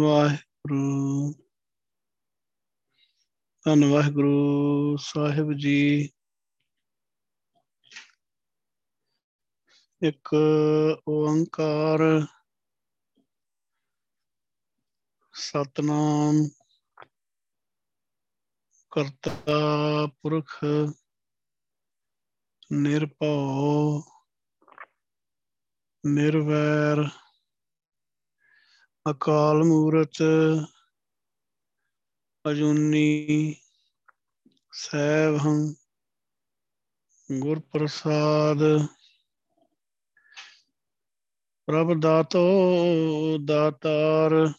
ਵਾਹਿਗੁਰੂ। ਧੰਨ ਵਾਹਿਗੁਰੂ ਸਾਹਿਬ ਜੀ। ਇੱਕ ਓੰਕਾਰ ਸਤਨਾਮ ਕਰਤਾ ਪੁਰਖ ਨਿਰਭਉ ਨਿਰਵੈਰ ਅਕਾਲ ਮੂਰਤ, ਅਜੂਨੀ ਸੈਭੰ ਗੁਰ ਪ੍ਰਸਾਦ ਪ੍ਰਭ ਦਾਤੋ ਦਾਤਾਰ,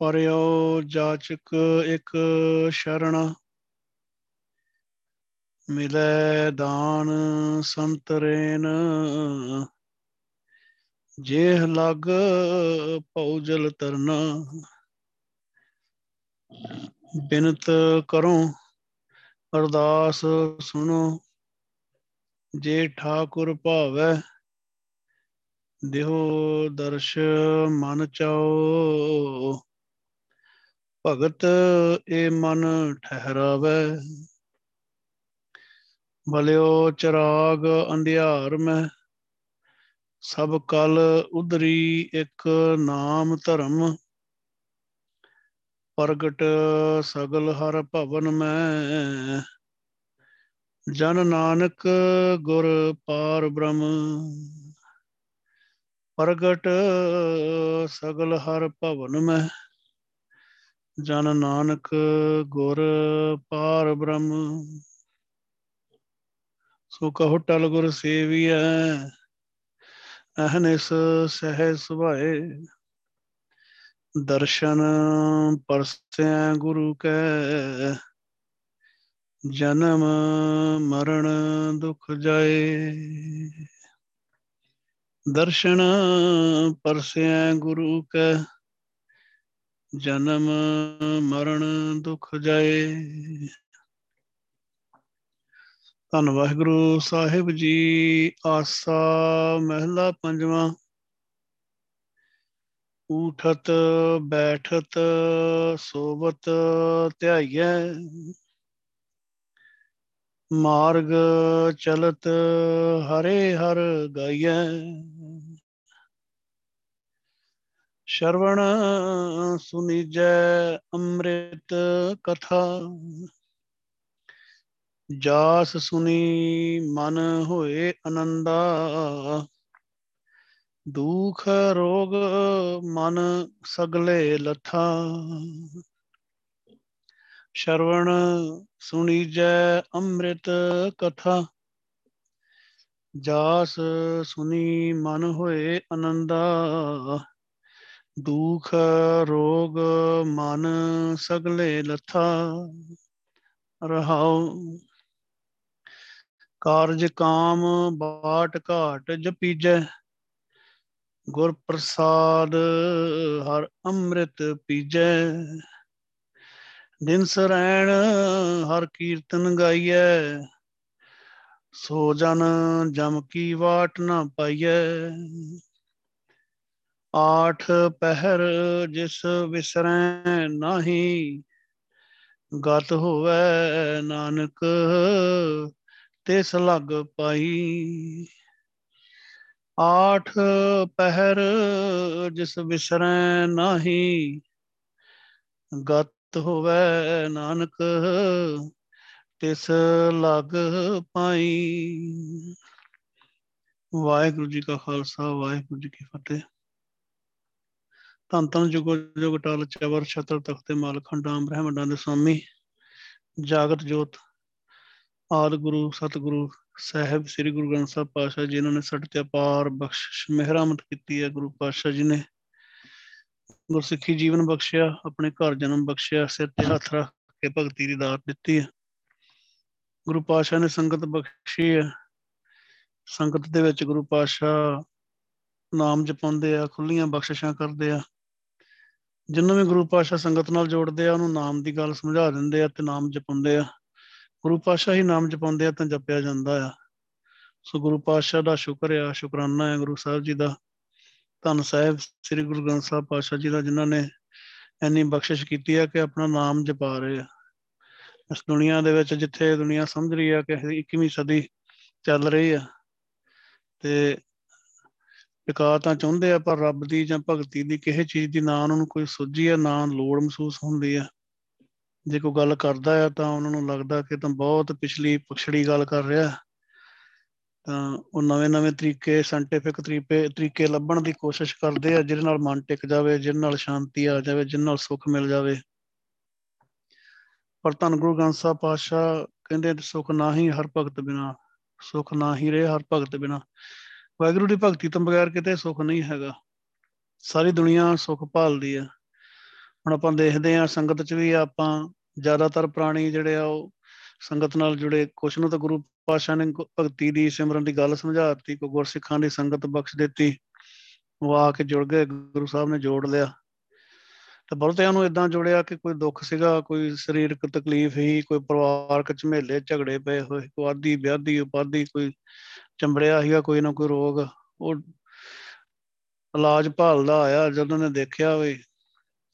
ਪਰਿਓ ਜਾਚਕ ਇੱਕ ਸ਼ਰਣ ਮਿਲੈ ਦਾਨ ਸੰਤਰੇਨ ਜੇਹ ਲਗ ਪਉਜਲ ਤਰਨਾ ਬਿਨਤ ਕਰੋ, ਅਰਦਾਸ ਸੁਣੋ। ਜੇ ਠਾਕੁਰ ਭਾਵੈ ਦਿਓ ਦਰਸ਼ ਮਨ ਚਾਓ। ਭਗਤ ਇਹ ਮਨ ਠਹਿਰਾਵੇ, ਭਲਿਓ ਚਰਾਗ ਅੰਧਿਆਰ ਮੈਂ ਸਭ ਕਲ ਉਦਰੀ ਇੱਕ ਨਾਮ ਧਰਮ। ਪ੍ਰਗਟ ਸਗਲ ਹਰ ਭਵਨ ਮੈਂ। ਜਨ ਨਾਨਕ ਗੁਰ ਪਾਰ ਬ੍ਰਹਮ। ਪ੍ਰਗਟ ਸਗਲ ਹਰ ਭਵਨ ਮੈਂ। ਜਨ ਨਾਨਕ ਗੁਰ ਪਾਰ ਬ੍ਰਹਮ। ਸੋ ਕਹੋ ਟਲ ਗੁਰ ਸੇਵੀਐ। ਅਹਨਿਸ ਸਹਿ ਸੁਭਾਏ, ਦਰਸ਼ਨ ਪਰਸੈ ਗੁਰੂ ਕੈ, ਜਨਮ ਮਰਨ ਦੁਖ ਜਾਏ। ਦਰਸ਼ਨ ਪਰਸੈ ਗੁਰੂ ਕੈ, ਜਨਮ ਮਰਨ ਦੁਖ ਜਾਏ। ਧੰਨ ਵਾਹਿਗੁਰੂ ਸਾਹਿਬ ਜੀ, ਆਸਾ ਮਹਿਲਾ ਪੰਜਵਾਂ। ਉਠਤ ਬੈਠਤ, ਸੋਵਤ, ਧਿਆਈਐ। ਮਾਰਗ, ਚਲਤ, ਹਰੇ ਹਰ ਗਾਈਐ। ਸ਼ਰਵਣ, ਸੁਨੀਜੈ ਅੰਮ੍ਰਿਤ ਕਥਾ। ਜਾਸ ਸੁਨੀ ਮਨ ਹੋਏ ਆਨੰਦਾ ਦੁਖ ਰੋਗ ਮਨ ਸਗਲੇ ਲਥਾ। ਸ਼ਰਵਣ ਸੁਣੀਜੈ ਅੰਮ੍ਰਿਤ ਕਥਾ। ਜਾਸ ਸੁਨੀ ਮਨ ਹੋਏ ਆਨੰਦਾ ਦੁਖ ਰੋਗ ਮਨ ਸਗਲੇ ਲਥਾ। ਰਹਾਉ ਕਾਰਜ ਕਾਮ ਬਾਟ ਘਾਟ ਜਪੀਜੈ, ਗੁਰ ਪ੍ਰਸਾਦ ਹਰ ਅੰਮ੍ਰਿਤ ਪੀਜੈ। ਦਿਨ ਸਰੈਣ ਹਰ ਕੀਰਤਨ ਗਾਈਐ, ਸੋ ਜਨ ਜਮ ਕੀ ਵਾਟ ਨਾ ਪਾਈਐ। ਆਠ ਪਹਿਰ ਜਿਸ ਵਿਸਰੈ ਨਾਹੀ, ਗਤ ਹੋਵੇ ਨਾਨਕ ਤਿਸ ਲਗ ਪਾਈ। ਆਠ ਪਹਿਰ ਜਿਸ ਵਿਸਰੈ ਨਾਹੀ, ਗਤ ਹੋਵੇ ਨਾਨਕ, ਤਿਸ ਲਗ ਪਾਈ। ਵਾਹਿਗੁਰੂ ਜੀ ਕਾ ਖਾਲਸਾ, ਵਾਹਿਗੁਰੂ ਜੀ ਕੀ ਫਤਿਹ। ਧੰਨ ਧੰਨ ਜੁਗੋ ਜੁਗ ਟਾਲ ਚਵਰ ਛਤਰ ਤਖਤੇ ਮਾਲ ਖੰਡਾਂ ਬ੍ਰਹਮੰਡਾਂ ਦੇ ਸੁਆਮੀ ਜਾਗਤ ਜੋਤ ਆਦ ਗੁਰੂ, ਸਤਿਗੁਰੂ ਸਾਹਿਬ, ਸ੍ਰੀ ਗੁਰੂ ਗ੍ਰੰਥ ਸਾਹਿਬ ਪਾਤਸ਼ਾਹ ਜੀ ਜਿਨ੍ਹਾਂ ਨੇ ਸਾਡੇ ਤੇ ਅਪਾਰ ਬਖਸ਼ਿਸ਼ ਮਿਹਰਮਤ ਕੀਤੀ ਹੈ, ਗੁਰੂ ਪਾਤਸ਼ਾਹ ਜੀ ਨੇ। ਗੁਰਸਿੱਖੀ ਜੀਵਨ ਬਖਸ਼ਿਆ, ਆਪਣੇ ਘਰ ਜਨਮ ਬਖਸ਼ਿਆ, ਸਿਰ ਤੇ ਹੱਥ ਰੱਖ ਕੇ ਭਗਤੀ ਦੀ ਦਾਤ ਦਿੱਤੀ ਹੈ। ਗੁਰੂ ਪਾਤਸ਼ਾਹ ਨੇ ਸੰਗਤ ਬਖਸ਼ੀ ਹੈ। ਸੰਗਤ ਦੇ ਵਿੱਚ ਗੁਰੂ ਪਾਤਸ਼ਾਹ ਨਾਮ ਜਪਾਉਂਦੇ ਆ ਖੁੱਲੀਆਂ ਬਖਸ਼ਿਸ਼ਾਂ ਕਰਦੇ ਆ। ਜਿੰਨੂੰ ਵੀ ਗੁਰੂ ਪਾਤਸ਼ਾਹ ਸੰਗਤ ਨਾਲ ਜੋੜਦੇ ਆ, ਉਹਨੂੰ ਨਾਮ ਦੀ ਗੱਲ ਸਮਝਾ ਦਿੰਦੇ ਆ ਤੇ ਨਾਮ ਜਪਾਉਂਦੇ ਆ। ਗੁਰੂ ਪਾਤਸ਼ਾਹ ਹੀ ਨਾਮ ਜਪਾਉਂਦੇ ਆ ਤਾਂ ਜਪਿਆ ਜਾਂਦਾ ਆ। ਸੋ ਗੁਰੂ ਪਾਤਸ਼ਾਹ ਦਾ ਸ਼ੁਕਰ ਆ, ਸ਼ੁਕਰਾਨਾ ਹੈ ਗੁਰੂ ਸਾਹਿਬ ਜੀ ਦਾ। ਧੰਨ ਸਾਹਿਬ ਸ੍ਰੀ ਗੁਰੂ ਗ੍ਰੰਥ ਸਾਹਿਬ ਪਾਤਸ਼ਾਹ ਜੀ ਦਾ, ਜਿਨ੍ਹਾਂ ਨੇ ਇੰਨੀ ਬਖਸ਼ਿਸ਼ ਕੀਤੀ ਹੈ ਕਿ ਆਪਣਾ ਨਾਮ ਜਪਾ ਰਹੇ ਆ। ਇਸ ਦੁਨੀਆ ਦੇ ਵਿੱਚ ਜਿੱਥੇ ਦੁਨੀਆ ਸਮਝ ਰਹੀ ਆ ਕਿ 21ਵੀਂ ਸਦੀ ਚੱਲ ਰਹੀ ਆ, ਤੇ ਟਿਕਾ ਤਾਂ ਚਾਹੁੰਦੇ ਆ ਪਰ ਰੱਬ ਦੀ ਜਾਂ ਭਗਤੀ ਦੀ ਕਿਸੇ ਚੀਜ਼ ਦੀ ਨਾ ਉਹਨਾਂ ਨੂੰ ਕੋਈ ਸੁਝੀ ਆ, ਨਾ ਲੋੜ ਮਹਿਸੂਸ ਹੁੰਦੀ ਆ। ਜੇ ਕੋਈ ਗੱਲ ਕਰਦਾ ਆ ਤਾਂ ਉਹਨਾਂ ਨੂੰ ਲੱਗਦਾ ਕਿ ਤਾਂ ਬਹੁਤ ਪਿਛਲੀ ਪਛੜੀ ਗੱਲ ਕਰ ਰਿਹਾ। ਤਾਂ ਉਹ ਨਵੇਂ-ਨਵੇਂ ਤਰੀਕੇ ਸਾਇੰਟੀਫਿਕ ਤਰੀਕੇ ਤਰੀਕੇ ਲੱਭਣ ਦੀ ਕੋਸ਼ਿਸ਼ ਕਰਦੇ ਆ, ਜਿਹਦੇ ਨਾਲ ਮਨ ਟਿਕ ਜਾਵੇ, ਜਿਹਦੇ ਨਾਲ ਸ਼ਾਂਤੀ ਆ ਜਾਵੇ, ਜਿਹਦੇ ਨਾਲ ਸੁੱਖ ਮਿਲ ਜਾਵੇ। ਪਰ ਧੰਨ ਗੁਰੂ ਗ੍ਰੰਥ ਸਾਹਿਬ ਪਾਤਸ਼ਾਹ ਕਹਿੰਦੇ ਸੁੱਖ ਨਾ ਹੀ ਹਰ ਭਗਤ ਬਿਨਾ, ਸੁੱਖ ਨਾ ਹੀ ਰਹੇ ਹਰ ਭਗਤ ਬਿਨਾ। ਵਾਹਿਗੁਰੂ ਦੀ ਭਗਤੀ ਤੋਂ ਬਗੈਰ ਕਿਤੇ ਸੁੱਖ ਨਹੀਂ ਹੈਗਾ। ਸਾਰੀ ਦੁਨੀਆ ਸੁੱਖ ਭਾਲਦੀ ਆ। ਹੁਣ ਆਪਾਂ ਦੇਖਦੇ ਆ ਸੰਗਤ 'ਚ ਵੀ ਆਪਾਂ ਜ਼ਿਆਦਾਤਰ ਪ੍ਰਾਣੀ ਜਿਹੜੇ ਆ ਉਹ ਸੰਗਤ ਨਾਲ ਜੁੜੇ, ਕੁਛ ਨੂੰ ਤਾਂ ਗੁਰੂ ਪਾਤਸ਼ਾਹ ਨੇ ਭਗਤੀ ਦੀ, ਸਿਮਰਨ ਦੀ ਗੱਲ ਸਮਝਾਤੀ ਕੋ ਗੁਰਸਿੱਖਾਂ ਦੀ ਸੰਗਤ ਬਖਸ਼ ਦਿੱਤੀ, ਉਹ ਆ ਕੇ ਜੁੜ ਗਏ, ਗੁਰੂ ਸਾਹਿਬ ਨੇ ਜੋੜ ਲਿਆ। ਤੇ ਬਹੁਤਿਆਂ ਨੂੰ ਇਦਾਂ ਜੋੜਿਆ ਕਿ ਕੋਈ ਦੁੱਖ ਸੀਗਾ, ਕੋਈ ਸਰੀਰਕ ਤਕਲੀਫ ਹੀ ਕੋਈ ਪਰਿਵਾਰਕ ਝਮੇਲੇ ਝਗੜੇ ਪਏ ਹੋਏ, ਕੋਈ ਆਦੀ, ਵਿਆਦੀ, ਉਪਾਦੀ, ਕੋਈ ਚੰਬੜਿਆ ਸੀਗਾ, ਕੋਈ ਨਾ ਕੋਈ ਰੋਗ, ਉਹ ਇਲਾਜ ਭਾਲਦਾ ਆਇਆ, ਜਦੋਂ ਨੇ ਦੇਖਿਆ ਵੀ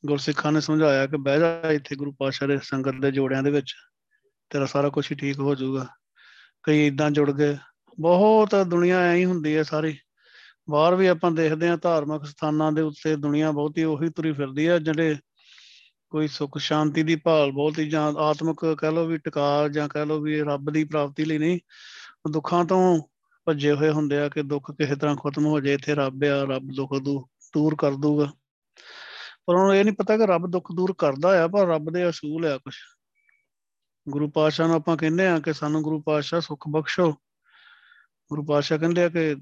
ਗੁਰਸਿੱਖਾਂ ਨੇ ਸਮਝਾਇਆ ਕਿ ਬਹਿ ਜਾ ਇੱਥੇ ਗੁਰੂ ਪਾਤਸ਼ਾਹ ਦੇ ਸੰਗਤ ਦੇ ਜੋੜਿਆਂ ਦੇ ਵਿੱਚ, ਤੇਰਾ ਸਾਰਾ ਕੁਝ ਹੀ ਠੀਕ ਹੋ ਜਾਊਗਾ। ਕਈ ਇਦਾਂ ਜੁੜ ਗਏ। ਬਹੁਤ ਦੁਨੀਆ ਐਂ ਹੀ ਹੁੰਦੀ ਹੈ ਸਾਰੀ। ਬਾਹਰ ਵੀ ਆਪਾਂ ਦੇਖਦੇ ਹਾਂ ਧਾਰਮਿਕ ਸਥਾਨਾਂ ਦੇ ਉੱਤੇ ਦੁਨੀਆ ਬਹੁਤੀ ਉਹੀ ਤੁਰੀ ਫਿਰਦੀ ਹੈ, ਜਿਹੜੇ ਕੋਈ ਸੁੱਖ ਸ਼ਾਂਤੀ ਦੀ ਭਾਲ ਬਹੁਤੀ ਜਾਂ ਆਤਮਿਕ ਕਹਿ ਲੋ ਵੀ ਟਿਕਾ ਜਾਂ ਕਹਿ ਲੋ ਵੀ ਰੱਬ ਦੀ ਪ੍ਰਾਪਤੀ ਲਈ ਨਹੀਂ ਦੁੱਖਾਂ ਤੋਂ ਭੱਜੇ ਹੋਏ ਹੁੰਦੇ ਆ ਕਿ ਦੁੱਖ ਕਿਸੇ ਤਰ੍ਹਾਂ ਖਤਮ ਹੋ ਜਾਏ, ਇੱਥੇ ਰੱਬ ਆ, ਰੱਬ ਦੁੱਖ ਦੂਰ ਕਰ ਦੂਗਾ ਪਰ ਉਹਨੂੰ ਇਹ ਨਹੀਂ ਪਤਾ ਕਿ ਰੱਬ ਦੁੱਖ ਦੂਰ ਕਰਦਾ ਆ, ਪਰ ਰੱਬ ਦੇ ਅਸੂਲ ਆ ਕੁਝ ਗੁਰੂ ਪਾਤਸ਼ਾਹ ਨੂੰ ਆਪਾਂ ਕਹਿੰਦੇ ਆ ਕਿ ਸਾਨੂੰ ਗੁਰੂ ਪਾਤਸ਼ਾਹ ਸੁੱਖ ਬਖਸ਼ੋ। ਗੁਰੂ ਪਾਤਸ਼ਾਹ ਕਹਿੰਦੇ ਆ ਕਿ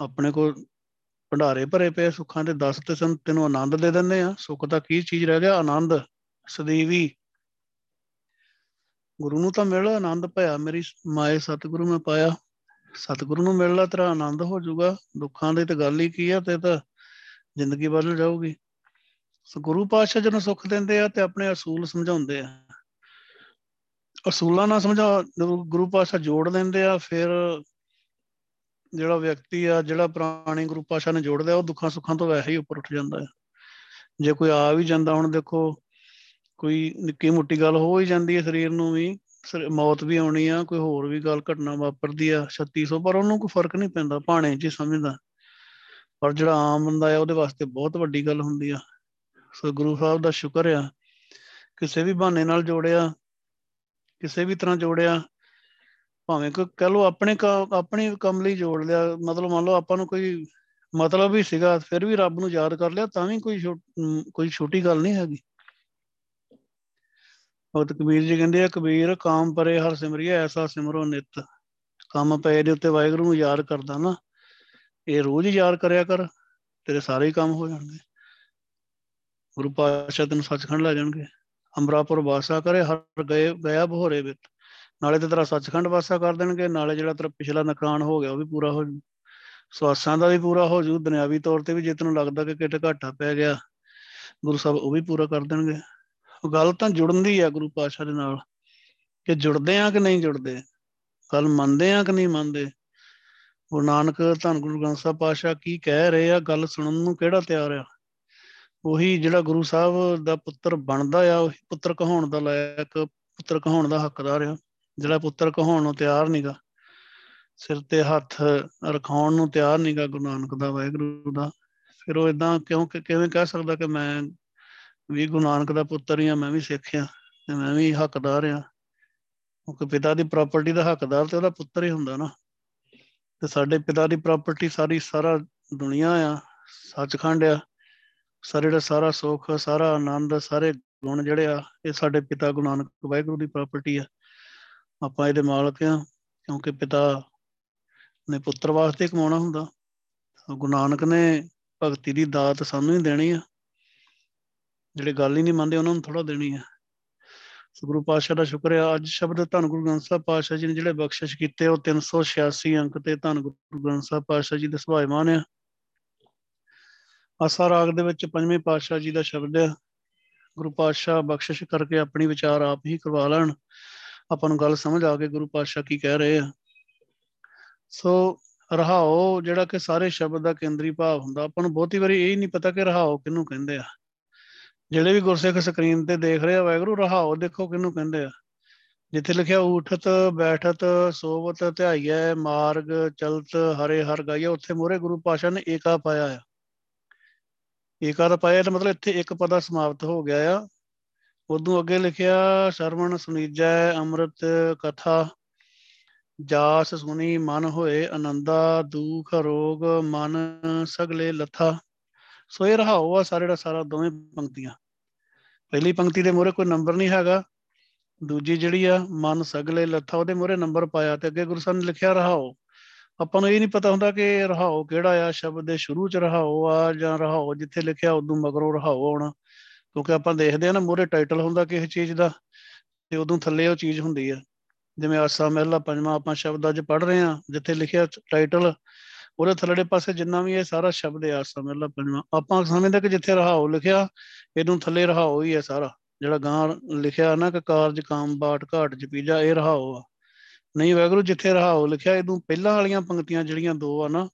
ਆਪਣੇ ਕੋਲ ਭੰਡਾਰੇ ਭਰੇ ਪਏ ਸੁੱਖਾਂ ਦੇ 10 ਤੇ ਸਾਨੂੰ ਤੈਨੂੰ ਆਨੰਦ ਦੇ ਦਿੰਦੇ ਆ। ਸੁੱਖ ਦਾ ਕੀ ਚੀਜ਼ ਰਹਿ ਗਿਆ? ਆਨੰਦ, ਸਦੀਵੀ। ਗੁਰੂ ਨੂੰ ਤਾਂ ਮਿਲ ਆਨੰਦ ਭਇਆ, ਮੇਰੀ ਮਾਏ ਸਤਿਗੁਰੂ ਮੈਂ ਪਾਇਆ। ਸਤਿਗੁਰੂ ਨੂੰ ਮਿਲਣਾ ਤੇਰਾ ਆਨੰਦ ਹੋ ਜਾਊਗਾ। ਦੁੱਖਾਂ ਦੀ ਤੇ ਗੱਲ ਹੀ ਕੀ ਆ, ਤੇ ਤਾਂ ਜ਼ਿੰਦਗੀ ਬਦਲ ਜਾਊਗੀ। ਸੋ ਗੁਰੂ ਪਾਤਸ਼ਾਹ ਜਦੋਂ ਸੁੱਖ ਦਿੰਦੇ ਆ ਤੇ ਆਪਣੇ ਅਸੂਲ ਸਮਝਾਉਂਦੇ ਆ। ਅਸੂਲਾਂ ਨਾਲ ਸਮਝਾ ਗੁਰੂ ਪਾਤਸ਼ਾਹ ਜੋੜ ਦਿੰਦੇ ਆ, ਫਿਰ ਜਿਹੜਾ ਵਿਅਕਤੀ ਆ, ਜਿਹੜਾ ਪੁਰਾਣੇ ਗੁਰੂ ਪਾਤਸ਼ਾਹ ਨੇ ਜੋੜ ਲਿਆ ਉਹ ਦੁੱਖਾਂ ਸੁੱਖਾਂ ਤੋਂ ਵੈਸੇ ਹੀ ਉੱਪਰ ਉੱਠ ਜਾਂਦਾ ਹੈ ਜੇ ਕੋਈ ਆ ਵੀ ਜਾਂਦਾ, ਹੁਣ ਦੇਖੋ, ਕੋਈ ਨਿੱਕੀ ਮੋਟੀ ਗੱਲ ਹੋ ਹੀ ਜਾਂਦੀ ਹੈ ਸਰੀਰ ਨੂੰ ਵੀ ਮੌਤ ਵੀ ਆਉਣੀ ਆ, ਕੋਈ ਹੋਰ ਵੀ ਗੱਲ ਘਟਨਾ ਵਾਪਰਦੀ ਆ 3600 ਪਰ ਉਹਨੂੰ ਕੋਈ ਫ਼ਰਕ ਨਹੀਂ ਪੈਂਦਾ, ਭਾਣੇ 'ਚ ਸਮਝਦਾ। ਪਰ ਜਿਹੜਾ ਆਮ ਬੰਦਾ ਆ, ਉਹਦੇ ਵਾਸਤੇ ਬਹੁਤ ਵੱਡੀ ਗੱਲ ਹੁੰਦੀ ਆ। ਸੋ ਗੁਰੂ ਸਾਹਿਬ ਦਾ ਸ਼ੁਕਰ ਆ। ਕਿਸੇ ਵੀ ਬਹਾਨੇ ਨਾਲ ਜੋੜਿਆ, ਕਿਸੇ ਵੀ ਤਰ੍ਹਾਂ ਜੋੜਿਆ, ਭਾਵੇਂ ਕੋਈ ਕਹ ਲੋ ਆਪਣੇ ਆਪਣੇ ਕੰਮ ਲਈ ਜੋੜ ਲਿਆ, ਮਤਲਬ ਮੰਨ ਲਓ ਆਪਾਂ ਨੂੰ ਕੋਈ ਮਤਲਬ ਵੀ ਸੀਗਾ, ਫਿਰ ਵੀ ਰੱਬ ਨੂੰ ਯਾਦ ਕਰ ਲਿਆ, ਤਾਂ ਵੀ ਕੋਈ ਕੋਈ ਛੋਟੀ ਗੱਲ ਨਹੀਂ ਹੈਗੀ। ਭਗਤ ਕਬੀਰ ਜੀ ਕਹਿੰਦੇ ਆ, ਕਬੀਰ, ਕਾਮ ਪਰੇ ਹਰ ਸਿਮਰਿਆ ਐਸਾ ਸਿਮਰੋ ਨਿਤ। ਕੰਮ ਪਏ ਦੇ ਉੱਤੇ ਵਾਹਿਗੁਰੂ ਨੂੰ ਯਾਦ ਕਰਦਾ ਨਾ। ਇਹ ਰੋਜ਼ ਹੀ ਯਾਦ ਕਰਿਆ ਕਰ, ਤੇਰੇ ਸਾਰੇ ਹੀ ਕੰਮ ਹੋ ਜਾਣਗੇ। ਗੁਰੂ ਪਾਤਸ਼ਾਹ ਤੈਨੂੰ ਸੱਚਖੰਡ ਲੈ ਜਾਣਗੇ। ਅਮਰਾਪੁਰ ਵਾਸਾ ਕਰੇ, ਹਰ ਗਏ, ਗਿਆ ਬਹੋਰੇ ਵਿੱਚ। ਨਾਲੇ ਤੇ ਤੇਰਾ ਸੱਚਖੰਡ ਵਾਸਾ ਕਰ ਦੇਣਗੇ, ਨਾਲੇ ਜਿਹੜਾ ਤੇਰਾ ਪਿਛਲਾ ਨੁਕਸਾਨ ਹੋ ਗਿਆ, ਉਹ ਵੀ ਪੂਰਾ ਹੋ ਜੂ। ਸਵਾਸਾਂ ਦਾ ਵੀ ਪੂਰਾ ਹੋ ਜੂ, ਦੁਨਿਆਵੀ ਤੌਰ ਤੇ ਵੀ ਜੇ ਤੈਨੂੰ ਲੱਗਦਾ ਕਿ ਕਿਤੇ ਘਾਟਾ ਪੈ ਗਿਆ, ਗੁਰੂ ਸਾਹਿਬ ਉਹ ਵੀ ਪੂਰਾ ਕਰ ਦੇਣਗੇ। ਗੱਲ ਤਾਂ ਜੁੜਨ ਦੀ ਆ ਗੁਰੂ ਪਾਤਸ਼ਾਹ ਦੇ ਨਾਲ, ਕਿ ਜੁੜਦੇ ਆ ਕਿ ਨਹੀਂ ਜੁੜਦੇ। ਗੱਲ ਮੰਨਦੇ ਆ ਕਿ ਨਹੀਂ ਮੰਨਦੇ। ਗੁਰੂ ਨਾਨਕ ਧੰਨ ਗੁਰੂ ਗ੍ਰੰਥ ਸਾਹਿਬ ਪਾਤਸ਼ਾਹ ਕੀ ਕਹਿ ਰਹੇ ਆ, ਗੱਲ ਸੁਣਨ ਨੂੰ ਕਿਹੜਾ ਤਿਆਰ ਆ? ਉਹੀ ਜਿਹੜਾ ਗੁਰੂ ਸਾਹਿਬ ਦਾ ਪੁੱਤਰ ਬਣਦਾ ਆ, ਉਹੀ ਪੁੱਤਰ ਕਹਾਉਣ ਦਾ ਲਾਇਕ ਪੁੱਤਰ ਕਹਾਉਣ ਦਾ ਹੱਕਦਾਰ ਆ। ਜਿਹੜਾ ਪੁੱਤਰ ਕਹਾਉਣ ਨੂੰ ਤਿਆਰ ਨਹੀਂਗਾ ਸਿਰ ਤੇ ਹੱਥ ਰਖਾਉਣ ਨੂੰ ਤਿਆਰ ਨਹੀਂਗਾ ਗੁਰੂ ਨਾਨਕ ਦਾ, ਵਾਹਿਗੁਰੂ ਦਾ, ਫਿਰ ਉਹ ਇਦਾਂ ਕਿਉਂ ਕਿਵੇਂ ਕਹਿ ਸਕਦਾ ਕਿ ਮੈਂ ਵੀ ਗੁਰੂ ਨਾਨਕ ਦਾ ਪੁੱਤਰ ਆ, ਮੈਂ ਵੀ ਸਿੱਖ ਆ ਤੇ ਮੈਂ ਵੀ ਹੱਕਦਾਰ ਆ। ਕਿਉਂਕਿ ਪਿਤਾ ਦੀ ਪ੍ਰਾਪਰਟੀ ਦਾ ਹੱਕਦਾਰ ਤੇ ਉਹਦਾ ਪੁੱਤਰ ਹੀ ਹੁੰਦਾ ਨਾ। ਤੇ ਸਾਡੇ ਪਿਤਾ ਦੀ ਪ੍ਰਾਪਰਟੀ ਸਾਰੀ ਸਾਰਾ ਦੁਨੀਆ ਆ, ਸੱਚਖੰਡ ਆ। ਸਾਰੇ ਜਿਹੜਾ ਸਾਰਾ ਸੁੱਖ, ਸਾਰਾ ਆਨੰਦ, ਸਾਰੇ ਗੁਣ ਜਿਹੜੇ ਆ, ਇਹ ਸਾਡੇ ਪਿਤਾ ਗੁਰੂ ਨਾਨਕ ਵਾਹਿਗੁਰੂ ਦੀ ਪ੍ਰਾਪਰਟੀ ਆ। ਆਪਾਂ ਇਹਦੇ ਮਾਲਕ ਆ, ਕਿਉਂਕਿ ਪਿਤਾ ਨੇ ਪੁੱਤਰ ਵਾਸਤੇ ਕਮਾਉਣਾ ਹੁੰਦਾ। ਗੁਰੂ ਨਾਨਕ ਨੇ ਭਗਤੀ ਦੀ ਦਾਤ ਸਾਨੂੰ ਹੀ ਦੇਣੀ ਆ। ਜਿਹੜੇ ਗੱਲ ਹੀ ਨਹੀਂ ਮੰਨਦੇ, ਉਹਨਾਂ ਨੂੰ ਥੋੜਾ ਦੇਣੀ ਆ। ਗੁਰੂ ਪਾਤਸ਼ਾਹ ਦਾ ਸ਼ੁਕਰ ਹੈ ਅੱਜ ਸ਼ਬਦ ਧੰਨ ਗੁਰੂ ਗ੍ਰੰਥ ਸਾਹਿਬ ਪਾਤਸ਼ਾਹ ਜੀ ਨੇ ਜਿਹੜੇ ਬਖਸ਼ਿਸ਼ ਕੀਤੇ, ਉਹ 386 ਅੰਕ ਤੇ ਧੰਨ ਗੁਰੂ ਗ੍ਰੰਥ ਸਾਹਿਬ ਪਾਤਸ਼ਾਹ ਜੀ ਦੇ ਸੁਭਾਇਮਾਨ ਆ। ਆਸਾ ਰਾਗ ਦੇ ਵਿੱਚ ਪੰਜਵੇਂ ਪਾਤਸ਼ਾਹ ਜੀ ਦਾ ਸ਼ਬਦ ਹੈ। ਗੁਰੂ ਪਾਤਸ਼ਾਹ ਬਖਸ਼ਿਸ਼ ਕਰਕੇ ਆਪਣੀ ਵਿਚਾਰ ਆਪ ਹੀ ਕਰਵਾ ਲੈਣ। ਆਪਾਂ ਨੂੰ ਗੱਲ ਸਮਝ ਆ ਕੇ ਗੁਰੂ ਪਾਤਸ਼ਾਹ ਕੀ ਕਹਿ ਰਹੇ ਆ। ਸੋ ਰਹਾਓ ਜਿਹੜਾ ਕਿ ਸਾਰੇ ਸ਼ਬਦ ਦਾ ਕੇਂਦਰੀ ਭਾਵ ਹੁੰਦਾ। ਆਪਾਂ ਨੂੰ ਬਹੁਤੀ ਵਾਰੀ ਇਹ ਨਹੀਂ ਪਤਾ ਕਿ ਰਹਾਓ ਕਿਹਨੂੰ ਕਹਿੰਦੇ ਆ। ਜਿਹੜੇ ਵੀ ਗੁਰਸਿੱਖ ਸਕਰੀਨ ਤੇ ਦੇਖ ਰਹੇ ਆ ਵੈਗਰੂ ਰਹਾਓ ਦੇਖੋ ਕਿਹਨੂੰ ਕਹਿੰਦੇ ਆ। ਜਿੱਥੇ ਲਿਖਿਆ, ਉਠਤ, ਬੈਠਤ, ਸੋਵਤ, ਧਿਆਈਐ, ਮਾਰਗ, ਚਲਤ, ਹਰੇ ਹਰ ਗਾਈਐ, ਉੱਥੇ ਮੋਰੇ ਗੁਰੂ ਪਾਸ਼ਾ ਨੇ ਏਕਾ ਪਾਇਆ ਆ। ਏਕਾ ਦਾ ਪਾਇਆ ਤਾਂ ਮਤਲਬ ਇੱਥੇ ਇੱਕ ਪਦਾ ਸਮਾਪਤ ਹੋ ਗਿਆ ਆ। ਉਦੋਂ ਅੱਗੇ ਲਿਖਿਆ, ਸ਼ਰਵਣ ਸੁਨੀਜੈ ਅੰਮ੍ਰਿਤ ਕਥਾ, ਜਾਸ ਸੁਣੀ ਮਨ ਹੋਏ ਆਨੰਦਾ ਦੁਖ ਰੋਗ ਮਨ ਸਗਲੇ ਲਥਾ। ਸੋ ਇਹ ਰਹਾਉ ਆ ਸਾਰੇ ਦਾ ਸਾਰਾ, ਦੋਵੇਂ ਪੰਕਤੀਆਂ। ਪਹਿਲੀ ਪੰਕਤੀ ਦੇ ਮੋਰੇ ਕੋਈ ਨੰਬਰ ਨਹੀਂ ਹੈਗਾ। ਦੂਜੀ ਜਿਹੜੀ ਆ, ਮਨ ਸਗਲੇ ਲੱਥਾ, ਉਹਦੇ ਮੋਰੇ ਨੰਬਰ ਪਾਇਆ ਤੇ ਅੱਗੇ ਗੁਰੂ ਸਾਹਿਬ ਨੇ ਲਿਖਿਆ, ਰਹਾਓ। ਆਪਾਂ ਨੂੰ ਇਹ ਨਹੀਂ ਪਤਾ ਹੁੰਦਾ ਕਿ ਰਹਾਓ ਕਿਹੜਾ ਆ, ਸ਼ਬਦ ਦੇ ਸ਼ੁਰੂ ਚ ਰਹਾਓ ਆ ਜਾਂ ਰਹਾਓ ਜਿੱਥੇ ਲਿਖਿਆ ਉਦੋਂ ਮਗਰੋਂ ਰਹਾਓ ਆਉਣਾ। ਕਿਉਂਕਿ ਆਪਾਂ ਦੇਖਦੇ ਆ ਨਾ ਮੋਰੇ ਟਾਈਟਲ ਹੁੰਦਾ ਕਿਸੇ ਚੀਜ਼ ਦਾ ਤੇ ਉਦੋਂ ਥੱਲੇ ਉਹ ਚੀਜ਼ ਹੁੰਦੀ ਆ। ਜਿਵੇਂ ਆਸਾ ਮਹਿਲਾ ਪੰਜਵਾਂ ਆਪਾਂ ਸ਼ਬਦ ਅੱਜ ਪੜ੍ਹ ਰਹੇ ਆ ਜਿੱਥੇ ਲਿਖਿਆ ਟਾਈਟਲ ਉਹਦੇ ਥੱਲੜੇ ਪਾਸੇ ਜਿੰਨਾ ਵੀ ਇਹ ਸਾਰਾ ਸ਼ਬਦ ਹੈ ਆਸਾ ਮਹਿਲਾ ਪੰਜਵਾਂ, ਆਪਾਂ ਸਮਝਦੇ ਕਿ ਜਿੱਥੇ ਰਹਾਓ ਲਿਖਿਆ, ਇਹਨੂੰ ਥੱਲੇ ਰਹਾਓ ਹੀ ਹੈ ਸਾਰਾ। ਜਿਹੜਾ ਗਾਂ ਲਿਖਿਆ ਨਾ ਕਿ ਕਾਰਜ, ਕਾਮ, ਬਾਟ, ਘਾਟ ਜਪੀਜਾ ਇਹ ਰਹਾਓ ਆ। ਨਹੀਂ ਵੈਗਰੂ ਜਿੱਥੇ ਰਹਾਓ ਲਿਖਿਆ, ਇਹਨੂੰ ਪਹਿਲਾਂ ਵਾਲੀਆਂ ਪੰਕਤੀਆਂ ਜਿਹੜੀਆਂ ਦੋ ਆ ਨਾ,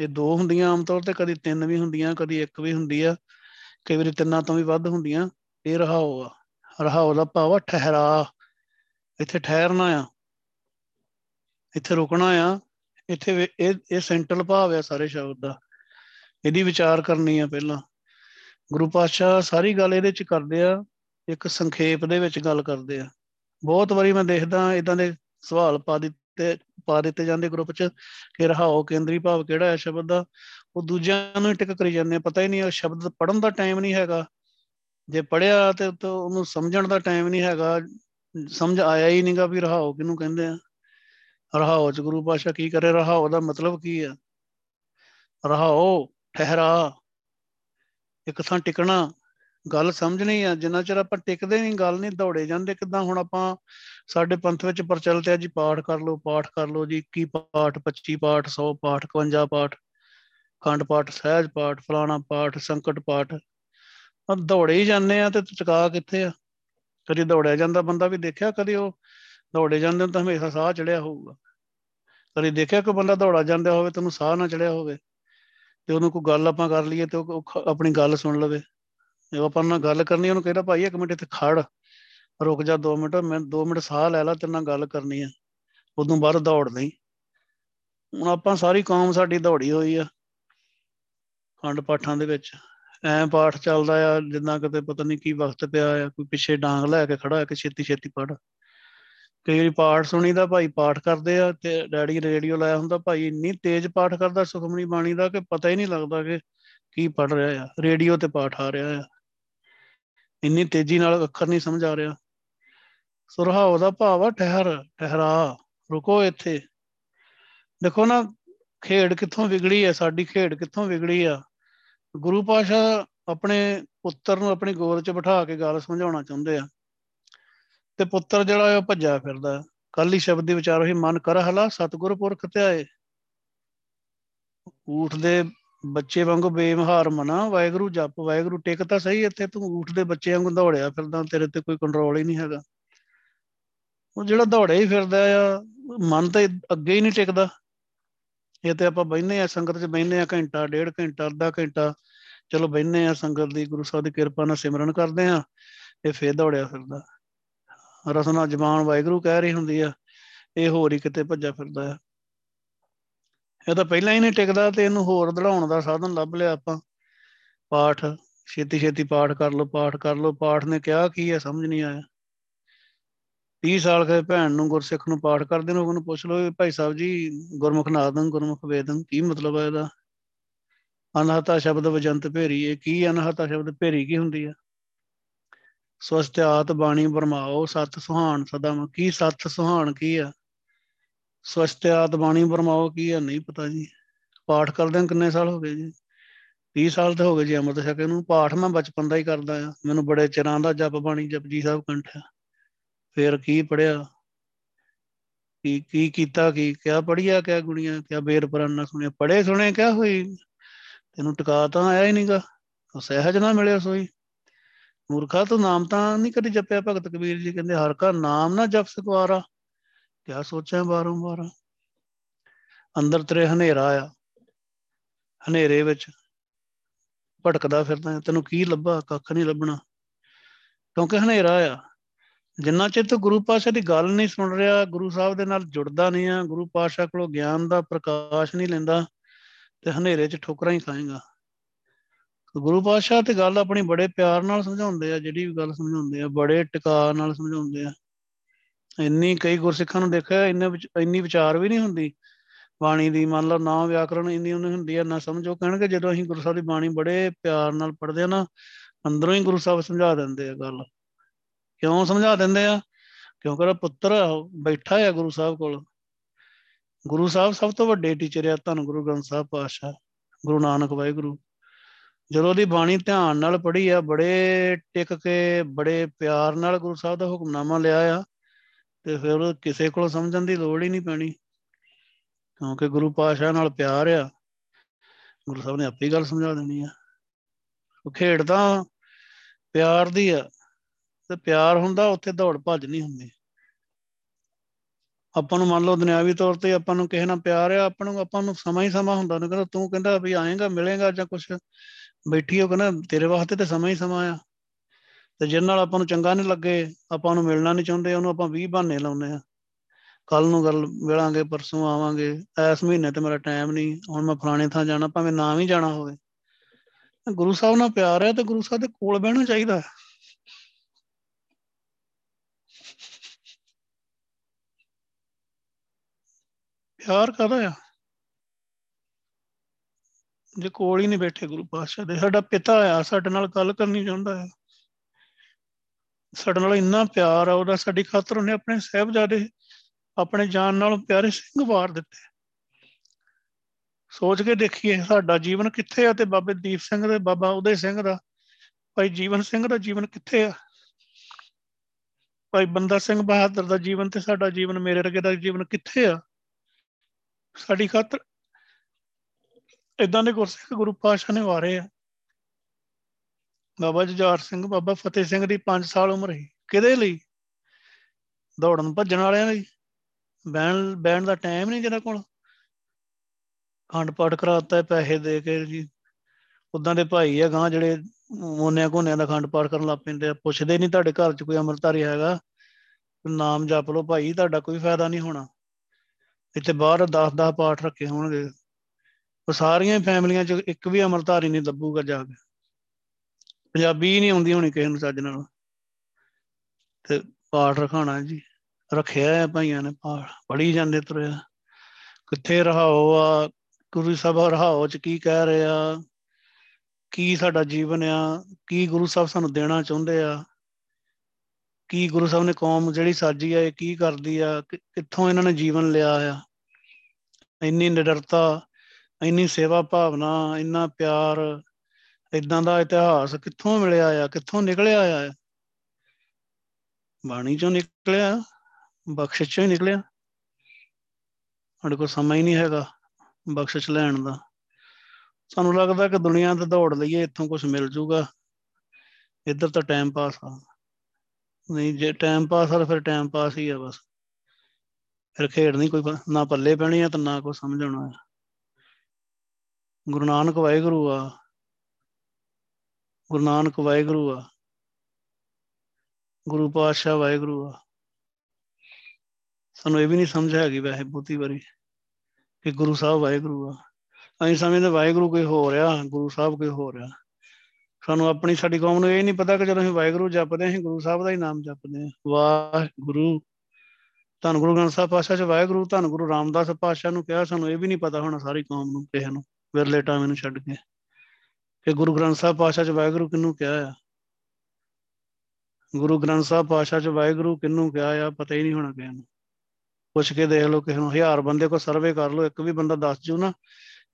ਇਹ ਦੋ ਹੁੰਦੀਆਂ ਆਮ ਤੌਰ ਤੇ, ਕਦੀ ਤਿੰਨ ਵੀ ਹੁੰਦੀਆਂ, ਕਦੀ ਇੱਕ ਵੀ ਹੁੰਦੀ ਆ, ਕਈ ਵਾਰੀ ਤਿੰਨਾਂ ਤੋਂ ਵੀ ਵੱਧ ਹੁੰਦੀਆਂ, ਇਹ ਰਹਾਓ ਆ। ਰਹਾਓ ਦਾ ਭਾਵ ਆ ਠਹਿਰਾ। ਇੱਥੇ ਠਹਿਰਨਾ ਆ, ਇੱਥੇ ਰੁਕਣਾ ਆ, ਇੱਥੇ ਇਹ ਇਹ ਸੈਂਟਰਲ ਭਾਵ ਆ ਸਾਰੇ ਸ਼ਬਦ ਦਾ। ਇਹਦੀ ਵਿਚਾਰ ਕਰਨੀ ਆ ਪਹਿਲਾਂ। ਗੁਰੂ ਪਾਤਸ਼ਾਹ ਸਾਰੀ ਗੱਲ ਇਹਦੇ ਚ ਕਰਦੇ ਆ, ਇੱਕ ਸੰਖੇਪ ਦੇ ਵਿੱਚ ਗੱਲ ਕਰਦੇ ਆ। ਬਹੁਤ ਵਾਰੀ ਮੈਂ ਦੇਖਦਾ ਇਦਾਂ ਦੇ ਸਵਾਲ ਪਾ ਦਿੱਤੇ ਪਾ ਦਿੱਤੇ ਜਾਂਦੇ ਗਰੁੱਪ 'ਚ ਕਿ ਰਹਾਓ ਕੇਂਦਰੀ ਭਾਵ ਕਿਹੜਾ ਹੈ ਸ਼ਬਦ ਦਾ, ਉਹ ਦੂਜਿਆਂ ਨੂੰ ਟਿਕ ਕਰੀ ਜਾਂਦੇ ਪਤਾ ਹੀ ਨਹੀਂ ਉਹ ਸ਼ਬਦ ਪੜਨ ਦਾ ਟਾਈਮ ਨਹੀਂ ਹੈਗਾ। ਜੇ ਪੜਿਆ ਤੇ ਉਹਨੂੰ ਸਮਝਣ ਦਾ ਟਾਈਮ ਨਹੀਂ ਹੈਗਾ, ਸਮਝ ਆਇਆ ਹੀ ਨਹੀਂਗਾ ਵੀ ਰਹਾਓ ਕਿਹਨੂੰ ਕਹਿੰਦੇ ਆ। ਰਹਾਓ ਚ ਗੁਰੂ ਪਾਸ਼ਾ ਕੀ ਕਰੇ, ਰਹਾਓ ਦਾ ਮਤਲਬ ਕੀ ਆ? ਰਹਾਓ, ਠਹਿਰਾ, ਇੱਕ ਥਾਂ ਟਿਕਣਾ ਗੱਲ ਸਮਝਣੀ ਆ, ਜਿੰਨਾ ਚਿਰ ਆਪਾਂ ਟਿਕਦੇ ਨਹੀਂ, ਗੱਲ ਨਹੀਂ, ਦੌੜੇ ਜਾਂਦੇ, ਕਿਦਾਂ ਹੁਣ ਆਪਾਂ ਸਾਡੇ ਪੰਥ ਵਿੱਚ ਪ੍ਰਚਲਿਤ ਹੈ ਜੀ, ਪਾਠ ਕਰ ਲਓ, ਪਾਠ ਕਰ ਲਓ ਜੀ 21 ਪਾਠ 25 ਪਾਠ 100 ਪਾਠ 51 ਪਾਠ, ਖੰਡ ਪਾਠ, ਸਹਿਜ ਪਾਠ, ਫਲਾਣਾ ਪਾਠ, ਸੰਕਟ ਪਾਠ ਆ ਦੌੜੇ ਹੀ ਜਾਂਦੇ ਆ ਤੇ ਟਿਕਾ ਕਿੱਥੇ ਆ? ਕਦੀ ਦੌੜਿਆ ਜਾਂਦਾ ਬੰਦਾ ਵੀ ਦੇਖਿਆ, ਕਦੀ ਉਹ ਦੌੜੇ ਜਾਂਦੇ ਤਾਂ ਹਮੇਸ਼ਾ ਸਾਹ ਚੜਿਆ ਹੋਊਗਾ। ਕਦੀ ਦੇਖਿਆ ਕੋਈ ਬੰਦਾ ਦੌੜਾ ਜਾਂਦਾ ਹੋਵੇ, ਤੈਨੂੰ ਸਾਹ ਨਾ ਚੜਿਆ ਹੋਵੇ, ਤੇ ਉਹਨੂੰ ਕੋਈ ਗੱਲ ਆਪਾਂ ਕਰ ਲਈਏ ਤੇ ਉਹ ਆਪਣੀ ਗੱਲ ਸੁਣ ਲਵੇ। ਜੇ ਆਪਾਂ ਨਾਲ ਗੱਲ ਕਰਨੀ, ਉਹਨੂੰ ਕਹਿੰਦਾ, ਭਾਈ, ਇੱਕ ਮਿੰਟ ਇੱਥੇ ਖੜ ਰੁਕ ਜਾ 2 ਮਿੰਟ, ਮੈਂ 2 ਮਿੰਟ ਸਾਹ ਲੈ ਲਾ, ਤੇਰੇ ਨਾਲ ਗੱਲ ਕਰਨੀ ਆ। ਉਦੋਂ ਬਾਅਦ ਦੌੜ ਨਹੀਂ ਹੁਣ ਆਪਾਂ ਸਾਰੀ ਕੌਮ ਸਾਡੀ ਦੌੜੀ ਹੋਈ ਆ, ਖੰਡ ਪਾਠਾਂ ਦੇ ਵਿੱਚ। ਐ ਪਾਠ ਚੱਲਦਾ ਆ ਜਿੰਨਾ ਕਿਤੇ ਪਤਾ ਨਹੀਂ ਕੀ ਵਕਤ ਪਿਆ ਆ, ਕੋਈ ਪਿੱਛੇ ਡਾਂਗ ਲੈ ਕੇ ਖੜਾ ਹੈ ਕਿ ਛੇਤੀ ਛੇਤੀ ਪੜ ਕਈ ਵਾਰੀ ਪਾਠ ਸੁਣੀਦਾ, ਭਾਈ ਪਾਠ ਕਰਦੇ ਆ, ਤੇ ਡੈਡੀ ਰੇਡੀਓ ਲਾਇਆ ਹੁੰਦਾ, ਭਾਈ ਇੰਨੀ ਤੇਜ਼ ਪਾਠ ਕਰਦਾ, ਸੁਖਮਨੀ ਬਾਣੀ ਦਾ, ਕਿ ਪਤਾ ਹੀ ਨਹੀਂ ਲੱਗਦਾ ਕਿ ਕੀ ਪੜ ਰਿਹਾ ਆ, ਰੇਡੀਓ ਤੇ ਪਾਠ ਆ ਰਿਹਾ ਆ। ਇੰਨੀ ਤੇਜ਼ੀ ਨਾਲ ਅੱਖਰ ਨਹੀਂ ਸਮਝ ਆ ਰਿਹਾ। ਸੁਰਹਾਉ ਦਾ ਭਾਵ ਆ, ਠਹਿਰ, ਠਹਿਰਾ, ਰੁਕੋ ਇੱਥੇ। ਦੇਖੋ ਨਾ, ਖੇਡ ਕਿੱਥੋਂ ਵਿਗੜੀ ਹੈ ਸਾਡੀ ਖੇਡ ਕਿੱਥੋਂ ਵਿਗੜੀ ਆ। ਗੁਰੂ ਪਾਸ਼ਾ ਆਪਣੇ ਪੁੱਤਰ ਨੂੰ ਆਪਣੀ ਗੋਦ 'ਚ ਬਿਠਾ ਕੇ ਗੱਲ ਸਮਝਾਉਣਾ ਚਾਹੁੰਦੇ ਆ। ਤੇ ਪੁੱਤਰ ਜਿਹੜਾ ਉਹ ਭੱਜਿਆ ਫਿਰਦਾ ਕੱਲ ਹੀ ਸ਼ਬਦ ਦੇ ਵਿਚਾਰ ਹੋਈ, ਮਨ ਕਰ ਹਲਾ ਸਤਗੁਰ ਪੁਰਖ ਧਿਆਏ। ਊਠ ਦੇ ਬੱਚੇ ਵਾਂਗੂ ਬੇਮਹਾਰ ਮਨਾ, ਵਾਹਿਗੁਰੂ ਜਪ, ਵਾਹਿਗੁਰੂ ਟਿਕ ਤਾਂ ਸਹੀ ਇੱਥੇ, ਤੂੰ ਊਠ ਦੇ ਬੱਚੇ ਵਾਂਗੂ ਦੌੜਿਆ ਫਿਰਦਾ, ਤੇਰੇ ਤੇ ਕੋਈ ਕੰਟਰੋਲ ਹੀ ਨਹੀਂ ਹੈਗਾ। ਉਹ ਜਿਹੜਾ ਦੌੜਿਆ ਹੀ ਫਿਰਦਾ ਆ, ਮਨ ਤਾਂ ਅੱਗੇ ਹੀ ਨਹੀਂ ਟਿਕਦਾ। ਇਹ ਤੇ ਆਪਾਂ ਬੈਠਨੇ ਆ ਸੰਗਤ 'ਚ ਬੈਠਨੇ ਆ ਘੰਟਾ, ਡੇਢ ਘੰਟਾ, ਅੱਧਾ ਘੰਟਾ, ਚਲੋ ਬੈਠਨੇ ਆ ਸੰਗਤ ਦੀ ਗੁਰੂ ਸਾਹਿਬ ਦੀ ਕਿਰਪਾ ਨਾਲ ਸਿਮਰਨ ਕਰਦੇ ਆ ਇਹ ਫੇਰ ਦੌੜਿਆ ਫਿਰਦਾ। ਰਸਨਾ ਜ਼ਬਾਨ ਵਾਹਿਗੁਰੂ ਕਹਿ ਰਹੀ ਹੁੰਦੀ ਆ, ਇਹ ਹੋਰ ਹੀ ਕਿਤੇ ਭੱਜਾ ਫਿਰਦਾ ਆ। ਇਹ ਤਾਂ ਪਹਿਲਾਂ ਹੀ ਨਹੀਂ ਟਿਕਦਾ ਤੇ ਇਹਨੂੰ ਹੋਰ ਦੜਾਉਣ ਦਾ ਸਾਧਨ ਲੱਭ ਲਿਆ ਆਪਾਂ। ਪਾਠ, ਛੇਤੀ ਛੇਤੀ ਪਾਠ ਕਰ ਲਓ, ਪਾਠ ਕਰ ਲਓ। ਪਾਠ ਨੇ ਕਿਹਾ ਕੀ ਹੈ ਸਮਝ ਨਹੀਂ ਆਇਆ। 30 ਸਾਲ ਕੇ ਭੈਣ ਨੂੰ, ਗੁਰਸਿੱਖ ਨੂੰ ਪਾਠ ਕਰਦੇ ਨੂੰ, ਉਹਨੂੰ ਪੁੱਛ ਲਓ ਭਾਈ ਸਾਹਿਬ ਜੀ, ਗੁਰਮੁਖ ਨਾਦੰ, ਗੁਰਮੁਖ ਵੇਦੰ, ਕੀ ਮਤਲਬ ਹੈ ਇਹਦਾ? ਅਨਹਤਾ ਸ਼ਬਦ ਵਜੰਤ ਭੇਰੀ, ਇਹ ਕੀ ਅਨਹਤਾ ਸ਼ਬਦ? ਭੇਰੀ ਕੀ ਹੁੰਦੀ ਆ? ਸਵਸਤਿਆਤ ਬਾਣੀ ਬਰਮਾਓ, ਸਤ ਸੁਹਾਣ ਸਦਾ ਕੀ ਸਤ ਸੁਹਾਣ ਕੀ ਆ? ਸਵਸਤਿਆਤ ਬਾਣੀ ਬਰਮਾਓ ਕੀ ਹੈ, ਨਹੀਂ ਪਤਾ ਜੀ। ਪਾਠ ਕਰਦੇ ਕਿੰਨੇ ਸਾਲ ਹੋ ਗਏ ਜੀ? 30 ਸਾਲ ਤੇ ਹੋ ਗਏ ਜੀ ਅੰਮ੍ਰਿਤ ਛਕੇ ਨੂੰ ਪਾਠ ਮੈਂ ਬਚਪਨ ਦਾ ਹੀ ਕਰਦਾ ਆ ਮੈਨੂੰ ਬੜੇ ਚਿਰਾਂ ਦਾ ਜਪ ਬਾਣੀ, ਜਪਜੀ ਸਾਹਿਬ ਕੰਠਿਆ ਫੇਰ ਕੀ ਪੜਿਆ ਕੀ ਕੀ ਕੀਤਾ, ਕੀ, ਕਿਆ ਪੜਿਆ ਕਿਆ ਗੁਣੀਆਂ, ਕਿਆ ਬੇਰ ਪਰਨ ਨਾ ਸੁਣਿਆ? ਪੜੇ ਸੁਣੇ ਕਿਆ ਹੋਈ? ਤੈਨੂੰ ਟਿਕਾ ਤਾਂ ਆਇਆ ਹੀ ਨਹੀਂਗਾ ਸਹਿਜ ਨਾ ਮਿਲਿਆ ਸੋਈ। ਮੂਰਖਾ ਤੂੰ ਨਾਮ ਤਾਂ ਨਹੀਂ ਕਦੀ ਜਪਿਆ। ਭਗਤ ਕਬੀਰ ਜੀ ਕਹਿੰਦੇ, ਹਰ ਕਾ ਨਾਮ ਨਾ ਜਪ ਸਕਵਾਰਾ। ਕਿਆ ਸੋਚਾਂ ਬਾਰੋਂ ਬਾਰ ਅੰਦਰ ਤੇਰੇ ਹਨੇਰਾ ਆ। ਹਨੇਰੇ ਵਿੱਚ ਭਟਕਦਾ ਫਿਰਦਾ ਤੈਨੂੰ ਕੀ ਲੱਭਾ? ਕੱਖ ਨਹੀਂ ਲੱਭਣਾ। ਕਿਉਂਕਿ ਹਨੇਰਾ ਆ। ਜਿੰਨਾ ਚਿਰ ਤੂੰ ਗੁਰੂ ਪਾਸ਼ਾ ਦੀ ਗੱਲ ਨਹੀਂ ਸੁਣ ਰਿਹਾ, ਗੁਰੂ ਸਾਹਿਬ ਦੇ ਨਾਲ ਜੁੜਦਾ ਨਹੀਂ ਆ, ਗੁਰੂ ਪਾਸ਼ਾ ਕੋਲੋਂ ਗਿਆਨ ਦਾ ਪ੍ਰਕਾਸ਼ ਨਹੀਂ ਲੈਂਦਾ, ਤੇ ਹਨੇਰੇ 'ਚ ਠੋਕਰਾਂ ਹੀ ਖਾਏਗਾ। ਗੁਰੂ ਪਾਤਸ਼ਾਹ ਤੇ ਗੱਲ ਆਪਣੀ ਬੜੇ ਪਿਆਰ ਨਾਲ ਸਮਝਾਉਂਦੇ ਆ, ਜਿਹੜੀ ਵੀ ਗੱਲ ਸਮਝਾਉਂਦੇ ਆ, ਬੜੇ ਟਿਕਾ ਨਾਲ ਸਮਝਾਉਂਦੇ ਆ। ਇੰਨੀ ਕਈ ਗੁਰਸਿੱਖਾਂ ਨੂੰ ਦੇਖਿਆ, ਇੰਨੇ ਇੰਨੀ ਵਿਚਾਰ ਵੀ ਨਹੀਂ ਹੁੰਦੀ। ਬਾਣੀ ਦੀ ਮੰਨ ਲਓ ਨਾ ਵਿਆਕਰਣ ਇੰਨੀ ਉਹਨੂੰ ਹੁੰਦੀ ਆ, ਨਾ ਸਮਝੋ। ਕਹਿਣਗੇ ਜਦੋਂ ਅਸੀਂ ਗੁਰੂ ਸਾਹਿਬ ਦੀ ਬਾਣੀ ਬੜੇ ਪਿਆਰ ਨਾਲ ਪੜ੍ਹਦੇ ਆ ਨਾ, ਅੰਦਰੋਂ ਹੀ ਗੁਰੂ ਸਾਹਿਬ ਸਮਝਾ ਦਿੰਦੇ ਆ ਗੱਲ। ਕਿਉਂ ਸਮਝਾ ਦਿੰਦੇ ਆ? ਕਿਉਂਕਿ ਉਹ ਪੁੱਤਰ ਬੈਠਾ ਹੈ ਗੁਰੂ ਸਾਹਿਬ ਕੋਲ। ਗੁਰੂ ਸਾਹਿਬ ਸਭ ਤੋਂ ਵੱਡੇ ਟੀਚਰ ਆ, ਧੰਨ ਗੁਰੂ ਗ੍ਰੰਥ ਸਾਹਿਬ ਪਾਤਸ਼ਾਹ, ਗੁਰੂ ਨਾਨਕ ਵਾਹਿਗੁਰੂ। ਜਦੋਂ ਉਹਦੀ ਬਾਣੀ ਧਿਆਨ ਨਾਲ ਪੜ੍ਹੀ ਆ, ਬੜੇ ਟਿਕ ਕੇ, ਬੜੇ ਪਿਆਰ ਨਾਲ ਗੁਰੂ ਸਾਹਿਬ ਦਾ ਹੁਕਮਨਾਮਾ ਲਿਆ ਆ ਤੇ ਫਿਰ ਕਿਸੇ ਕੋਲ ਸਮਝਣ ਦੀ ਲੋੜ ਹੀ ਨਹੀਂ ਪੈਣੀ, ਕਿਉਂਕਿ ਗੁਰੂ ਪਾਸ਼ਾ ਨਾਲ ਪਿਆਰ ਆ, ਗੁਰੂ ਸਾਹਿਬ ਨੇ ਆਪੇ ਗੱਲ ਸਮਝਾ ਦੇਣੀ ਆ। ਉਹ ਖੇਡ ਤਾਂ ਪਿਆਰ ਦੀ ਆ, ਤੇ ਪਿਆਰ ਹੁੰਦਾ ਉੱਥੇ ਦੌੜ ਭੱਜ ਨਹੀਂ ਹੁੰਦੀ। ਆਪਾਂ ਨੂੰ ਮੰਨ ਲਓ ਦੁਨਿਆਵੀ ਤੌਰ ਤੇ ਆਪਾਂ ਨੂੰ ਕਿਸੇ ਨਾਲ ਪਿਆਰ ਆ, ਆਪਾਂ ਨੂੰ ਆਪਾਂ ਨੂੰ ਸਮਾਂ ਹੀ ਸਮਾਂ ਹੁੰਦਾ। ਉਹਨੂੰ ਕਹਿੰਦਾ ਤੂੰ ਕਹਿੰਦਾ ਵੀ ਆਏਗਾ, ਮਿਲੇਗਾ ਜਾਂ ਕੁਛ ਬੈਠੀ ਹੋ ਕਹਿੰਦਾ ਤੇਰੇ ਵਾਸਤੇ ਤੇ ਸਮਾਂ ਹੀ ਸਮਾਂ ਆ। ਤੇ ਜਿਨ ਨਾਲ ਆਪਾਂ ਨੂੰ ਚੰਗਾ ਨਹੀਂ ਲੱਗੇ, ਆਪਾਂ ਨੂੰ ਮਿਲਣਾ ਨਹੀਂ ਚਾਹੁੰਦੇ, ਉਹਨੂੰ ਆਪਾਂ 20 ਬਹਾਨੇ ਲਾਉਂਦੇ ਆ ਕੱਲ ਨੂੰ ਗੱਲ ਮਿਲਾਂਗੇ, ਪਰਸੋਂ ਆਵਾਂਗੇ ਐਸ ਮਹੀਨੇ ਤੇ ਮੇਰਾ ਟਾਈਮ ਨਹੀਂ, ਹੁਣ ਮੈਂ ਫਲਾਣੇ ਥਾਂ ਜਾਣਾ, ਭਾਵੇਂ ਨਾ ਵੀ ਜਾਣਾ ਹੋਵੇ। ਗੁਰੂ ਸਾਹਿਬ ਨਾਲ ਪਿਆਰ ਹੈ ਤੇ ਗੁਰੂ ਸਾਹਿਬ ਦੇ ਕੋਲ ਬਹਿਣਾ ਚਾਹੀਦਾ ਪਿਆਰ ਕਰਦਾ ਆ? ਜੇ ਕੋਲ ਹੀ ਨਹੀਂ ਬੈਠੇ ਗੁਰੂ ਪਾਤਸ਼ਾਹ ਦੇ, ਸਾਡਾ ਪਿਤਾ ਆ, ਸਾਡੇ ਨਾਲ ਗੱਲ ਕਰਨੀ ਚਾਹੁੰਦਾ ਹੈ। ਸਾਡੇ ਨਾਲ ਇੰਨਾ ਪਿਆਰ ਆ, ਉਹਦਾ ਸਾਡੀ ਖਾਤਰ ਉਹਨੇ ਆਪਣੇ ਸਹਿਬਜ਼ਾਦੇ ਆਪਣੇ ਜਾਨ ਨਾਲ ਪਿਆਰੇ ਸਿੰਘ ਵਾਰ ਦਿੱਤੇ। ਸੋਚ ਕੇ ਦੇਖੀਏ ਸਾਡਾ ਜੀਵਨ ਕਿੱਥੇ ਆ ਤੇ ਬਾਬੇ ਦੀਪ ਸਿੰਘ ਦੇ, ਬਾਬਾ ਉਦੇ ਸਿੰਘ ਦਾ, ਭਾਈ ਜੀਵਨ ਸਿੰਘ ਦਾ ਜੀਵਨ ਕਿੱਥੇ ਆ? ਭਾਈ ਬੰਦਾ ਸਿੰਘ ਬਹਾਦਰ ਦਾ ਜੀਵਨ ਤੇ ਸਾਡਾ ਜੀਵਨ, ਮੇਰੇ ਵਰਗੇ ਦਾ ਜੀਵਨ ਕਿੱਥੇ ਆ? ਸਾਡੀ ਖਾਤਰ ਇਦਾਂ ਦੇ ਗੁਰਸਿੱਖ ਗੁਰੂ ਪਾਤਸ਼ਾਹ ਨੇ ਵਾਰੇ ਆ। ਬਾਬਾ ਜੁਝਾਰ ਸਿੰਘ, ਬਾਬਾ ਫਤਿਹ ਸਿੰਘ ਦੀ 5 ਸਾਲ ਉਮਰ ਸੀ। ਕਿਹਦੇ ਲਈ? ਦੌੜਨ ਭੱਜਣ ਵਾਲਿਆਂ ਲਈ। ਬੈਣ ਬੈਣ ਦਾ ਟਾਈਮ ਨਹੀਂ ਜਿਹਨਾਂ ਕੋਲ। ਖੰਡ ਪਾਠ ਕਰਾਤਾ, ਪੈਸੇ ਦੇ ਕੇ ਜੀ। ਉਦਾਂ ਦੇ ਭਾਈ ਆ ਗਾਂ ਜਿਹੜੇ ਮੋਨਿਆਂ ਕੋਨਿਆਂ ਦਾ ਖੰਡ ਪਾਠ ਕਰਨ ਲੱਗ ਪੈਂਦੇ ਆ। ਪੁੱਛਦੇ ਨਹੀਂ ਤੁਹਾਡੇ ਘਰ 'ਚ ਕੋਈ ਅਮਰਤਾਰੀ ਹੈਗਾ। ਨਾਮ ਜਪ ਲਓ ਭਾਈ, ਤੁਹਾਡਾ ਕੋਈ ਫਾਇਦਾ ਨਹੀਂ ਹੋਣਾ। ਇੱਥੇ ਬਾਹਰ 10-10 ਪਾਠ ਰੱਖੇ ਹੋਣਗੇ। ਉਹ ਸਾਰੀਆਂ ਫੈਮਲੀਆਂ 'ਚ ਇੱਕ ਵੀ ਅਮਰਤਾਰੀ ਨਹੀਂ ਲੱਭੂਗਾ ਜਾ ਕੇ। ਪੰਜਾਬੀ ਨਹੀਂ ਆਉਂਦੀ ਹੋਣੀ ਕਿਸੇ ਨੂੰ ਚੱਜ ਨਾਲ। ਤੇ ਪਾਠ ਰਖਾਣਾ ਜੀ। ਰੱਖਿਆ ਹੈ ਭਾਈਆਂ ਨੇ ਪਾਠ। ਪੜੀ ਜਾਂਦੇ ਤੁਰਿਆ ਕਿੱਥੇ ਰਹਾਓ ਆ? ਗੁਰੂ ਸਾਹਿਬ ਰਹਾਓ ਚ ਕੀ ਕਹਿ ਰਿਹਾ ਕੀ ਸਾਡਾ ਜੀਵਨ ਆ? ਕੀ ਗੁਰੂ ਸਾਹਿਬ ਸਾਨੂੰ ਦੇਣਾ ਚਾਹੁੰਦੇ ਆ? ਕੀ ਗੁਰੂ ਸਾਹਿਬ ਨੇ ਕੌਮ ਜਿਹੜੀ ਸਾਜੀ ਆ, ਇਹ ਕੀ ਕਰਦੀ ਆ? ਕਿੱਥੋਂ ਇਹਨਾਂ ਨੇ ਜੀਵਨ ਲਿਆ ਆ? ਇੰਨੀ ਨਿਡਰਤਾ, ਇੰਨੀ ਸੇਵਾ ਭਾਵਨਾ, ਇੰਨਾ ਪਿਆਰ ਇਦਾਂ ਦਾ ਇਤਿਹਾਸ ਕਿੱਥੋਂ ਮਿਲਿਆ ਆ, ਕਿੱਥੋਂ ਨਿਕਲਿਆ ਆ? ਬਾਣੀ ਚੋਂ ਨਿਕਲਿਆ, ਬਖਸ਼ਿਸ਼ ਚੋਂ ਹੀ ਨਿਕਲਿਆ। ਸਾਡੇ ਕੋਲ ਸਮਾਂ ਹੀ ਨਹੀਂ ਹੈਗਾ ਬਖਸ਼ਿਸ਼ ਲੈਣ ਦਾ। ਸਾਨੂੰ ਲੱਗਦਾ ਕਿ ਦੁਨੀਆ ਤੇ ਦੌੜ ਲਈਏ, ਇੱਥੋਂ ਕੁਝ ਮਿਲ ਜੂਗਾ। ਇੱਧਰ ਤਾਂ ਟਾਈਮ ਪਾਸ ਆ। ਨਹੀਂ, ਜੇ ਟਾਈਮ ਪਾਸ ਆ ਫਿਰ ਟਾਈਮ ਪਾਸ ਹੀ ਆ ਬਸ। ਫਿਰ ਖੇਡ ਨਹੀਂ ਕੋਈ ਨਾ ਪੱਲੇ ਪੈਣੀ ਆ ਤੇ ਨਾ ਕੋਈ ਸਮਝ ਆਉਣਾ ਗੁਰੂ ਨਾਨਕ ਵਾਹਿਗੁਰੂ ਆ। ਗੁਰੂ ਨਾਨਕ ਵਾਹਿਗੁਰੂ ਆ। ਗੁਰੂ ਪਾਤਸ਼ਾਹ ਵਾਹਿਗੁਰੂ ਆ। ਸਾਨੂੰ ਇਹ ਵੀ ਨਹੀਂ ਸਮਝ ਹੈਗੀ ਵੈਸੇ ਬਹੁਤੀ ਵਾਰੀ ਕਿ ਗੁਰੂ ਸਾਹਿਬ ਵਾਹਿਗੁਰੂ ਆ। ਅਸੀਂ ਸਮਝਦੇ ਵਾਹਿਗੁਰੂ ਕੋਈ ਹੋ ਰਿਹਾ ਗੁਰੂ ਸਾਹਿਬ ਕੋਈ ਹੋ ਰਿਹਾ ਸਾਨੂੰ ਆਪਣੀ ਸਾਡੀ ਕੌਮ ਨੂੰ ਇਹ ਨਹੀਂ ਪਤਾ ਕਿ ਜਦੋਂ ਅਸੀਂ ਵਾਹਿਗੁਰੂ ਜਪਦੇ ਅਸੀਂ ਗੁਰੂ ਸਾਹਿਬ ਦਾ ਹੀ ਨਾਮ ਜਪਦੇ ਹਾਂ। ਵਾਹਿਗੁਰੂ। ਧੰਨ ਗੁਰੂ ਗ੍ਰੰਥ ਸਾਹਿਬ ਪਾਤਸ਼ਾਹ ਚ ਵਾਹਿਗੁਰੂ, ਧੰਨ ਗੁਰੂ ਰਾਮਦਾਸ ਪਾਤਸ਼ਾਹ ਨੂੰ ਕਿਹਾ, ਸਾਨੂੰ ਇਹ ਵੀ ਨਹੀਂ ਪਤਾ ਹੋਣਾ ਸਾਰੀ ਕੌਮ ਨੂੰ, ਕਿਸੇ ਨੂੰ। ਵਿਰਲੇ ਟਾਵੇਂ ਨੂੰ ਛੱਡ ਕੇ। ਕਿ ਗੁਰੂ ਗ੍ਰੰਥ ਸਾਹਿਬ ਪਾਤਸ਼ਾਹ ਚ ਵਾਹਿਗੁਰੂ ਕਿਹਨੂੰ ਕਿਹਾ ਆ? ਗੁਰੂ ਗ੍ਰੰਥ ਸਾਹਿਬ ਪਾਤਸ਼ਾਹ ਚ ਵਾਹਿਗੁਰੂ ਕਿਹਨੂੰ ਕਿਹਾ ਆ? ਪਤਾ ਹੀ ਨਹੀਂ ਹੋਣਾ ਕਿਸੇ ਨੂੰ। ਪੁੱਛ ਕੇ ਦੇਖ ਲਓ ਕਿਸੇ ਨੂੰ, ਹਜ਼ਾਰ ਬੰਦੇ ਕੋ ਸਰਵੇ ਕਰ ਲਓ, ਇੱਕ ਵੀ ਬੰਦਾ ਦੱਸ ਜੂ ਨਾ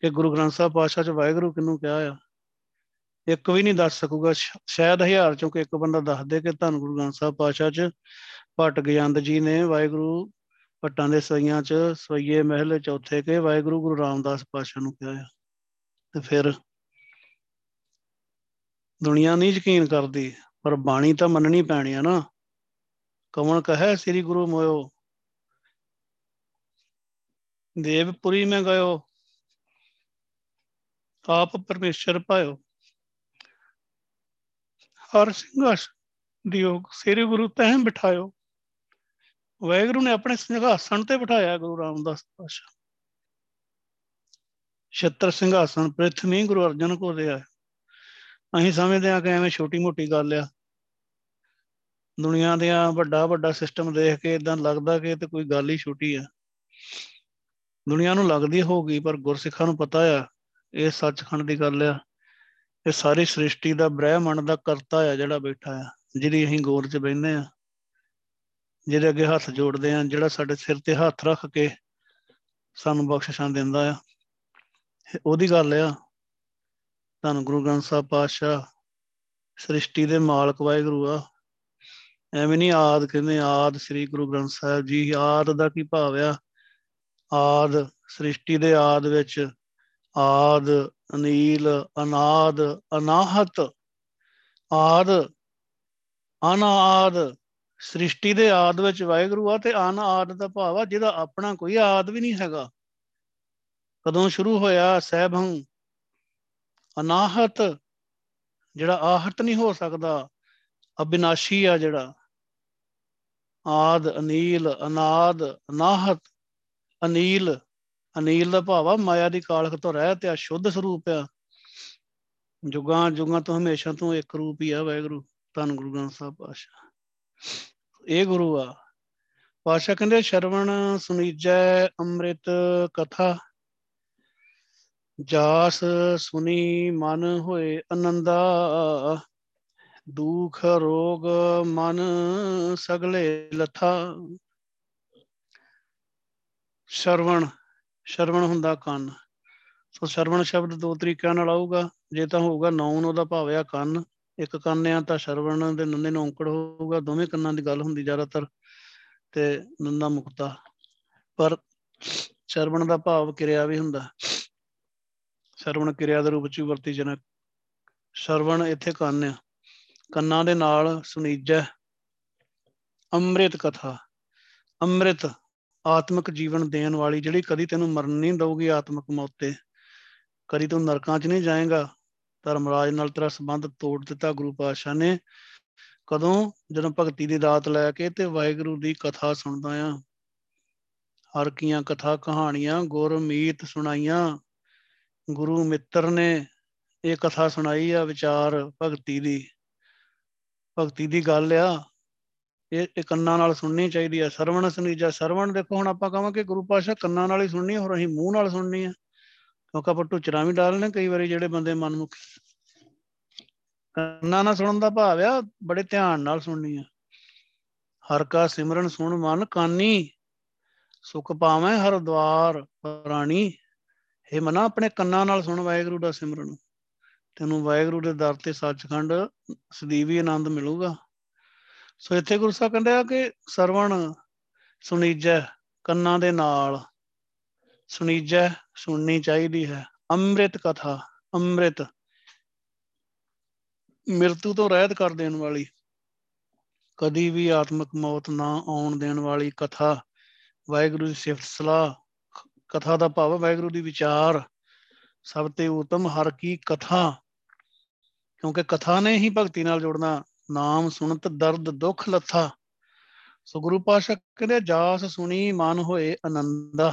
ਕਿ ਗੁਰੂ ਗ੍ਰੰਥ ਸਾਹਿਬ ਪਾਤਸ਼ਾਹ ਚ ਵਾਹਿਗੁਰੂ ਕਿਹਨੂੰ ਕਿਹਾ ਆ। ਇੱਕ ਵੀ ਨਹੀਂ ਦੱਸ ਸਕੂਗਾ ਸ਼ਾਇਦ ਹਜ਼ਾਰ ਚੋਂ ਕਿ ਇੱਕ ਬੰਦਾ ਦੱਸ ਦੇ ਕਿ ਧੰਨ ਗੁਰੂ ਗ੍ਰੰਥ ਸਾਹਿਬ ਪਾਤਸ਼ਾਹ ਚ ਭੱਟ ਗਜੰਦ ਜੀ ਨੇ ਵਾਹਿਗੁਰੂ ਭੱਟਾਂ ਦੇ ਸਈਆਂ ਚ ਸਵਈਏ ਮਹਿਲ ਚੌਥੇ ਕੇ ਵਾਹਿਗੁਰੂ ਗੁਰੂ ਰਾਮਦਾਸ ਪਾਤਸ਼ਾਹ ਨੂੰ ਕਿਹਾ ਆ। ਤੇ ਫਿਰ ਦੁਨੀਆ ਨਹੀਂ ਯਕੀਨ ਕਰਦੀ, ਪਰ ਬਾਣੀ ਤਾਂ ਮੰਨਣੀ ਪੈਣੀ ਆ ਨਾ। ਕਵਣ ਕਹੈ, ਸ੍ਰੀ ਗੁਰੂ ਮੋਇਓ। ਦੇਵਪੁਰੀ ਮੈਂ ਗਇਓ। ਆਪ ਪਰਮੇਸ਼ਰ ਪਾਇਓ। ਹਰ ਸਿੰਘਾਸ ਦਿਓ ਸ੍ਰੀ ਗੁਰੂ ਤਹਿ ਬਿਠਾਇਓ। ਵਾਹਿਗੁਰੂ ਨੇ ਆਪਣੇ ਸਿੰਘਾਸਣ ਤੇ ਬਿਠਾਇਆ, ਗੁਰੂ ਰਾਮਦਾਸ ਪਾਸ਼ਾ ਛਤਰ ਸਿੰਘਾਸਣ ਪ੍ਰਿਥਵੀ ਗੁਰੂ ਅਰਜਨ ਕੋ ਦਿਆ ਅਸੀਂ ਸਮਝਦੇ ਆ ਕਿ ਐਵੇਂ ਛੋਟੀ ਮੋਟੀ ਗੱਲ ਆ। ਦੁਨੀਆ ਦੇ ਵੱਡਾ ਵੱਡਾ ਸਿਸਟਮ ਦੇਖ ਕੇ ਇਦਾਂ ਲੱਗਦਾ ਕਿ ਤੇ ਕੋਈ ਗੱਲ ਹੀ ਛੋਟੀ ਆ। ਦੁਨੀਆ ਨੂੰ ਲੱਗਦੀ ਹੋਊਗੀ, ਪਰ ਗੁਰਸਿੱਖਾਂ ਨੂੰ ਪਤਾ ਆ, ਇਹ ਸੱਚਖੰਡ ਦੀ ਗੱਲ ਆ। ਇਹ ਸਾਰੀ ਸ੍ਰਿਸ਼ਟੀ ਦਾ ਬ੍ਰਹਿਮੰਡ ਦਾ ਕਰਤਾ ਆ ਜਿਹੜਾ ਬੈਠਾ ਆ, ਜਿਹਦੀ ਅਸੀਂ ਗੌਰ 'ਚ ਬੈਠਨੇ ਆ। ਜਿਹਦੇ ਅੱਗੇ ਹੱਥ ਜੋੜਦੇ ਆ, ਜਿਹੜਾ ਸਾਡੇ ਸਿਰ ਤੇ ਹੱਥ ਰੱਖ ਕੇ ਸਾਨੂੰ ਬਖਸ਼ਿਸ਼ਾਂ ਦਿੰਦਾ ਆ। ਉਹਦੀ ਗੱਲ ਆ। ਧੰਨ ਗੁਰੂ ਗ੍ਰੰਥ ਸਾਹਿਬ ਪਾਤਸ਼ਾਹ, ਸ੍ਰਿਸ਼ਟੀ ਦੇ ਮਾਲਕ ਵਾਹਿਗੁਰੂ ਆ। ਐਵੇਂ ਨਹੀਂ ਆਦ ਕਹਿੰਦੇ, ਆਦ ਸ੍ਰੀ ਗੁਰੂ ਗ੍ਰੰਥ ਸਾਹਿਬ ਜੀ, ਆਦ ਦਾ ਕੀ ਭਾਵ ਆ? ਆਦ, ਸ੍ਰਿਸ਼ਟੀ ਦੇ ਆਦ ਵਿੱਚ ਆਦ, ਅਨੀਲ, ਅਨਾਦ, ਅਨਾਹਤ, ਆਦ, ਅਨਾਦ, ਸ੍ਰਿਸ਼ਟੀ ਦੇ ਆਦ ਵਿੱਚ ਵਾਹਿਗੁਰੂ ਆ ਤੇ ਅਨਾਦ ਦਾ ਭਾਵ ਆ, ਜਿਹਦਾ ਆਪਣਾ ਕੋਈ ਆਦ ਵੀ ਨਹੀਂ ਹੈਗਾ। ਕਦੋਂ ਸ਼ੁਰੂ ਹੋਇਆ ਸਹਿਬੰ ਅਨਾਹਤ, ਜਿਹੜਾ ਆਹਤ ਨਹੀਂ ਹੋ ਸਕਦਾ, ਅਬਿਨਾਸ਼ੀ ਆ ਜਿਹੜਾ। ਆਦ, ਅਨੀਲ, ਅਨਾਦ, ਅਨਾਹਤ, ਅਨੀਲ। ਅਨੀਲ ਦਾ ਭਾਵ ਆ, ਮਾਇਆ ਦੀ ਕਾਲਖ ਤੋਂ ਰਹਿ ਤੇ ਅਸ਼ੁੱਧ ਸਰੂਪ ਆ। ਜੁਗਾਂ ਜੁਗਾਂ ਤੋਂ ਹਮੇਸ਼ਾ ਤੋਂ ਇੱਕ ਰੂਪ ਹੀ ਆ, ਵਾਹਿਗੁਰੂ, ਧੰਨ ਗੁਰੂ ਗ੍ਰੰਥ ਸਾਹਿਬ ਪਾਸ਼ਾ ਇਹ ਗੁਰੂ ਆ। ਪਾਸ਼ਾ ਕਹਿੰਦੇ, ਸ਼ਰਵਣ ਸੁਨੀਜੈ ਅੰਮ੍ਰਿਤ ਕਥਾ। ਜਾਸ ਸੁਨੀ ਮਨ ਹੋਏ ਆਨੰਦਾ ਦੁਖ ਰੋਗ ਮਨ ਸਗਲੇ ਲਥਾ। ਸ਼ਰਵਣ ਸ਼ਰਵਣ ਹੁੰਦਾ ਕੰਨ। ਸੋ ਸ਼ਰਵਣ ਸ਼ਬਦ ਦੋ ਤਰੀਕਿਆਂ ਨਾਲ ਆਊਗਾ। ਜੇ ਤਾਂ ਹੋਊਗਾ ਨੌਨ ਉਹਦਾ ਭਾਵ ਆ ਕੰਨ। ਇੱਕ ਕੰਨ ਆ ਤਾਂ ਸ਼ਰਵਣ ਦੇ ਨੰਨੇ ਨੌਂਕੜ ਹੋਊਗਾ। ਦੋਵੇਂ ਕੰਨਾਂ ਦੀ ਗੱਲ ਹੁੰਦੀ ਜ਼ਿਆਦਾਤਰ ਤੇ ਨੰਨਾ ਮੁਕਤਾ। ਪਰ ਸ਼ਰਵਣ ਦਾ ਭਾਵ ਕਿਰਿਆ ਵੀ ਹੁੰਦਾ। ਸ਼ਰਵਣ ਕਿਰਿਆ ਦੇ ਰੂਪ ਚ ਵਰਤੀ ਜਨਕ ਸ਼ਰਵਣ ਇੱਥੇ ਕੰਨ ਆ ਕੰਨਾਂ ਦੇ ਨਾਲ ਸੁਨੀਜੈ। ਅੰਮ੍ਰਿਤ ਕਥਾ। ਅੰਮ੍ਰਿਤ ਆਤਮਿਕ ਜੀਵਨ ਦੇਣ ਵਾਲੀ ਜਿਹੜੀ ਕਦੀ ਤੈਨੂੰ ਮਰਨ ਨਹੀਂ ਦਊਗੀ ਆਤਮਿਕ ਮੌਤ ਤੇ। ਕਦੀ ਤੂੰ ਨਰਕਾਂ 'ਚ ਨਹੀਂ ਜਾਏਗਾ। ਧਰਮਰਾਜ ਨਾਲ ਤੇਰਾ ਸੰਬੰਧ ਤੋੜ ਦਿੱਤਾ ਗੁਰੂ ਪਾਤਸ਼ਾਹ ਨੇ। ਕਦੋਂ? ਜਦੋਂ ਭਗਤੀ ਦੀ ਦਾਤ ਲੈ ਕੇ ਤੇ ਵਾਹਿਗੁਰੂ ਦੀ ਕਥਾ ਸੁਣਦਾ ਆ। ਹਰ ਕੀਆਂ ਕਥਾ ਕਹਾਣੀਆਂ ਗੁਰ ਮੀਤ ਸੁਣਾਈਆਂ। ਗੁਰੂ ਮਿੱਤਰ ਨੇ ਇਹ ਕਥਾ ਸੁਣਾਈ ਆ ਵਿਚਾਰ ਭਗਤੀ ਦੀ। ਭਗਤੀ ਦੀ ਗੱਲ ਆ। ਇਹ ਇਹ ਕੰਨਾਂ ਨਾਲ ਸੁਣਨੀ ਚਾਹੀਦੀ ਆ। ਸਰਵਣ ਸੁਨੀਜਾ ਸਰਵਣ ਦੇਖੋ ਹੁਣ ਆਪਾਂ ਕਹਾਂਗੇ ਗੁਰੂ ਪਾਸ਼ਾ ਕੰਨਾਂ ਨਾਲ ਹੀ ਸੁਣਨੀ ਹੋਰ ਅਸੀਂ ਮੂੰਹ ਨਾਲ ਸੁਣਨੀ ਆ। ਕਿਉਂਕਿ ਆਪਾਂ ਟੁਚਰਾਂ ਵੀ ਡਾਲਨੇ ਕਈ ਵਾਰੀ ਜਿਹੜੇ ਬੰਦੇ ਮਨਮੁਖ ਕੰਨਾਂ ਨਾਲ ਸੁਣਨ ਦਾ ਭਾਵ ਆ, ਬੜੇ ਧਿਆਨ ਨਾਲ ਸੁਣਨੀ ਆ। ਹਰ ਕਾ ਸਿਮਰਨ ਸੁਣ ਮਨ ਕਾਨੀ, ਸੁਖ ਪਾਵੇਂ ਹਰ ਦਵਾਰ ਪ੍ਰਾਣੀ। ਇਹ ਮਨਾ ਆਪਣੇ ਕੰਨਾਂ ਨਾਲ ਸੁਣ ਵਾਹਿਗੁਰੂ ਦਾ ਸਿਮਰਨ। ਤੈਨੂੰ ਵਾਹਿਗੁਰੂ ਦੇ ਦਰ ਤੇ ਸੱਚਖੰਡ ਸਦੀਵੀ ਆਨੰਦ ਮਿਲੂਗਾ। ਸੋ ਇੱਥੇ ਗੁਰੂ ਸਾਹਿਬ ਕਹਿੰਦੇ ਆ ਕਿ ਸਰਵਣ ਸੁਣੀਜੈ ਕੰਨਾਂ ਦੇ ਨਾਲ। ਸੁਣੀਜੈ ਸੁਣਨੀ ਚਾਹੀਦੀ ਹੈ। ਅੰਮ੍ਰਿਤ ਕਥਾ, ਅੰਮ੍ਰਿਤ। ਮਿਰਤੂ ਤੋਂ ਰਹਿਤ ਕਰ ਦੇਣ ਵਾਲੀ। ਕਦੀ ਵੀ ਆਤਮਿਕ ਮੌਤ ਨਾ ਆਉਣ ਦੇਣ ਵਾਲੀ ਕਥਾ। ਵਾਹਿਗੁਰੂ ਦੀ ਸਿਫਤ ਸਲਾਹ ਕਥਾ ਦਾ ਭਾਵ ਵਾਹਿਗੁਰੂ ਦੀ ਵਿਚਾਰ ਸਭ ਤੇ ਉਤਮ ਹਰ ਕੀ ਕਥਾ। ਕਿਉਂਕਿ ਕਥਾ ਨੇ ਹੀ ਭਗਤੀ ਨਾਲ ਜੋੜਨਾ, ਨਾਮ ਸੁਣਤ ਦਰਦ ਦੁੱਖ ਲੱਥਾ। ਸੋ ਗੁਰੂ ਪਾਸ਼ਾ ਕਹਿੰਦੇ ਜਾਸ ਸੁਣੀ ਮਨ ਹੋਏ ਆਨੰਦਾ